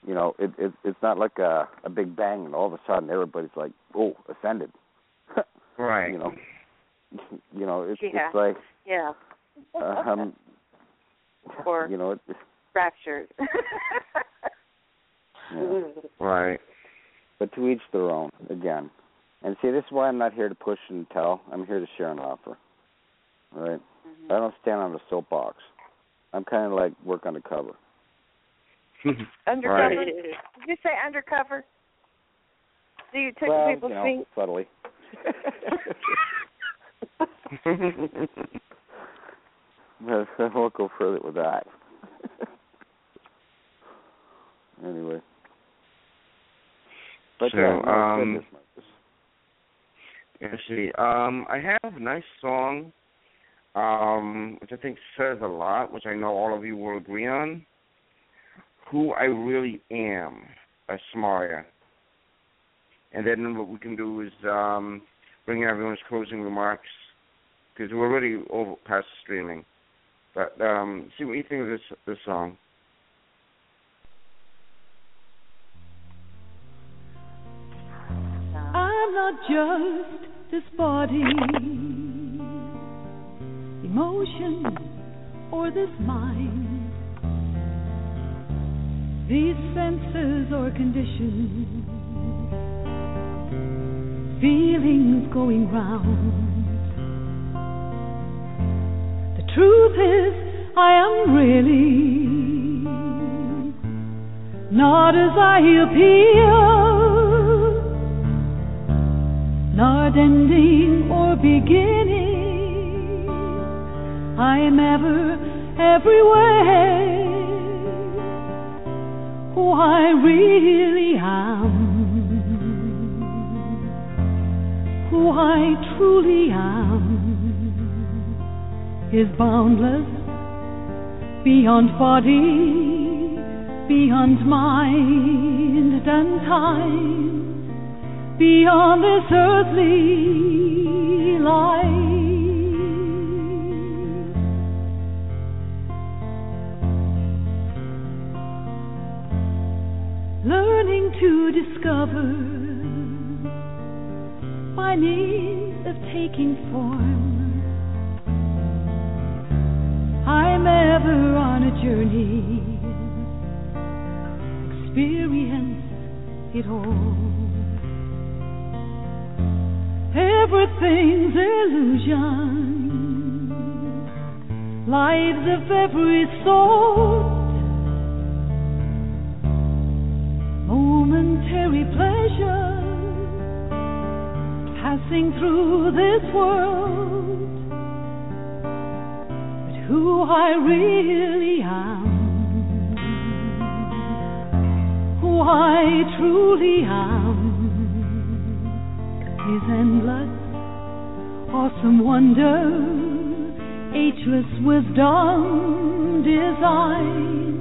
you know, it, it it's not like a a big bang and all of a sudden everybody's like, Oh, ascended. Right. you know. You know, it's Yeah. it's like Yeah. um Or- you know, it, Raptured. Yeah. Right. but to each their own again. And see this is why I'm not here to push and tell. I'm here to share and offer. All right? Mhm. I don't stand on a soapbox. I'm kinda like work undercover. Undercover? Right. Did you say undercover? Do you tickle well, people's you know, feet? subtly. I won't go further with that. anyway. But So, yeah, um, goodness, Let's see. Um, I have a nice song, um, which I think says a lot, which I know all of you will agree on. Who I Really Am by Samaria. And then what we can do is um, bring everyone's closing remarks, because we're already over past streaming. But um, see what you think of this this song. Not just this body, emotion, or this mind. These senses or conditions, feelings going round. The truth is, I am really not as I appear not ending or beginning. I am ever, everywhere. Who I really am. Who I truly am is boundless, beyond body, beyond mind and time beyond this earthly life. Learning to discover by means of taking form. I'm ever on a journey, experience it all. Everything's illusion, lives of every sort, momentary pleasure, passing through this world. But who I really am, who I truly am is endless, awesome wonder, ageless wisdom, design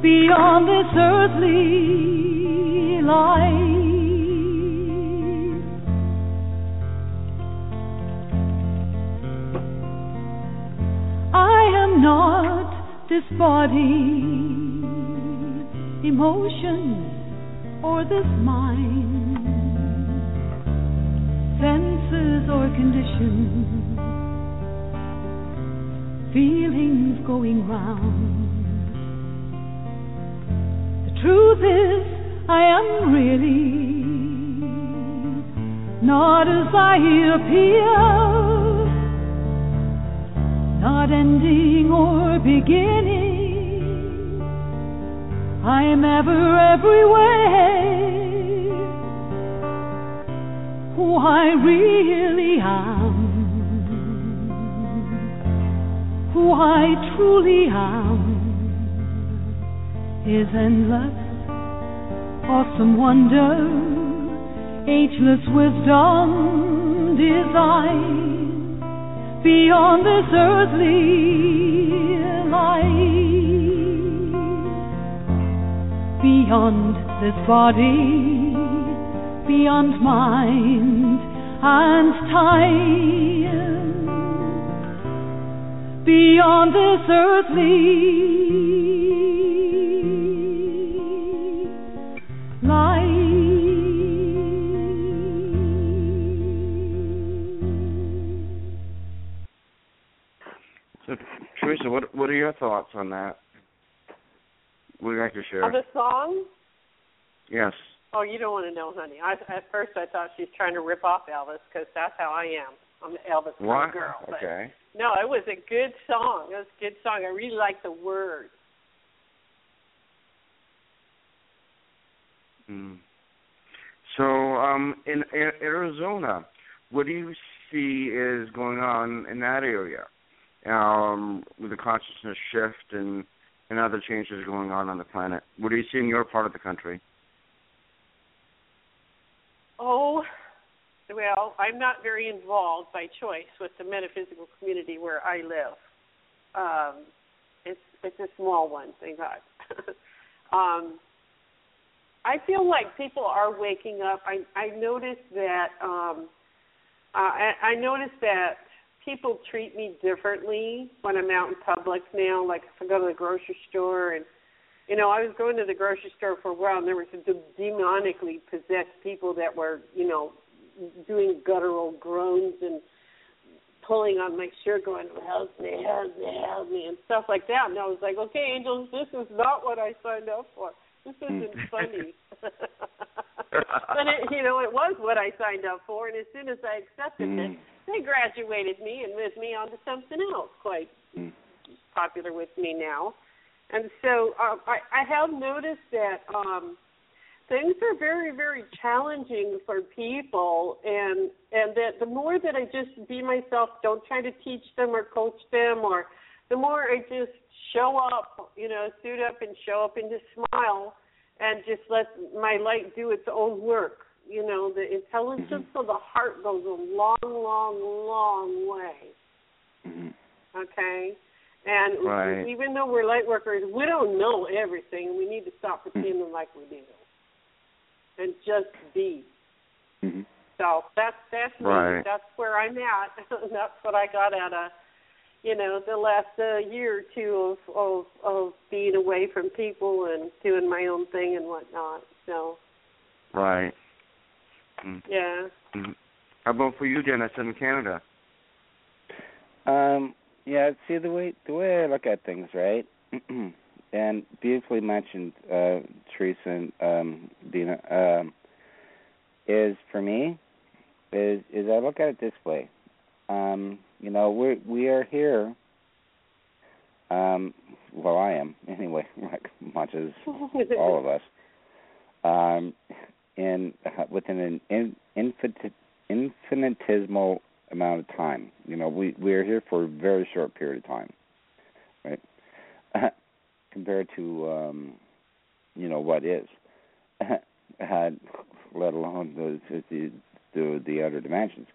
beyond this earthly life. I am not this body, emotion, or this mind senses or conditions, feelings going round. The truth is, I am really not as I appear, not ending or beginning. I am ever everywhere who I really am, who I truly am, is endless, awesome wonder, ageless wisdom, design beyond this earthly life, beyond this body beyond mind and time, beyond this earthly life. So, Teresa, what what are your thoughts on that? What would you like to share? Of the song? Yes. Oh, you don't want to know, honey. I, at first, I thought she's trying to rip off Elvis because that's how I am. I'm an Elvis kind of girl. But Okay. no, it was a good song. It was a good song. I really like the words. Hmm. So, um, in A- Arizona, what do you see is going on in that area um, with the consciousness shift and and other changes going on on the planet? What do you see in your part of the country? Oh, well, I'm not very involved by choice with the metaphysical community where I live. Um, it's it's a small one, thank God. um, I feel like people are waking up. I I noticed that um, uh, I, I noticed that people treat me differently when I'm out in public now. Like if I go to the grocery store and you know, I was going to the grocery store for a while and there were some demonically possessed people that were, you know, doing guttural groans and pulling on my shirt going, Help me, help me, help me and stuff like that. And I was like, Okay, angels, this is not what I signed up for. This isn't funny. but it you know, it was what I signed up for and as soon as I accepted mm. it, they graduated me and moved me on to something else quite mm. popular with me now. And so um, I, I have noticed that um, things are very, very challenging for people, and and that the more that I just be myself, don't try to teach them or coach them, or the more I just show up, you know, suit up and show up and just smile, and just let my light do its own work. You know, the intelligence mm-hmm. of the heart goes a long, long, long way. Mm-hmm. Okay and right. even though we're light workers, we don't know everything. We need to stop pretending like we do, and just be. Mm-hmm. So that's that's me. Right. That's where I'm at. that's what I got out of, you know, the last uh, year or two of of of being away from people and doing my own thing and whatnot. So. Right. Mm. Yeah. Mm. How about for you, Dennis, in Canada? Um, yeah, see the way the way I look at things, right? and beautifully mentioned, uh, Teresa and um, Dina, um, is for me is is I look at it this way. Um, you know, we we are here. Um, well, I am anyway, like much as all of us. Um, in uh, within an in, infin- infinitesimal amount of time. You know, we we are here for a very short period of time, right? Compared to um, you know what is, had let alone the the the, the other dimensions,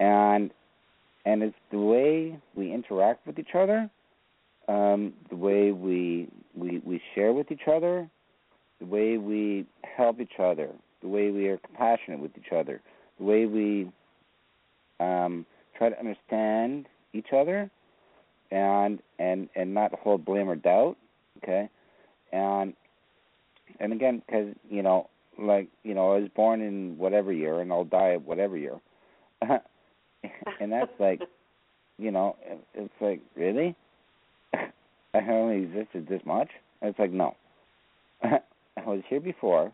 and and it's the way we interact with each other, um, the way we we we share with each other, the way we help each other, the way we are compassionate with each other, the way we um, try to understand each other and and and not hold blame or doubt okay? And and again because you know like you know i was born in whatever year and i'll die at whatever year. And that's like you know it's like really? I only existed this much? And it's like no. I was here before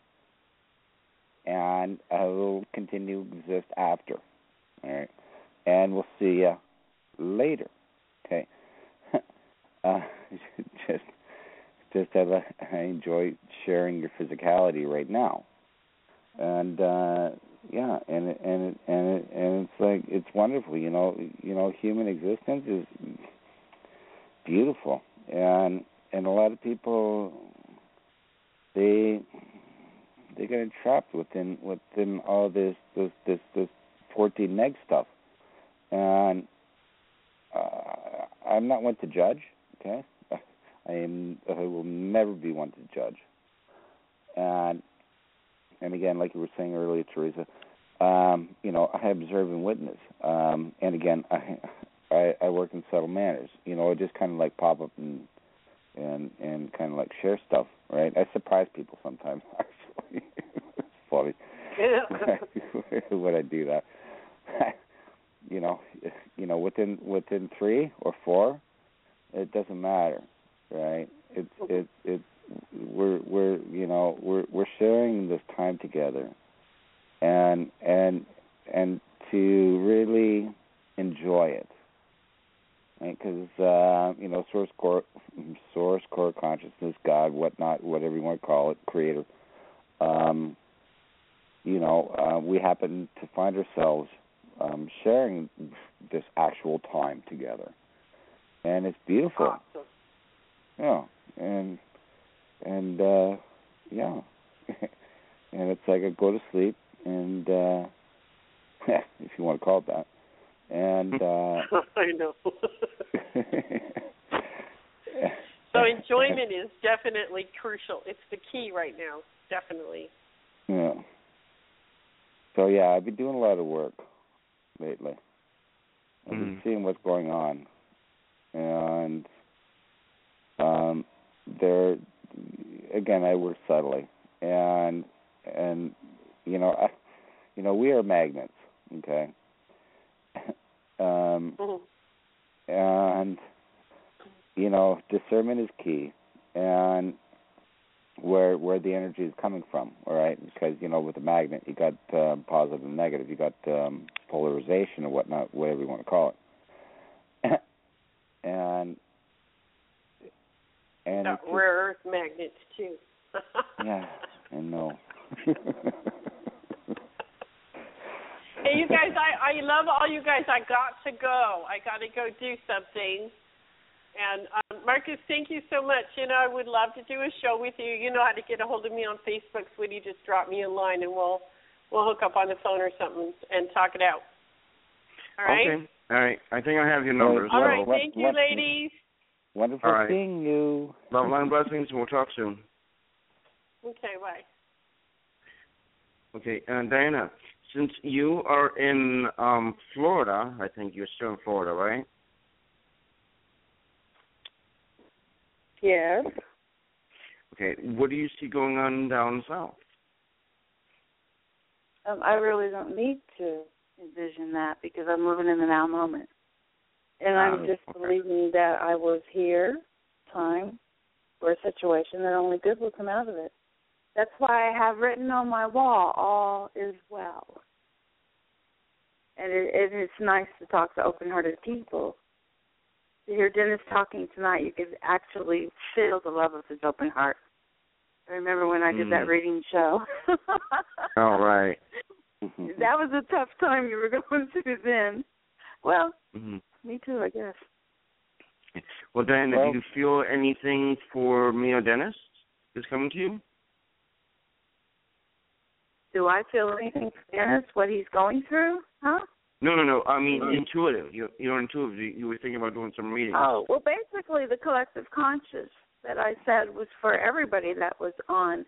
and i will continue to exist after all right. And we'll see you later. Okay. uh, just, just as I, I enjoy sharing your physicality right now, and uh, yeah, and it, and it, and it, and it's like it's wonderful. You know, you know, human existence is beautiful, and and a lot of people they they get entrapped within within all this this this this 14 meg stuff. And uh, I'm not one to judge, okay? I am I will never be one to judge. And and again, like you were saying earlier, Teresa, um, you know, I observe and witness. Um, and again, I, I I work in subtle manners. You know, I just kind of like pop up and and and kind of like share stuff, right? I surprise people sometimes. Actually, it's funny when I do that. you know, you know, within within three or four, it doesn't matter, right? It's it's it's we're we're you know we're we're sharing this time together, and and and to really enjoy it, right? Because uh, you know, source core, source core consciousness, God, whatnot, whatever you want to call it, Creator. Um, you know, uh, we happen to find ourselves um, sharing this actual time together, and it's beautiful. Awesome. Yeah, and and uh yeah, and it's like I go to sleep, and uh if you want to call it that, and uh I know. so enjoyment is definitely crucial. It's the key right now. Definitely. Yeah. So yeah, I've been doing a lot of work lately. I've been Mm. seeing what's going on, and um, there again, I work subtly, and and you know, I, you know, we are magnets, okay. um, Mhm. and you know, discernment is key, and where where the energy is coming from, all right? Because you know, with the magnet, you got um, positive and negative, you got um, polarization or whatnot, whatever you want to call it, and and it's just- rare earth magnets too. yeah, I know. Hey, you guys, I I love all you guys. I got to go. I got to go do something. And um, Marcus, thank you so much. You know, I would love to do a show with you. You know how to get a hold of me on Facebook, sweetie. Just drop me a line, and we'll we'll hook up on the phone or something and talk it out. All right. Okay. All right. I think I have your number. All so right. What- Thank you, what- ladies. Wonderful All right. seeing you. Love, line blessings, and we'll talk soon. Okay. Bye. Okay, and Diana, since you are in um Florida, I think you're still in Florida, right? Yes. Okay, what do you see going on down south? Um, I really don't need to envision that because I'm living in the now moment. And I'm Oh, just okay. believing that I was here, time, for a situation that only good will come out of it. That's why I have written on my wall, all is well. And it, it, it's nice to talk to open hearted people. To hear Dennis talking tonight, you could actually feel the love of his open heart. I remember when I did that Mm. reading show. All right. that was a tough time you were going through then. Well, hmm me too, I guess. Well, Diana, Well- do you feel anything for me or Dennis is coming to you? Do I feel anything for Dennis, what he's going through? Huh? No, no, no. I mean intuitive. You, you're intuitive. You, you were thinking about doing some readings. Oh, well, basically, the collective conscious that I said was for everybody that was on.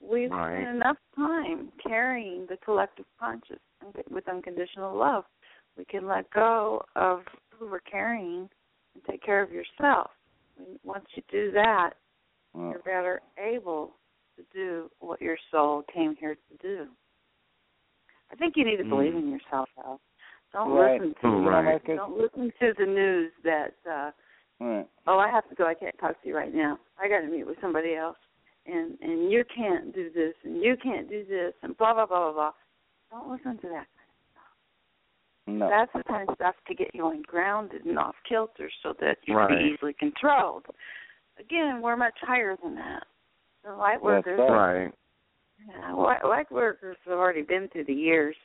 We've Right. spent enough time carrying the collective conscious with unconditional love. We can let go of who we're carrying and take care of yourself. And Once you do that, Well, you're better able to do what your soul came here to do. I think you need to believe Mm. in yourself, though. Don't Right. listen to you know, right. Don't listen to the news that uh Right. oh I have to go, I can't talk to you right now. I gotta meet with somebody else and and you can't do this and you can't do this and blah blah blah blah blah. Don't listen to that. No. That's the kind of stuff to get you ungrounded and off kilter so that you can Right. be easily controlled. Again, we're much higher than that. The light workers right. Right. yeah, light, light workers have already been through the years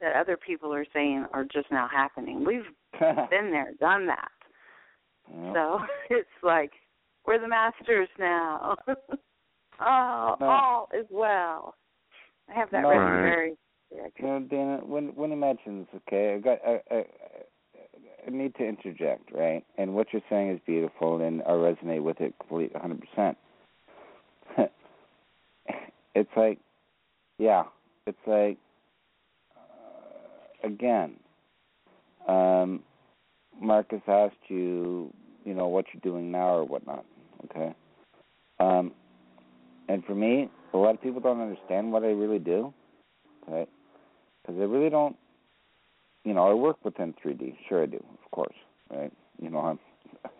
that other people are saying are just now happening. We've been there, done that. Yep. So it's like we're the masters now. oh, No. all is well. I have that No. written Right. very. You know, Dana, when when he mentions, okay, I got, I, I, I need to interject, right? And what you're saying is beautiful, and I resonate with it completely, 100 percent. It's like, yeah, it's like, again, um, Marcus asked you, you know, what you're doing now or whatnot, okay? Um, and for me, a lot of people don't understand what I really do, okay? Because I really don't, you know, I work within 3D. Sure, I do, of course, right? You know, I'm,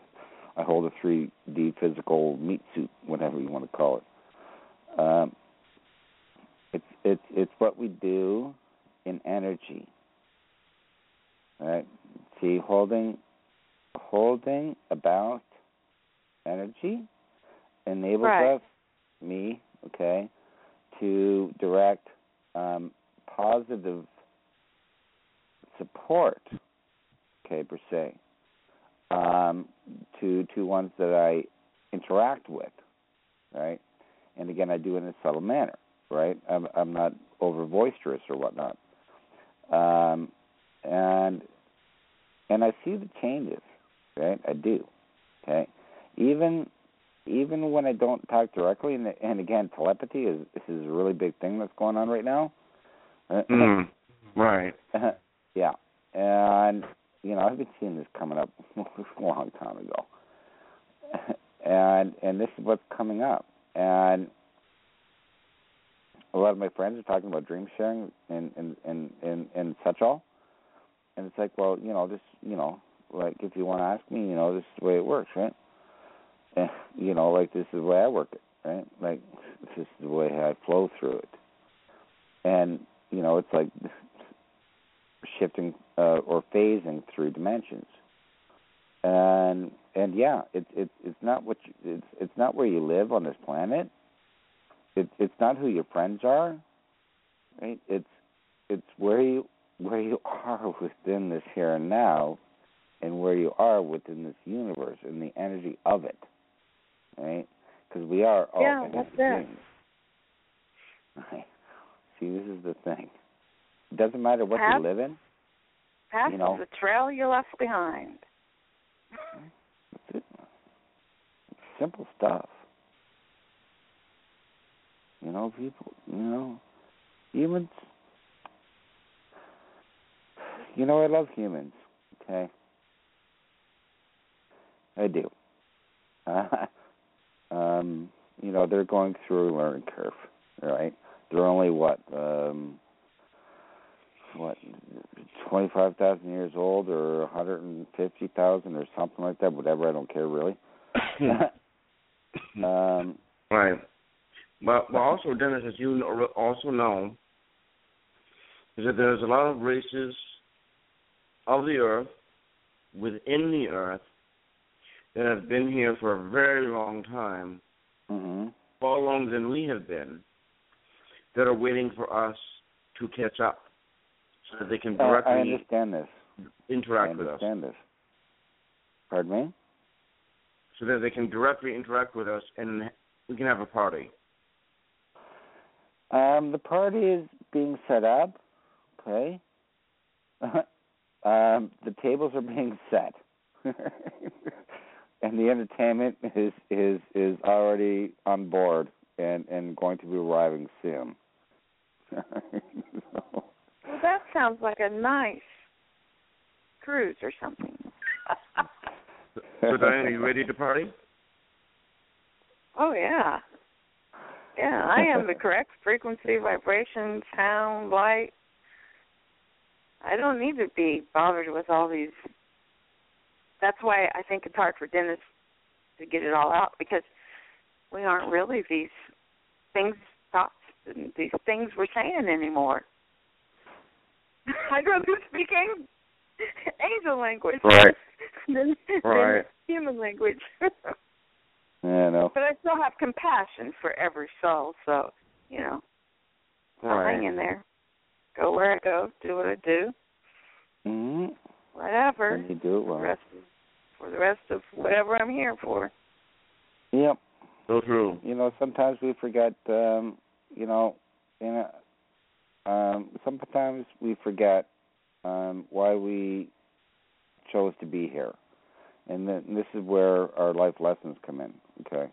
I hold a 3D physical meat suit, whatever you want to call it. Um, it's it's it's what we do in energy, right? See, holding holding about energy enables Right. us, me, okay, to direct um, positive support, okay, per se, um, to to ones that I interact with, right? And again, I do it in a subtle manner, right? I'm I'm not over boisterous or whatnot, um, and and I see the changes, right? I do, okay. Even even when I don't talk directly, and and again, telepathy is this is a really big thing that's going on right now. Mm, right. yeah, and you know I've been seeing this coming up a long time ago, and and this is what's coming up, and a lot of my friends are talking about dream sharing and and and and, and such all, and it's like, well, you know, just you know, like if you want to ask me, you know, this is the way it works, right? And, you know, like this is the way I work it, right? Like this is the way I flow through it, and you know, it's like shifting uh, or phasing through dimensions. And and yeah, it's it's it's not what you, it's it's not where you live on this planet. It's it's not who your friends are, right? It's it's where you where you are within this here and now, and where you are within this universe and the energy of it, right? Because we are all Yeah, that's it. Right. See, this is the thing. It doesn't matter what Past- you live in. Past You know. is the trail you left behind. That's it. Simple stuff. You know, people. You know, humans. You know, I love humans. Okay. I do. um, you know, they're going through a learning curve, right? They're only what, um, what, twenty five thousand years old, or one hundred and fifty thousand, or something like that. Whatever, I don't care really. um, Right. But, but also, Dennis, as you also know, is that there's a lot of races of the earth, within the earth, that have been here for a very long time, hmm far longer than we have been, that are waiting for us to catch up so that they can directly I, I understand this. I interact with us. understand this. Pardon me. So that they can directly interact with us and we can have a party. Um, the party is being set up. Okay. um, the tables are being set, and the entertainment is is is already on board and and going to be arriving soon. so, Well, that sounds like a nice cruise or something. So, Diane, are you ready to party? oh yeah, yeah. I am the correct frequency, vibration, sound, light. I don't need to be bothered with all these. That's why I think it's hard for Dennis to get it all out because we aren't really these things, thoughts, and these things we're saying anymore. I'd rather speak ang- angel language Right. than, Right. than human language. yeah, no. but I still have compassion for every soul, so you know, I'll hang in there. Go where I go, do what I do, hmm whatever. And you do it For the rest of, for the rest of whatever I'm here for. Yep. So true. you know sometimes we forget um you know in a, um sometimes we forget um why we chose to be here and then this is where our life lessons come in okay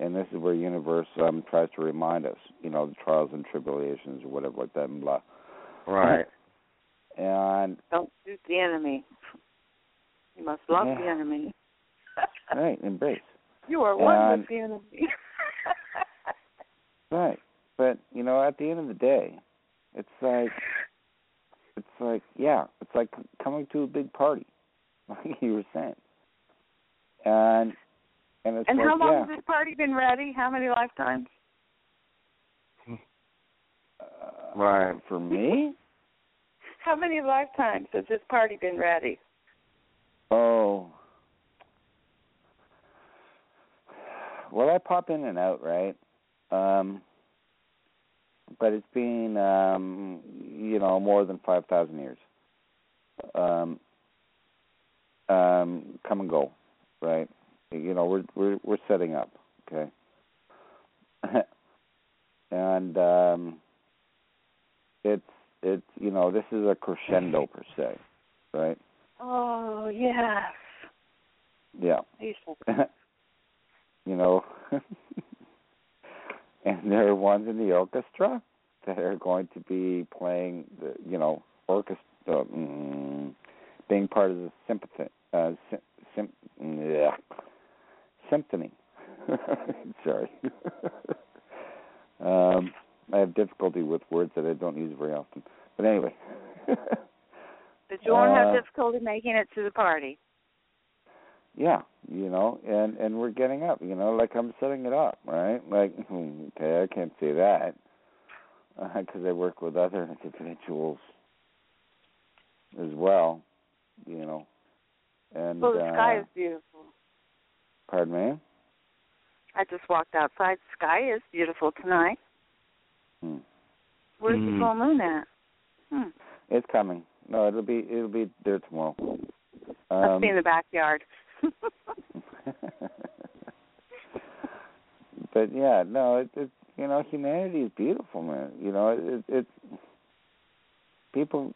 and this is where universe um tries to remind us you know the trials and tribulations or whatever like that and blah Right. and Don't shoot the enemy. You must love the enemy. right embrace You are one with the enemy. Right. But, you know, at the end of the day, it's like it's like yeah, it's like coming to a big party, like you were saying. And and it's and like how long yeah, has this party been ready? How many lifetimes? uh, Right. for me, How many lifetimes has this party been ready? oh well I pop in and out, right? Um but it's been um you know, more than five thousand years. um, um, come and go, right? You know, we're we're we're setting up, okay, and um, it's it's you know this is a crescendo per se, right? Oh yes. Yeah. You know, and there are ones in the orchestra that are going to be playing the you know orchestra, mm, being part of the sympathy, uh, sim, sim, yeah, symphony. Sorry. um, I have difficulty with words that I don't use very often. But anyway. but you won't Uh, have difficulty making it to the party? yeah, you know, and and we're getting up, you know, like I'm setting it up, right? Like, okay, I can't say that because I work with other individuals as well, you know. And well, the sky uh, is beautiful. pardon me. I just walked outside. The sky is beautiful tonight. Hmm. Where's Hmm. the full moon at? Hmm. It's coming. No, it'll be it'll be there tomorrow. Must Um, be in the backyard. but yeah, no, it, it you know humanity is beautiful, man. You know, it, it people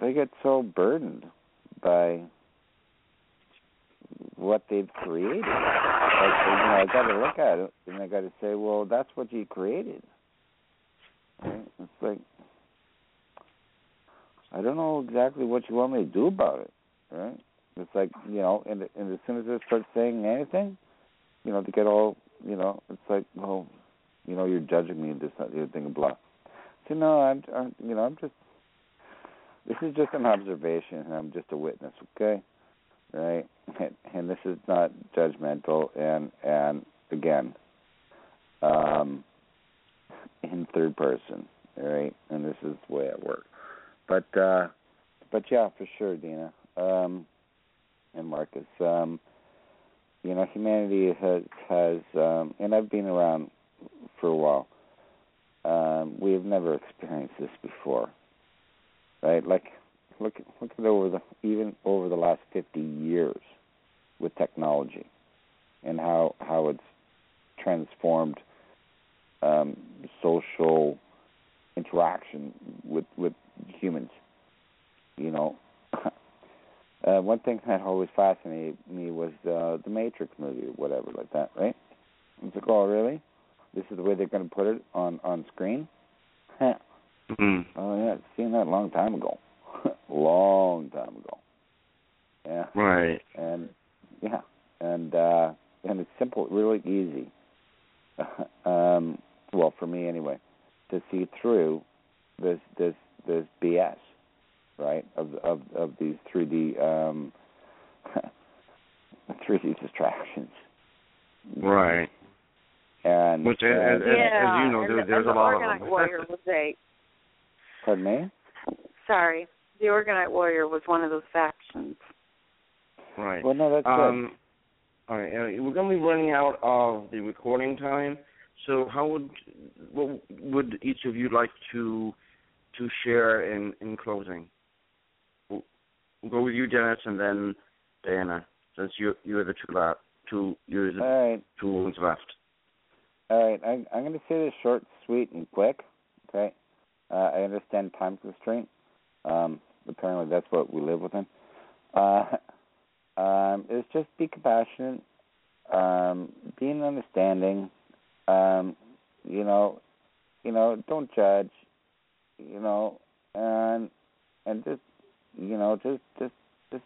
they get so burdened by what they've created. Like, you know, I got to look at it and I got to say, well, that's what you created. Right? It's like I don't know exactly what you want me to do about it. Right? It's like you know, and and as soon as I start saying anything, you know, to get all you know, it's like, well, you know, you're judging me, and this, that, the other thing, blah. So no, I'm, I'm, you know, I'm just. This is just an observation, and I'm just a witness, okay? Right? And, and this is not judgmental, and and again, um, in third person, all right? And this is the way I work. But uh, but yeah, for sure, Dina. Um, and Marcus. Um, you know, humanity has has, um, and I've been around for a while. Um, we have never experienced this before, right? Like, look look at over the even over the last fifty years with technology, and how how it's transformed um, social interaction with with humans. You know, uh, one thing that always fascinated me was uh, the Matrix movie or whatever like that, right? It's like, oh, really? This is the way they're going to put it on on screen? Huh. Mhm. Oh yeah, I've seen that a long time ago, long time ago. Yeah, Right. and yeah, and uh, and it's simple, really easy. um, well, for me anyway, to see through this this this BS, right? Of of of these 3D um, 3D distractions, Right. and Which, as, and- as, as yeah, you know, there, the, there's and a the lot of Orgonite them. Warrior was a pardon me. sorry. The Orgonite Warrior was one of those factions. right. Well, no, that's good. Um, all right, uh, we're going to be running out of the recording time. So, how would what would each of you like to to share in in closing? We'll, we'll go with you, Dennis, and then Diana, since you you're the two la- two you're the All right. two ones left. All right, I, I'm going to say this short, sweet, and quick. Okay, uh, I understand time constraint. Um, apparently, that's what we live within. Uh, um, it's just be compassionate, um, being understanding. Um, you know, you know, don't judge. You know, and and just you know, just just just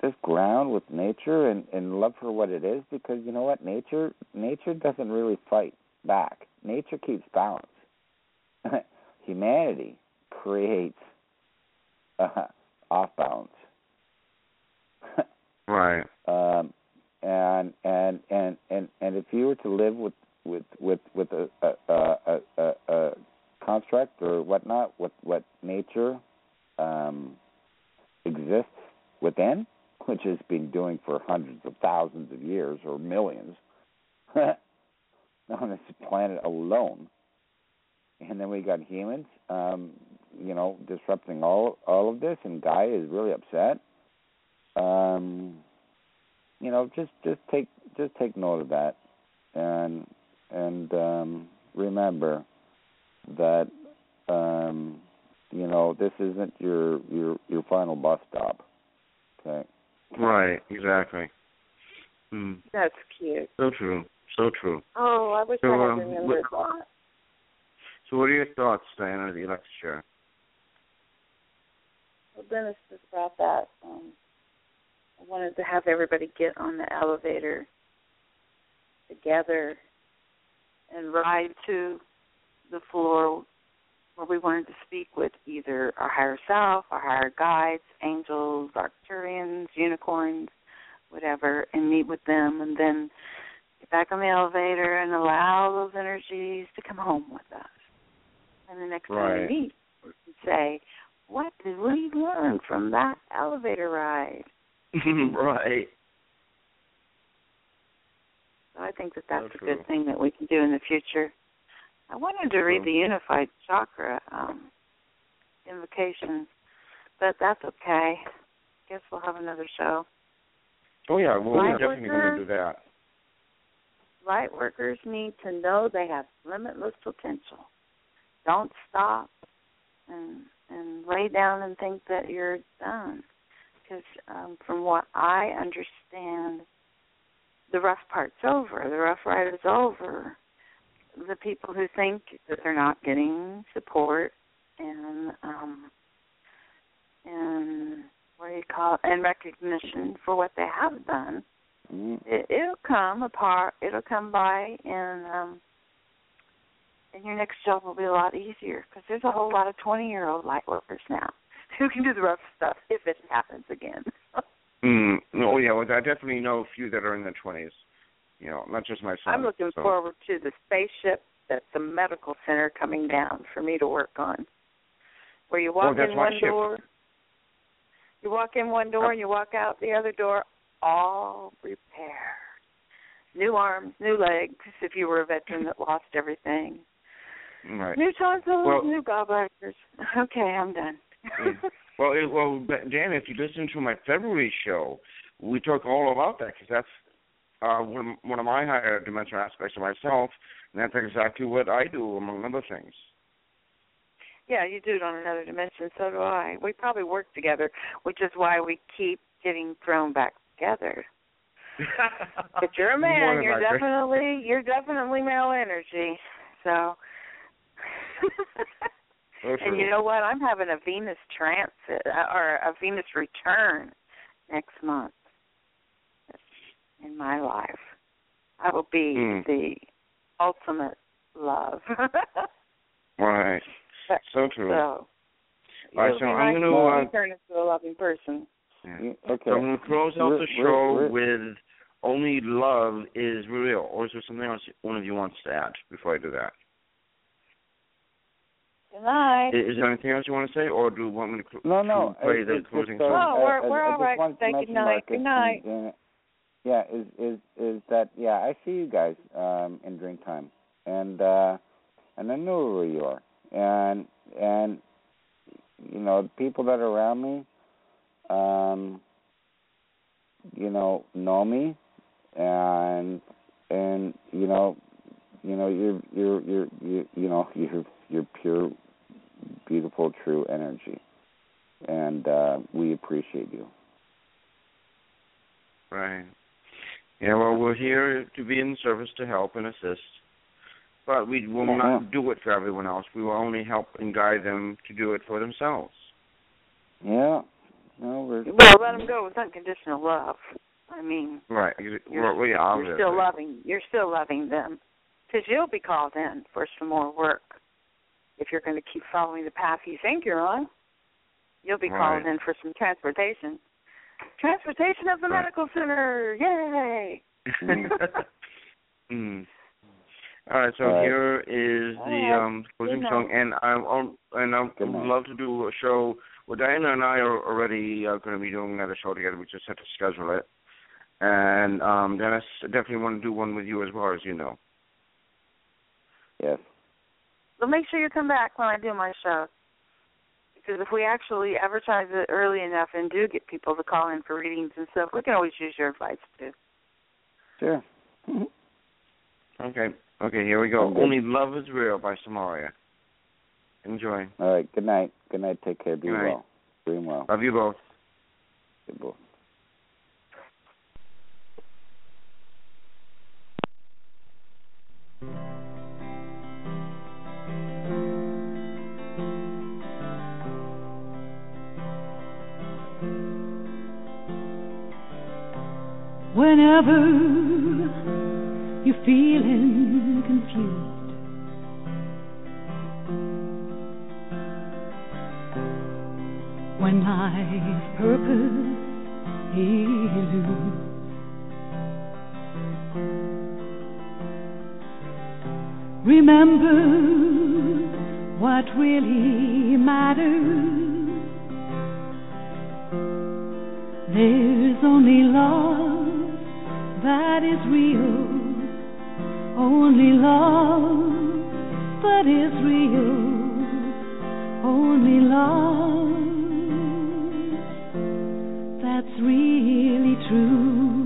just ground with nature and and love for what it is because you know what nature nature doesn't really fight back nature keeps balance humanity creates uh, off balance Right. um and and and and and if you were to live with with with with a a a, a, a construct or whatnot what what nature um exists within which has been doing for hundreds of thousands of years or millions on this planet alone. And then we got humans. Um, you know, disrupting all all of this, and Gaia is really upset. Um, you know, just just take just take note of that, and and um, remember that um, you know this isn't your your your final bus stop. Okay. Right. Exactly. Mm. That's cute. So true. So true. Oh, I wish So, I had um, remembered what- that. So, what are your thoughts, Diana, that you'd like to share? Well, Dennis just brought that. Um, I wanted to have everybody get on the elevator together and ride to the floor where we wanted to speak with either our higher self, our higher guides, angels, Arcturians, unicorns, whatever, and meet with them and then get back on the elevator and allow those energies to come home with us. And the next time we meet, we can say, what did we learn from that elevator ride? right. So I think that that's a true. good thing that we can do in the future. I wanted to read the unified chakra um, invocation, but that's okay. Guess we'll have another show. Oh yeah, well, we're definitely going to do that. Light workers need to know they have limitless potential. Don't stop and and lay down and think that you're done. Because um, from what I understand, the rough part's over. The rough ride is over. The people who think that they're not getting support and um, and what do you call it, and recognition for what they have done Mm. it, it'll come apart. It'll come by, and um, and your next job will be a lot easier because there's a whole lot of 20-year-old light workers now who can do the rough stuff if it happens again. Mm. Oh yeah, well, I definitely know a few that are in their twenties. You know, not just my son. I'm looking so. forward to the spaceship at the medical center coming down for me to work on, where you walk Oh, in one ship. door, you walk in one door, and you walk out the other door, all repaired. New arms, new legs, if you were a veteran that lost everything. Right. New tonsils, Well- new gallbladders. Okay, I'm done. Well, it, well, Dan, if you listen to my February show, we talk all about that because that's uh, one of, one of my higher dimensional aspects of myself, and that's exactly what I do, among other things. yeah, you do it on another dimension. So do I. We probably work together, which is why we keep getting thrown back together. but you're a man, you're likely. definitely you're definitely male energy. So. So and true. you know what? I'm having a Venus transit uh, or a Venus return next month in my life. I will be Mm. the ultimate love. Right. So true. so. All right, so I'm gonna, when uh, you turn into a loving person. Yeah. Okay. So I'm going to close out We're- the we're- show we're- with only love is real, or is there something else one of you wants to add before I do that? Good night. Is, is there anything else you want to say, or do you want me to, cl- No, no. play it's- the it's closing just, song? Oh, we're- I- I- we're I all just right. wanted to Say good night. Good night. and, yeah, is is is that yeah? I see you guys um in drink time, and uh and I know where you are, and and you know the people that are around me, um, you know know me, and and you know you know you're you're you're you you know you're you're pure beautiful true energy and uh we appreciate you Right. Yeah, well, we're here to be in service to help and assist, but we will Yeah. not do it for everyone else. We will only help and guide them to do it for themselves. yeah no we're Well, let them go with unconditional love. I mean, Right. You're- Well, well, yeah, you're still loving. You're still loving them because you'll be called in for some more work if you're going to keep following the path you think you're on. You'll be called Right. in for some transportation. Transportation of the Right. medical center! Yay! mm. All right, so All right. here is All the right. um closing Good song, night. and I um, and I would Good night. love to do a show. Well, Diana and I are already uh, going to be doing another show together. We just have to schedule it, and um Dennis I definitely want to do one with you as well as you know. yes So make sure you come back when I do my show. because if we actually advertise it early enough and do get people to call in for readings and stuff, we can always use your advice too. Sure. Mm-hmm. Okay. Okay, here we go. Okay. Only Love is Real by Samaria. Enjoy. All right. Good night. Good night. Take care. Be Good night. well. Dream well. Love you both. Good boy. Whenever you're feeling confused, when life's purpose loose, remember what really matters. There's only love that is real, only love that is real, only love that's really true.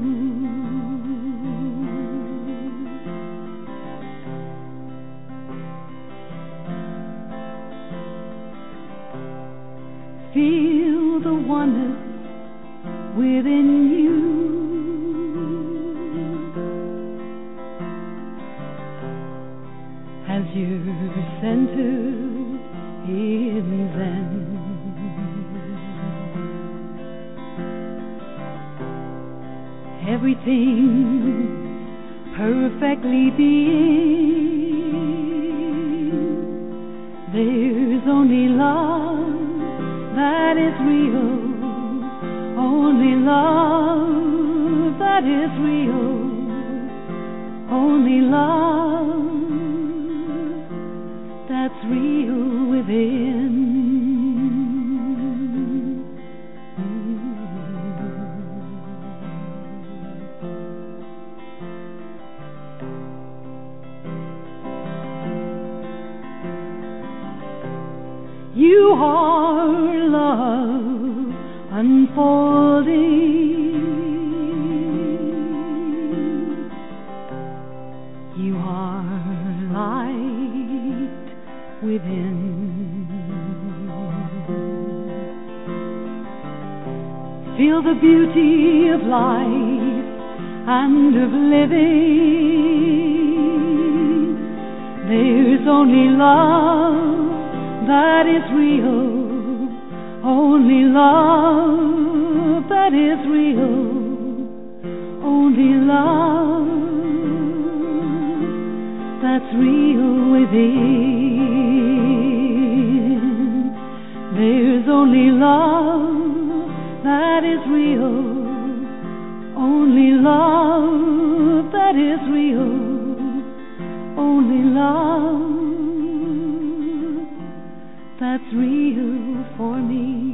Feel the oneness within you. Everything perfectly being. There's only love that is real only love that is real, only love that's real within. You are love unfolding. You are light within. Feel the beauty of life and of living. There's only love that is real. Only love that is real, only love that's real within. There's only love that is real, only love that is real, only love that's real for me.